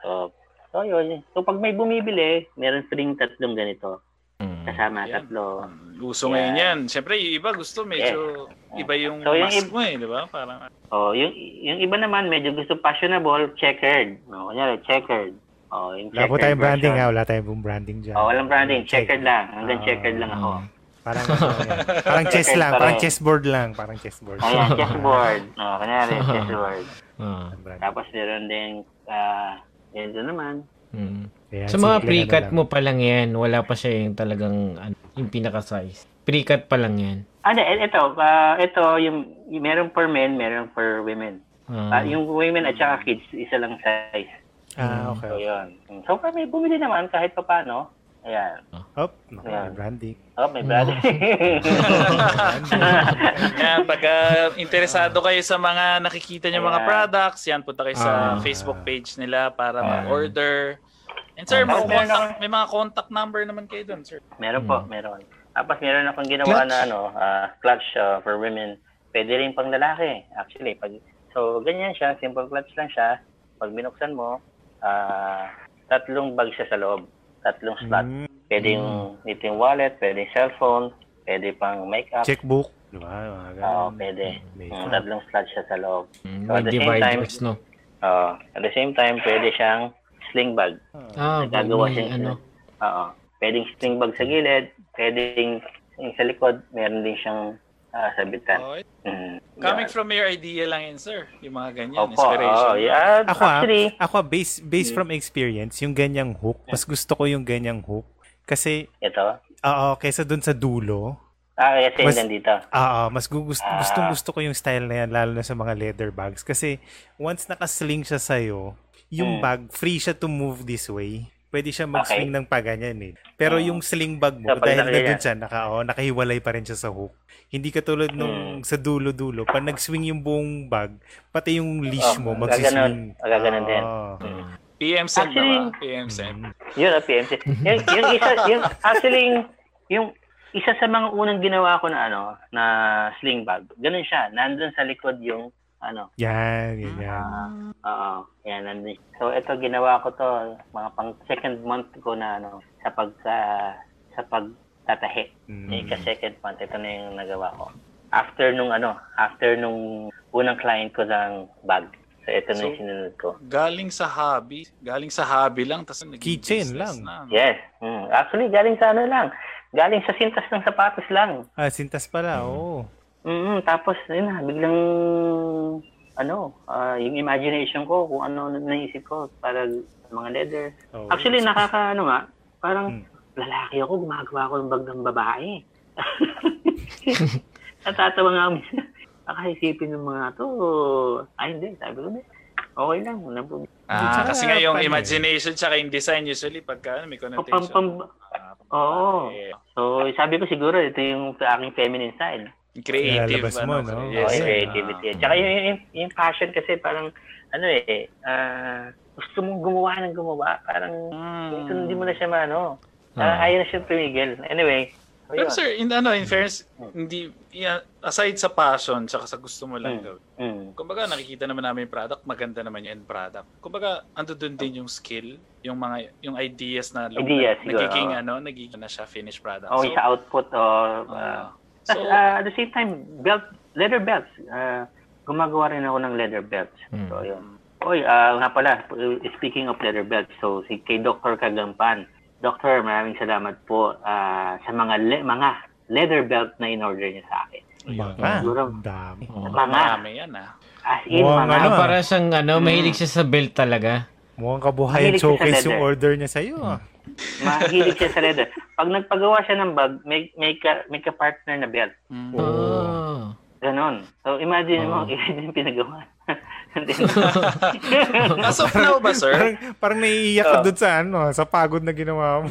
so, so, yun. So, pag may bumibili, meron free tatlong ganito. Mm. Kasama Yan. tatlo. uso Yeah. ngayon yan. Siyempre, yung iba gusto medyo iba yung So, yung mask mo eh, di ba? Parang, O, yung, yung iba naman, medyo gusto fashionable, checkered. O, kunyari, checkered. O, yung Wala po tayong branding version. ha. Wala tayong branding dyan. O, walang branding. Check. Checkered lang. Hanggang Ah. checkered lang ako. [laughs] Parang ano yan. Parang chess lang. Parang chessboard lang. Parang chessboard. O, yan, [laughs] chessboard. O, kunyari, chessboard. Ah. Brand. Tapos meron din, ganito naman. Mm. Ayan, Sa mga pre-cut lang. mo pa lang yan, wala pa siya yung talagang ano, yung pinaka-size. Pre-cut pa lang yan. Ah, di, ito, ah, ito, yung, yung meron for men, meron for women. Ah, yung women at saka kids, isa lang size. Ah, So, okay. yun. So, kami bumili naman kahit pa paano. Ayan. Hop, naku, Ayan. may branding. Oh, may brother. [laughs] Yan, pagka interesado kayo sa mga nakikita niyo mga Ayan. products, yan, punta kayo sa Ah. Facebook page nila para Ah. mag-order. And sir, Ah, may, meron contact, ako. may mga contact number naman kayo doon, sir. meron po, meron. Tapos meron akong ginawa Clutch? na ano, ah, clutch ah, for women. Pwede rin pang lalaki, actually. Pag, so, ganyan siya, simple clutch lang siya. Pag binuksan mo, ah, tatlong bag siya sa loob. Tatlong slot. Mm, Pwede yung, dito yung wallet, pwede yung cellphone, pwede pang makeup. checkbook. Di ba? Mga ganun. Oo, pwede. Mm, tatlong slot siya sa loob. Mm, So, at the same time, no? Oo. at the same time, pwede siyang sling bag. Ah, Nagagawa may, siya. ano. Oo. Pwedeng sling bag sa gilid, pwedeng yung sa likod, meron din siyang ah, sabitan. Okay. Mm, Coming yan. from your idea lang yun, sir. Yung mga ganyan, Opo, inspiration. oo, yeah, Ako ah, actually, ako based, based from experience, yung ganyang hook, mas gusto ko yung ganyang hook. Kasi, ito. oo, kaysa dun sa dulo, Ah, kasi Mas- mas, dito. Oo, mas gusto, Ah. gustong gusto ko yung style na yan, lalo na sa mga leather bags. Kasi once nakasling siya sa'yo, yung Mm. bag, free siya to move this way. Pwede siya mag-swing Okay. ng paganyan eh. Pero Mm. yung sling bag mo, So, pag dahil na dun siya, naka, oh, nakahiwalay pa rin siya sa hook. Hindi katulad nung Mm. sa dulo-dulo, pag nag-swing yung buong bag, pati yung leash Oh, mo, magsiswing. Gaganon din. Oo. Mm. PM send Actually- na ba? PM send. Mm. Yun, ah, PMC. yung, yung isa, yung, actually, yung, yung isa sa mga unang ginawa ko na ano, na sling bag, ganun siya. Nandun sa likod yung, ano, Yan, yan, yan. Oo, yan nandun. So ito ginawa ko to mga pang second month ko na ano sa pag sa, sa pagtatahi. Mm. Eh, ka second month ito na yung nagawa ko. After nung ano, after nung unang client ko ng bag. So ito na So, yung sinunod ko. Galing sa hobby. Galing sa hobby lang. Tapos business lang. Na, no? Yes. Mm. Actually galing sa ano lang. Galing sa sintas ng sapatos lang. Ah, sintas pala, Hmm. oo. Mm, tapos yun na, biglang ano, ah, yung imagination ko kung ano naisip ko para sa mga leather. Oo. Actually, nakaka, ano nga, parang Hmm. lalaki ako, gumagawa ko ng bag ng babae. [laughs] [laughs] Natatawa nga ako. Nakaisipin ng mga to, ay hindi, sabi ko, "Hindi. okay lang. Wala po. Ah, Tsaka, kasi nga yung eh? imagination tsaka yung design usually pagka ano, may Pam, connotation. pam, Ah, Oo. eh, so, sabi ko siguro, ito yung sa aking feminine side. Creative. Lalabas mo, no? Yes. Okay, Yes. creativity. Tsaka yung, yung, yung passion kasi parang, ano eh, ah, gusto mong gumawa ng gumawa. Parang, Mm. ito, hindi mo na siya maano. Ah. Uh, ayaw na siya tumigil. Anyway, so Pero yun. sir, in ano, in fairness, hindi yeah, aside sa passion tsaka sa gusto mo lang Mm. gawin. Mm. Kumbaga nakikita naman namin yung product, maganda naman yung end product. Kumbaga ando doon din yung skill, yung mga yung ideas na Ideas, siguro, nagiging oo. ano, nagiging na siya finished product. Okay, sa output o... ah, Uh, so, at the same time, belt, leather belts. Uh, gumagawa rin ako ng leather belts. Mm. So, yun. Oy, ah, nga pala, speaking of leather belts, so si kay Dr. Kagampan. Doctor, maraming salamat po ah, sa mga le- mga leather belt na in-order niya sa akin. Mga, Siguro. ang dami. Mga, marami yan ah. as in, Mukhang mga, ano, Ah, para siyang ano, mahilig siya sa belt talaga. Mukhang kabuhayan showcase yung order niya sa'yo. ah. Mahilig siya sa leather. Pag nagpagawa siya ng bag, may, may, ka, may ka-partner na belt. Mm. Oh. Ganon. So, imagine mo, Oh. yun yung pinagawa. [laughs] As of now ba, sir? Parang, parang naiiyak ka Oh. dun sa ano, sa pagod na ginawa mo.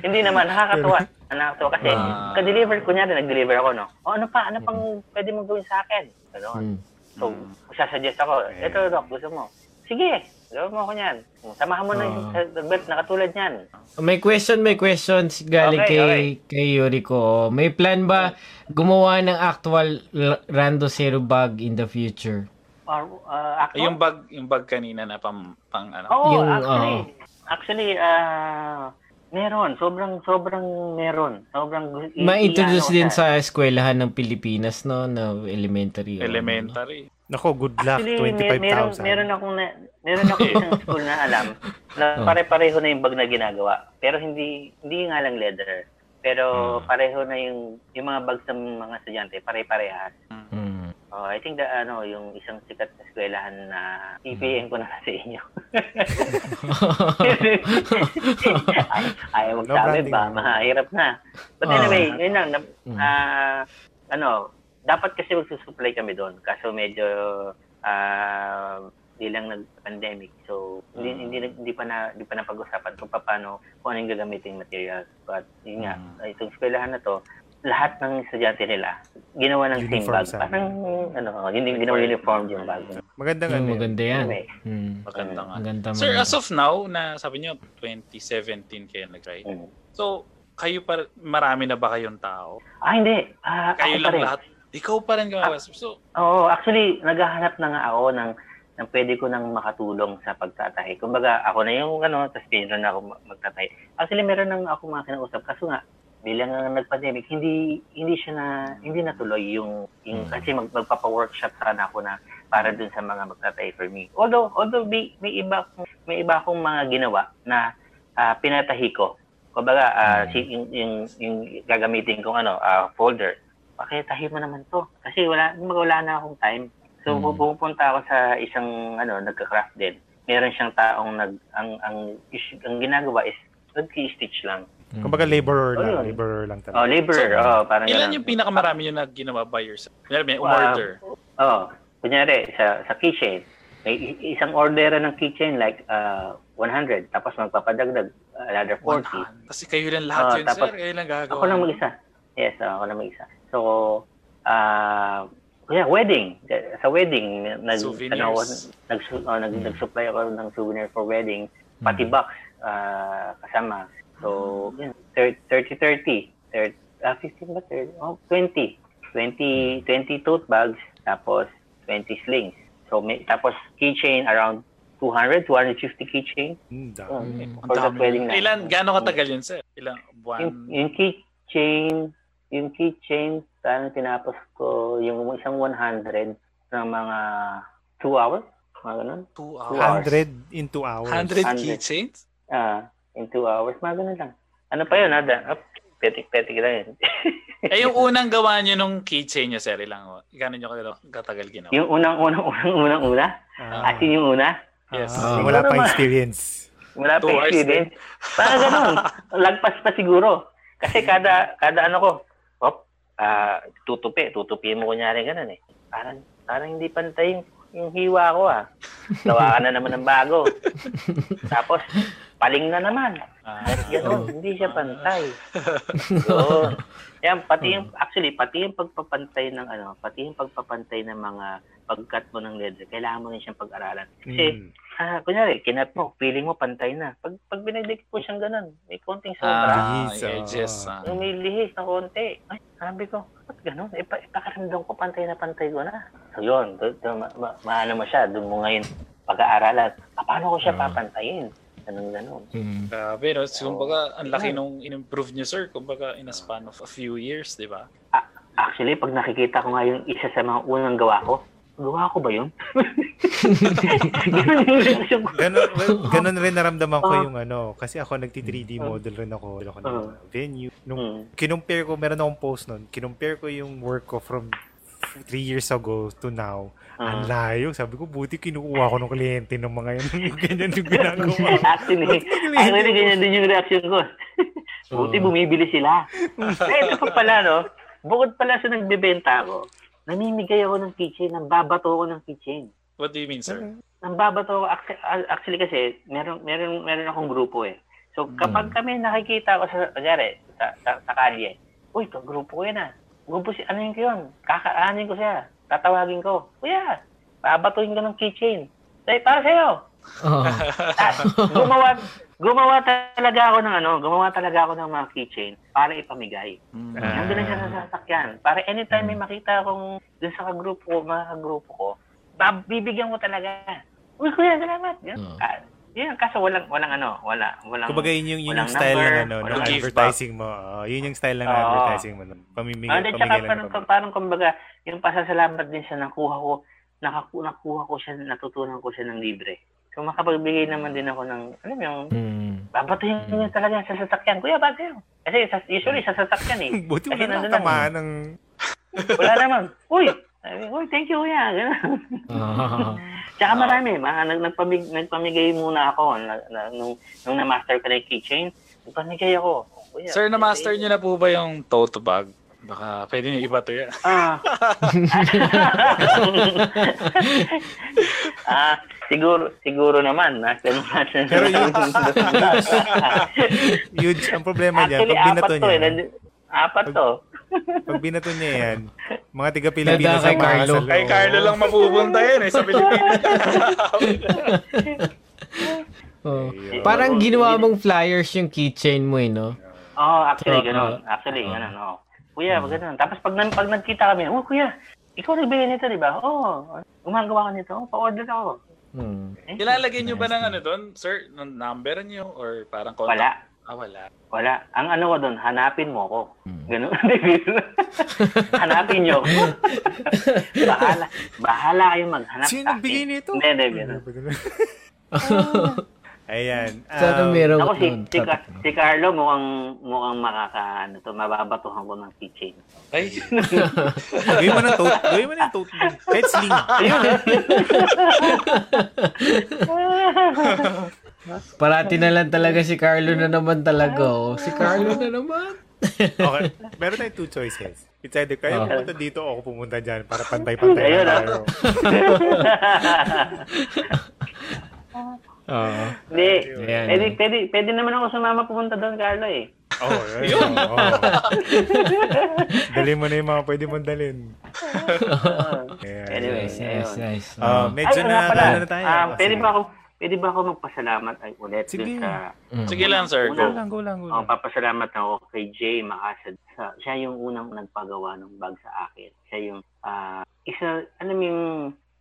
Hindi naman, nakakatuwa. [laughs] Nakakatuwa kasi, Ah. ka-deliver, kunyari, nag-deliver ako, no? O, ano pa? Ano pang pwede mong gawin sa akin? Ganon. Mm. So, sasuggest ako, eto, Doc, gusto mo? Sige, gawin mo ako niyan. Samahan mo na yung Ah. belt na katulad niyan. May question, may questions galing Okay, kay okay. kay Yuriko. May plan ba gumawa ng actual L- Rando Zero bag in the future? Or, uh, ako? yung bag, yung bag kanina na pam, pang ano. Oo, Yung, actually, oo. actually, ah, meron. Sobrang, sobrang meron. Sobrang, i- Ma-introduce i- din ano siya. sa eskwelahan ng Pilipinas, no? Na elementary. ano, no? Elementary. Nako, good luck. Actually, mer- meron, 25,000. meron akong na, meron akong isang school na alam [laughs] na Oh. pare-pareho na yung bag na ginagawa. Pero hindi hindi nga lang leather. Pero Hmm. pareho na yung yung mga bags ng mga estudyante, pare-parehas. Mm. Oh, I think that ano, yung isang sikat na eskwelahan na PPN ko na sa inyo. [laughs] Ay, ayaw No magsabi branding. ba? Mahirap na. But Ah. anyway, yun lang. Na, Mm. ah, ano, dapat kasi magsusupply kami doon. Kaso medyo ah, di lang nag-pandemic. So, hindi, hindi, hindi pa na, hindi pa na pag-usapan kung paano, kung ano yung gagamitin materials. But, yun nga, Mm. itong eskwelahan na to, lahat ng estudyante nila, ginawa ng same Uniform bag. sa- Parang, ano, yun yung ginawa uniform yung bag. Magandang Yung ano. yun. maganda yan. Anyway, Hmm. Maganda nga. Maganda Sir, maganda. as of now, na sabi niyo 2017 kayo nag-try. mm. So, kayo pa marami na ba kayong tao? Ah, hindi. Ah, Kayo lang lahat. Ikaw pa rin gumawa. So, Oo, actually, naghahanap na nga ako ng, ng pwede ko nang makatulong sa pagtatahi. Kumbaga, ako na yung ano, tapos pinro na ako ma- magtatahi. Actually, meron nang ako mga kinausap. Kaso nga, bilang nga nag-pandemic, hindi hindi siya na hindi natuloy yung yung Hmm. kasi mag, magpapa-workshop sana ako na para dun sa mga magtatahi for me. Although although may, may iba may iba akong mga ginawa na ah, pinatahi ko. Kumbaga, ah, Hmm. si, yung, yung, yung gagamitin kong ano, ah, folder pakitahi mo naman to. Kasi wala, wala na akong time. So, Mm. pupunta ako sa isang, ano, nagka-craft din. Meron siyang taong nag, ang, ang, is- ang ginagawa is, nag-stitch lang. Hmm. Kumbaga laborer Oh, lang. yun. Laborer lang Oh, talaga. labor, So, oh, parang ilan ganun. yung pinakamarami yung na ginawa by yourself? Kunyari, may umorder. Oh, kunyari, sa, sa keychain, may isang order ng keychain like uh, 100, tapos magpapadagdag uh, another 40. 100. Kasi kayo lang lahat Oh, yun, tapos, sir. Kayo lang gagawa. Ako lang mag-isa. Yes, oh, ako lang mag-isa. So, ah, yeah, wedding. Sa wedding, nag, Souvenirs. ano, nag, oh, nag, nag-supply ako ng souvenir for wedding. Pati box, ah, kasama. So, yun, 30-30. 30, ah, 15 ba? 30? Oh, 20. 20, 20 tote bags, tapos 20 slings. So, may, tapos keychain around 200, 250 keychain. Hmm, dami. Mm. Ang for dami. wedding na. Ilan, gaano katagal yun, sir? Ilang buwan? Yung, yung keychain, yung keychain, parang tinapos ko yung isang 100 ng mga 2 hours, mga ganun. Two Two hours. 100 in 2 hours. 100 100. keychains? Ah, in 2 hours, mga ganun lang. Ano pa yun, ada? Oh, petik-petik lang yun. [laughs] Eh, yung unang gawa nyo nung keychain nyo, sir, ilang, gano'n nyo katagal- katagal ginawa? yung unang, unang, unang, unang, una? Ah, As in yung una? Yes. ah, Siguro wala pa experience. Wala pa experience. Parang ganun. [laughs] Lagpas pa siguro. Kasi kada, kada ano ko, ah, tutupi. Tutupi mo kunyari ganun eh. Parang, parang hindi pantay yung, yung hiwa ko ah. Gawa ka na naman ng bago. [laughs] Tapos, paling na naman. Ah, Ganun, hindi siya pantay. [laughs] Yun. Yan, pati yung, actually, pati yung pagpapantay ng ano, pati yung pagpapantay ng mga pagkat mo ng leather, kailangan mo rin siyang pag-aralan. Kasi, Hmm. Ah, kunyari, kinat mo, feeling mo pantay na. Pag, pag binidikit mo siyang ganun, may konting sobra. ah, Lihis, edges. ah. ah. Yung may lihis na konti. Ay, sabi ko, ba't ganun? Ipa, ipakaramdam ko, pantay na pantay ko na. So yun, do, do, ma, ma, maano mo siya, doon mo ngayon pag-aaralan. Ah, paano ko siya Ah. papantayin? Ganun, ganun. Hmm. Grabe, no? So, kumbaga, ang laki Yeah. nung in-improve nyo, sir. Kumbaga, in a span of a few years, di ba? Actually, pag nakikita ko nga yung isa sa mga unang gawa ko, gawa ko ba yun? [laughs] ganun yung reaction ko. Ganon, well, [laughs] ganon rin naramdaman ko Ah. yung ano, kasi ako nagti-3D Ah. model rin ako, ako ng Ah. venue. Nung Hmm. kinumpare ko, meron akong post nun, kinumpare ko yung work ko from three years ago to now. Ang Ah. layo. Sabi ko, buti kinukuha ko ng kliyente ng mga yun. [laughs] Ganyan yung ginagawa. actually, actually, ganyan din yung reaction ko. Buti bumibili sila. eh, ito pa pala, no? Bukod pala sa nagbebenta ako, namimigay ako ng keychain, nang babato ako ng keychain. What do you mean, sir? Nang babato ako, actu- actually kasi, meron, meron, meron akong grupo eh. So, kapag kami nakikita ko sa, kanyari, sa, sa, sa kalye, uy, ka grupo ko yan ah. Grupo si, ano yun ko yun? Kakaanin ko siya. Tatawagin ko, kuya, babatuin ko ng keychain. Say, para sa'yo. Oh. At gumawa gumawa talaga ako ng ano, gumawa talaga ako ng mga keychain para ipamigay. Mm. Ah. Nandun na siya sa sasakyan. Para anytime may makita akong dun sa kagrupo ko, mga kagrupo ko, bibigyan ko talaga. Uy, kuya, salamat. Yan. Oo. Ah, yun, kaso walang, walang ano, wala, walang, Kumbaga yun yung, yun yung style number, ng, ano, ng advertising mo. Oo, yun yung style ng Oo. advertising mo. Pamimigay, Ah, then, pamigay lang parang, ng pamigay. parang kumbaga, yung pasasalamat din siya, nakuha ko, nakaku, nakuha ko siya, natutunan ko siya ng libre. So, makapagbigay naman din ako ng, alam mo yung, Hmm. babatuhin niya talaga sa sasakyan. Kuya, ba't yun? Kasi sa, usually sa sasakyan eh. [laughs] Buti nang lang. tamaan ng... Wala naman. Uy! Uy, thank you, kuya. Ganun. [laughs] Ah. Tsaka marami. Ma, nag, nagpamig, nagpamigay muna ako. Na, na, nung, nung na-master ko na yung keychain, nagpamigay ako. Kuya, Sir, na-master nyo na po ba yung tote bag? Baka pwede nyo iba to yan. Ah. [laughs] ah, siguro, siguro naman. Nasa, nasa, Pero yun, [laughs] huge. Ang problema niya, Actually, pag binato apat to eh. niya, Nand- Apat to. pag binato niya yan, mga tiga Pilipinas ang mga Carlo. sa Kay. Carlo lang mapupunta yan eh, sa [laughs] Pilipinas. Oh. Parang ginawa mong flyers yung keychain mo eh, no? Oh, actually, Oo. ganun. Actually, ganun, oh. Kuya, ganun. Tapos pag, pag nagkita kami, oh, kuya, ikaw nagbigay nito, di ba? Oo, oh, gumagawa ka nito. Oh, pa-order ako. Hmm. Eh, Ilalagay nyo ba ng ano doon, sir? Ng number nyo? Or parang contact? Wala. Ah, wala. Wala. Ang ano ko doon, hanapin mo ako. Hmm. Ganun. [laughs] [laughs] hanapin nyo. ako. [laughs] bahala. Bahala kayo maghanap Sino nagbigay nito? Hindi, hindi, ganun. Ayan. Sana um, meron Ako si, si, Ka- si Carlo mukhang mukhang makaka ano to mababatuhan ko ng keychain. Ay, [laughs] Gawin mo ng tote. Gawin mo ng tote. Kahit sling. [laughs] Parati na lang talaga si Carlo na naman talaga. Oh. Si Carlo na naman. Okay. Meron tayong two choices. It's either kayo Oh. pumunta dito o ako pumunta dyan para pantay-pantay Ayun, lang ah. tayo. [laughs] Oo. Hindi. Ayan. Pwede, pwede, pwede naman ako sumama pumunta doon, Carlo eh. Oo, yun. Oo. Dalhin mo na yung mga pwede mong dalhin. Ayan. Anyway, Nice, nice, ayun. nice. Ah, Oo. medyo Ay, na, pala. na tayo. Ah, pwede ba ako pwede ba ako magpasalamat ay ulit Sige. sa Mm. sige lang, sir. Go Go. lang, go lang, go Oh, lang. papasalamat ako kay Jay Makasad. Sa, siya yung unang nagpagawa ng bag sa akin. Siya yung ah, isa, alam yung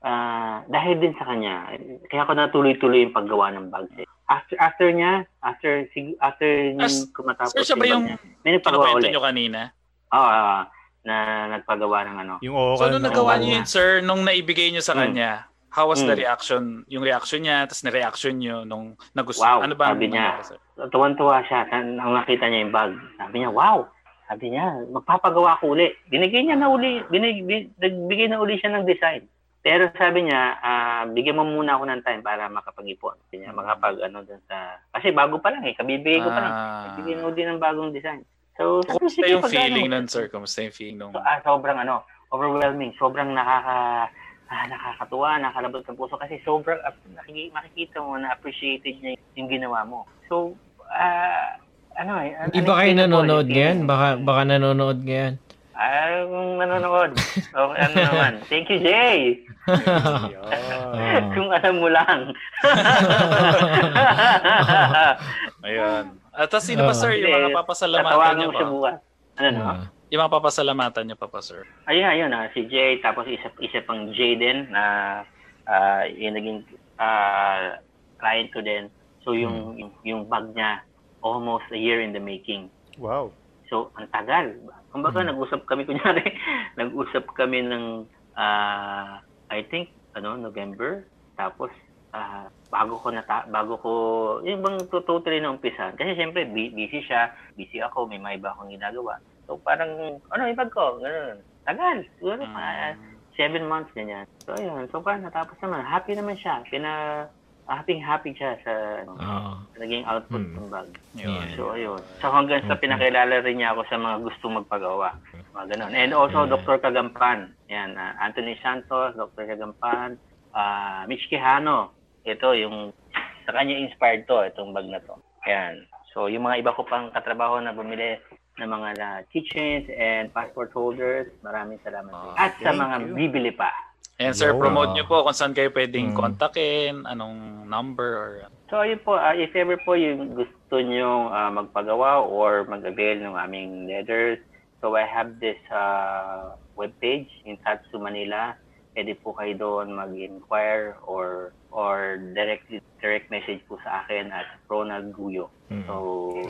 ah, dahil din sa kanya, kaya ako natuloy-tuloy yung paggawa ng bag. After after niya, after after As- yung kumatapos Sir, siya ba yung yung niya, may nagpagawa ulit. nyo kanina? Oo, ah, na nagpagawa ng ano. Yung oo So, nung na- nagawa niyo yun, sir, nung naibigay niyo sa Mm. kanya, how was the Mm. reaction? Yung reaction niya, tapos na-reaction niyo nung nagusto. Wow, ano ba sabi niya. tuwan-tuwa siya nang nakita niya yung bag. Sabi niya, wow! Sabi niya, magpapagawa ko uli. Binigay niya na uli, binig, bi- nagbigay na uli siya ng design. Pero sabi niya, ah, bigyan mo muna ako ng time para makapag-ipon. Sabi niya, makapag ano dun sa... Kasi bago pa lang eh, kabibigay ko pa lang. Ah. Bigyan na uli ng bagong design. So, Kumusta sige, yung feeling ano, nun, sir? Kumusta yung feeling nung... So, ah, sobrang ano, overwhelming. Sobrang nakaka ah, nakakatuwa, nakalabot ng puso kasi sobrang nakiki- makikita mo na appreciated niya yung ginawa mo. So, ah, ano eh. Di ba kayo nanonood ngayon? Baka, baka nanonood ngayon. Ah, kung nanonood. Okay, ano naman. [laughs] Thank you, Jay. [laughs] Kung alam mo lang. [laughs] Ayun. At tapos sino pa, Ah. sir? Yung mga papasalamatan Tatawagan niyo siya pa? bukas. Ano no? Ah. Yung mga papasalamatan niyo pa pa, sir? Ayun, ayun ah, si Jay, tapos isa, isa pang Jay din na ah, yung naging ah, client ko din. So yung, yung, yung bag niya, almost a year in the making. Wow. So, ang tagal. Kumbaga, nag-usap kami, [laughs] kunyari, nag-usap kami ng, ah, I think, ano, November. Tapos, ah, bago ko nata bago ko, yung bang to- totally na umpisan. Kasi siyempre, bu- busy siya, busy ako, may mga iba akong ginagawa. So, parang, ano, ibag ko, ganun. Tagal. Siguro, ah, seven months, ganyan. So, ayun. So, parang natapos naman. Happy naman siya. Pina, happy happy siya sa, ano, sa naging output Hmm. ng bag. Yun. So, ayun. So, hanggang sa pinakilala rin niya ako sa mga gustong magpagawa. Mga ganun. And also, Dr. Kagampan. Yan, ah, Anthony Santos, Dr. Kagampan, ah Mitch Quijano. Ito, yung sa kanya inspired to, itong bag na to. Yan. So, yung mga iba ko pang katrabaho na bumili ng mga na keychains and passport holders, maraming salamat. din. At sa mga you. bibili pa. And sir, Yo. promote niyo po kung saan kayo pwedeng Mm. kontakin, anong number or... So, ayun po, ah, if ever po yung gusto nyo ah, magpagawa or mag-avail ng aming letters, so I have this uh, webpage in Tatsu Manila. Pwede po kayo doon mag-inquire or or directly direct message po sa akin at Ronald Guyo. So,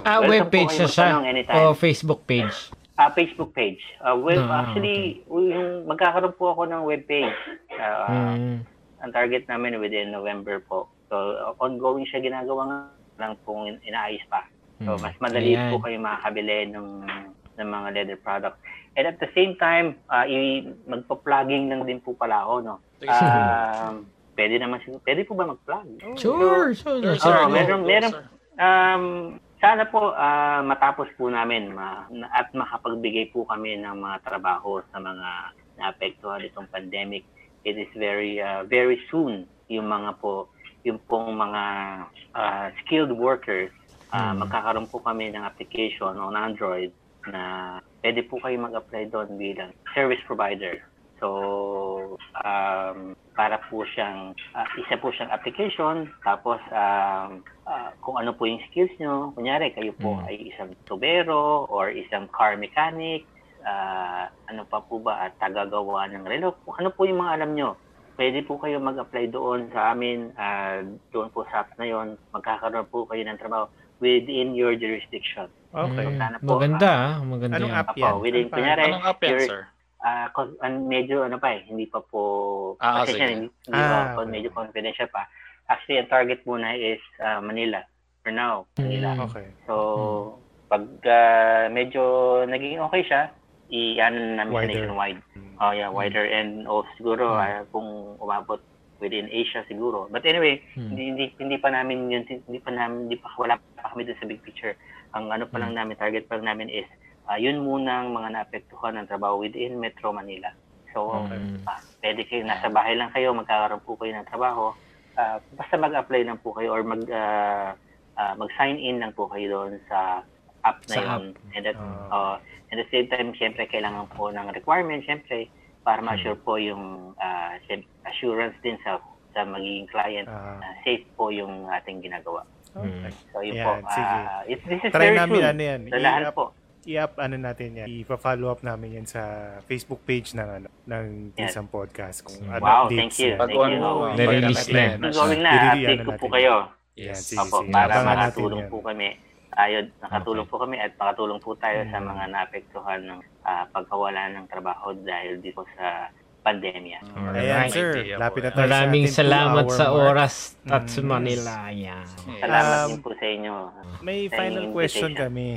Ah, webpage na siya. O Facebook page. Ah, Facebook page. Ah, well, Ah, actually, yung magkakaroon po ako ng webpage. Ah, Mm. ang target namin within November po. So, uh, ongoing siya ginagawa nga lang pong in- inaayos pa. So, Mm. mas madali Ayan. po kayo makakabili ng, ng mga leather products. And at the same time, uh, i- magpa-plugging lang din po pala ako, no? Um, pwede naman siguro. Pwede po ba mag-plug? Sure, sure. Sir, sure. Oo, go, meron, meron. Um, sana po ah, matapos po namin ma, at makapagbigay po kami ng mga trabaho sa mga naapektuhan itong pandemic. It is very ah, very soon yung mga po, yung pong mga ah, skilled workers, ah, Mm. magkakaroon po kami ng application on Android na pwede po kayo mag-apply doon bilang service provider. So, um, para po siyang, ah, isa po siyang application, tapos um, ah, kung ano po yung skills nyo, kunyari kayo po Mm. ay isang tubero or isang car mechanic, ah, ano pa po ba, at tagagawa ng relo, kung ano po yung mga alam nyo, pwede po kayo mag-apply doon sa amin, ah, doon po sa app na yon, magkakaroon po kayo ng trabaho within your jurisdiction. Okay. Mm, Sana po, maganda, ah. maganda. Anong app yan? within, kunyari, Anong app yan, sir? Ah, cause, an, medyo ano pa eh, hindi pa po, Ah, kasi sige. siya, hindi, hindi Ah, pa, okay. medyo confidential pa. Actually, ang target muna is ah, Manila. For now, Manila. Mm. Okay. So, pag ah, medyo naging okay siya, i-ano na namin siya Wider. nationwide. Mm. Oh yeah, wider and also siguro ah, kung umabot within Asia siguro. But anyway, Hmm. hindi, hindi hindi pa namin yun hindi pa namin hindi pa wala pa kami dun sa big picture. Ang ano pa lang namin target pa lang namin is ah, yun muna ang mga naapektuhan ng trabaho within Metro Manila. So, Mm. ah, pwede kayo nasa bahay lang kayo, magkakaroon po kayo ng trabaho. Ah, basta mag-apply lang po kayo or mag ah, ah, mag-sign in lang po kayo doon sa app na Sa yun. And at, Ah. uh, at the same time, syempre, kailangan po ng requirement, syempre, para ma-assure po yung syem- assurance din sa sa magiging client Ah, na safe po yung ating ginagawa. okay. So, yun Yan, po. sige. ah, it, this is Try very namin soon. ano yan. Sa lahat po. I-up ano natin yan. I-follow up namin yan sa Facebook page ng ano ng Yes. isang podcast kung ano Wow, updates thank you. yan. Pag Thank on you. mo, Na-release na. pag- Yung going na, update ano ko po kayo. Yan, Yes. sige, Opo, sige. para makatulong yan. po kami. Ayun, nakatulong Okay. po kami at makatulong po tayo sa Mm. mga naapektuhan ng ah, pagkawala ng trabaho dahil dito sa pandemya. Ayan, Alright. sir. Idea Lapit na tayo sa Maraming ating salamat sa oras, Tatsu Mm. Manila. Yan. Salamat Um, din po sa inyo. May Sa final question kami.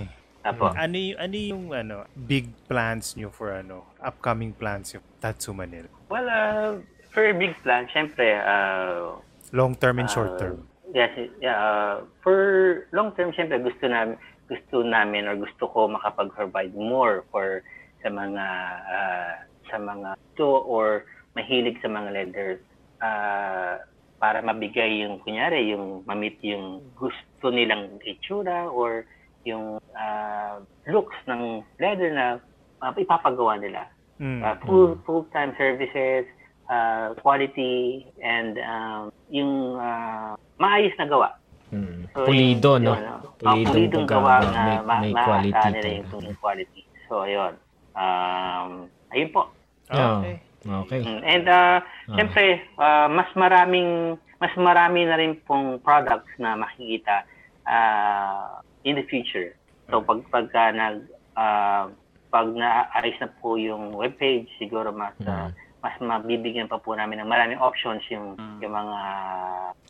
Apo. Ano yung, ano yung ano, big plans nyo for ano, upcoming plans yung Tatsu Manila? Well, uh, for big plan, syempre, uh, Long term and short uh, term. Yes, yeah, uh, for long term, syempre, gusto namin, gusto namin or gusto ko makapag-provide more for sa mga uh, sa mga to or mahilig sa mga leathers uh, para mabigay yung kunyari yung mamit yung gusto nilang itsura or yung uh, looks ng leather na uh, ipapagawa nila Mm. uh, full full-time services, uh, quality, and um, yung uh, maayos na gawa. Mm. So, Pulido, yun, no? yun, pulidong pagka- gawa may- na ma- may maaasahan quality nila yung, yung quality. So, ayun. Um, ayun po. Oh, Okay. okay. Mm, And uh, siyempre, uh, mas maraming mas marami na rin pong products na makikita uh, in the future. So pag pagka nag uh, pag naayos na po yung webpage, siguro mas uh, mas mabibigyan pa po namin ng maraming options yung yung mga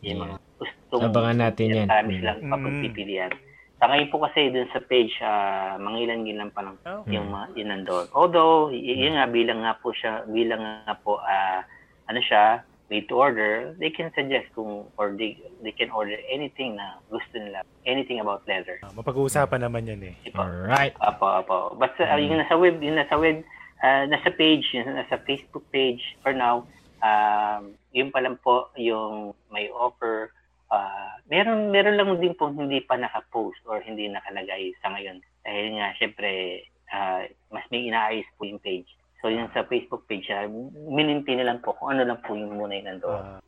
yung mga gustong Abangan natin yan. Marami Mm. silang Mm. papagpipilian. Sa ngayon po kasi dun sa page, uh, mga ilan-ilan pa lang Okay. yung mga yun nandun. Although, y- yun nga, bilang nga po siya, bilang nga po, ah, ano siya, to order, they can suggest kung, or they, they can order anything na gusto nila, anything about leather. Ah, Mapag-uusapan naman yan eh. Diba? Alright. Apo, apo. But uh, yung nasa web, yung nasa web, ah, nasa page, yung nasa Facebook page for now, um, yun pa lang po yung may offer. Ah, meron meron lang din po hindi pa naka-post or hindi nakalagay sa ngayon. Dahil nga, syempre, ah, mas may inaayos po yung page. So, yung sa Facebook page, uh, mininti na lang po kung ano lang po yung muna yung nandoon. Ah,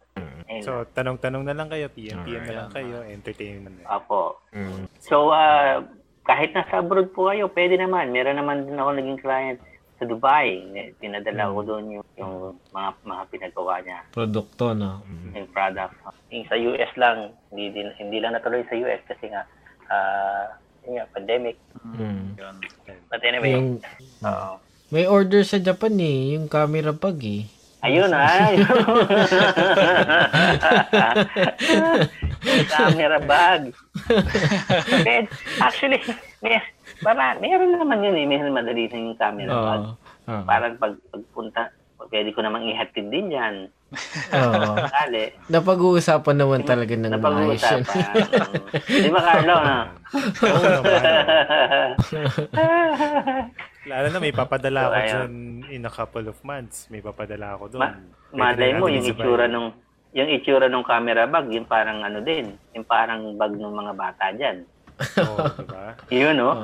Ayun so, tanong-tanong na lang kayo, PM, PM na lang kayo, entertainment na. Apo. Mm. So, ah, kahit nasa abroad po kayo, pwede naman. Meron naman din ako naging client sa Dubai. Pinadala ko doon yung, yung mga mga pinagawa niya, Produkto, no? Mm. yung product. Yung sa US lang, hindi, din, hindi lang natuloy sa US kasi nga, ah, yun nga, pandemic. Mm. Yun. But anyway, Yung, oo. May order sa Japan eh, yung camera bag eh. Ayun [laughs] ah. [laughs] Camera bag. Actually, may, para, meron naman yun eh. Meron madali na yung camera bag. Oo. Oo. Parang pag, pagpunta, pwede ko namang ihatid din yan. Oo. Sakali. Napag-uusapan naman talaga ng. Napag-uusapan. Di ba, Carlo? Ha? [laughs] Oo naman. Lalo na may papadala So, ako dyan in a couple of months. May papadala ako doon. Ma- malay mo, yung itsura nung yung itsura ng camera bag, yung parang ano din, yung parang bag ng mga bata dyan. [laughs] Oo, diba? Yun, no?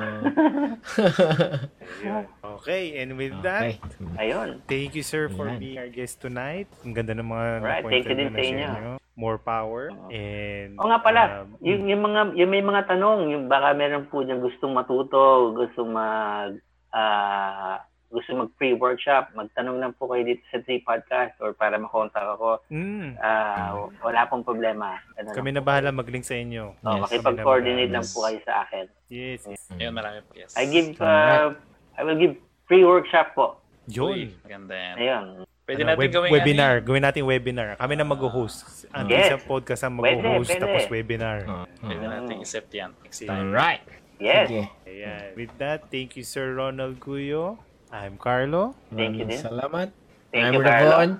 Ayun. Okay, and with that, okay. Ayun. thank you sir for Ayan. being our guest tonight. Ang ganda ng mga nakwento thank you din na sa inyo. nyo. More power. And, O nga pala, um, yung, yung mga yung may mga tanong, yung baka meron po dyan gustong matuto, gustong mag ah gusto mag free workshop, magtanong lang po kayo dito sa Tree Podcast or para makontak ako. mm, Ah, wala pong problema. Ano kami na bahala mag-link sa inyo. Oh, Yes. makipag-coordinate lang Yes. po kayo sa akin. Yes. yes. Ayun, marami po. Yes. I give uh, I will give free workshop po. Yun. Maganda yan. Ayun. Pwede Ano, natin web- gawin webinar. Gawin natin webinar. Kami na mag-host. Ang Yes. isang podcast ang Pwede, mag-host pwede. tapos webinar. Oh, Pwede oh. natin isip yan next time. Alright. Yes. Sige. Ayan. With that, thank you Sir Ronald Guyo. I'm Carlo. Thank you Maraming din. Salamat. Thank I'm you, Carlo. Ravon.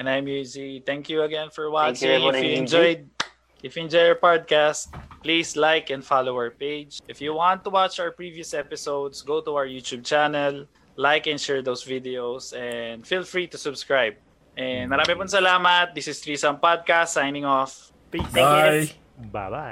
And I'm Yuzi. Thank you again for Thank watching. you, everyone, if you and enjoyed if you enjoyed our podcast, please like and follow our page. If you want to watch our previous episodes, go to our YouTube channel, like and share those videos, and feel free to subscribe. And marami pong salamat. This is Trisam Podcast signing off. Peace. Bye. Bye-bye.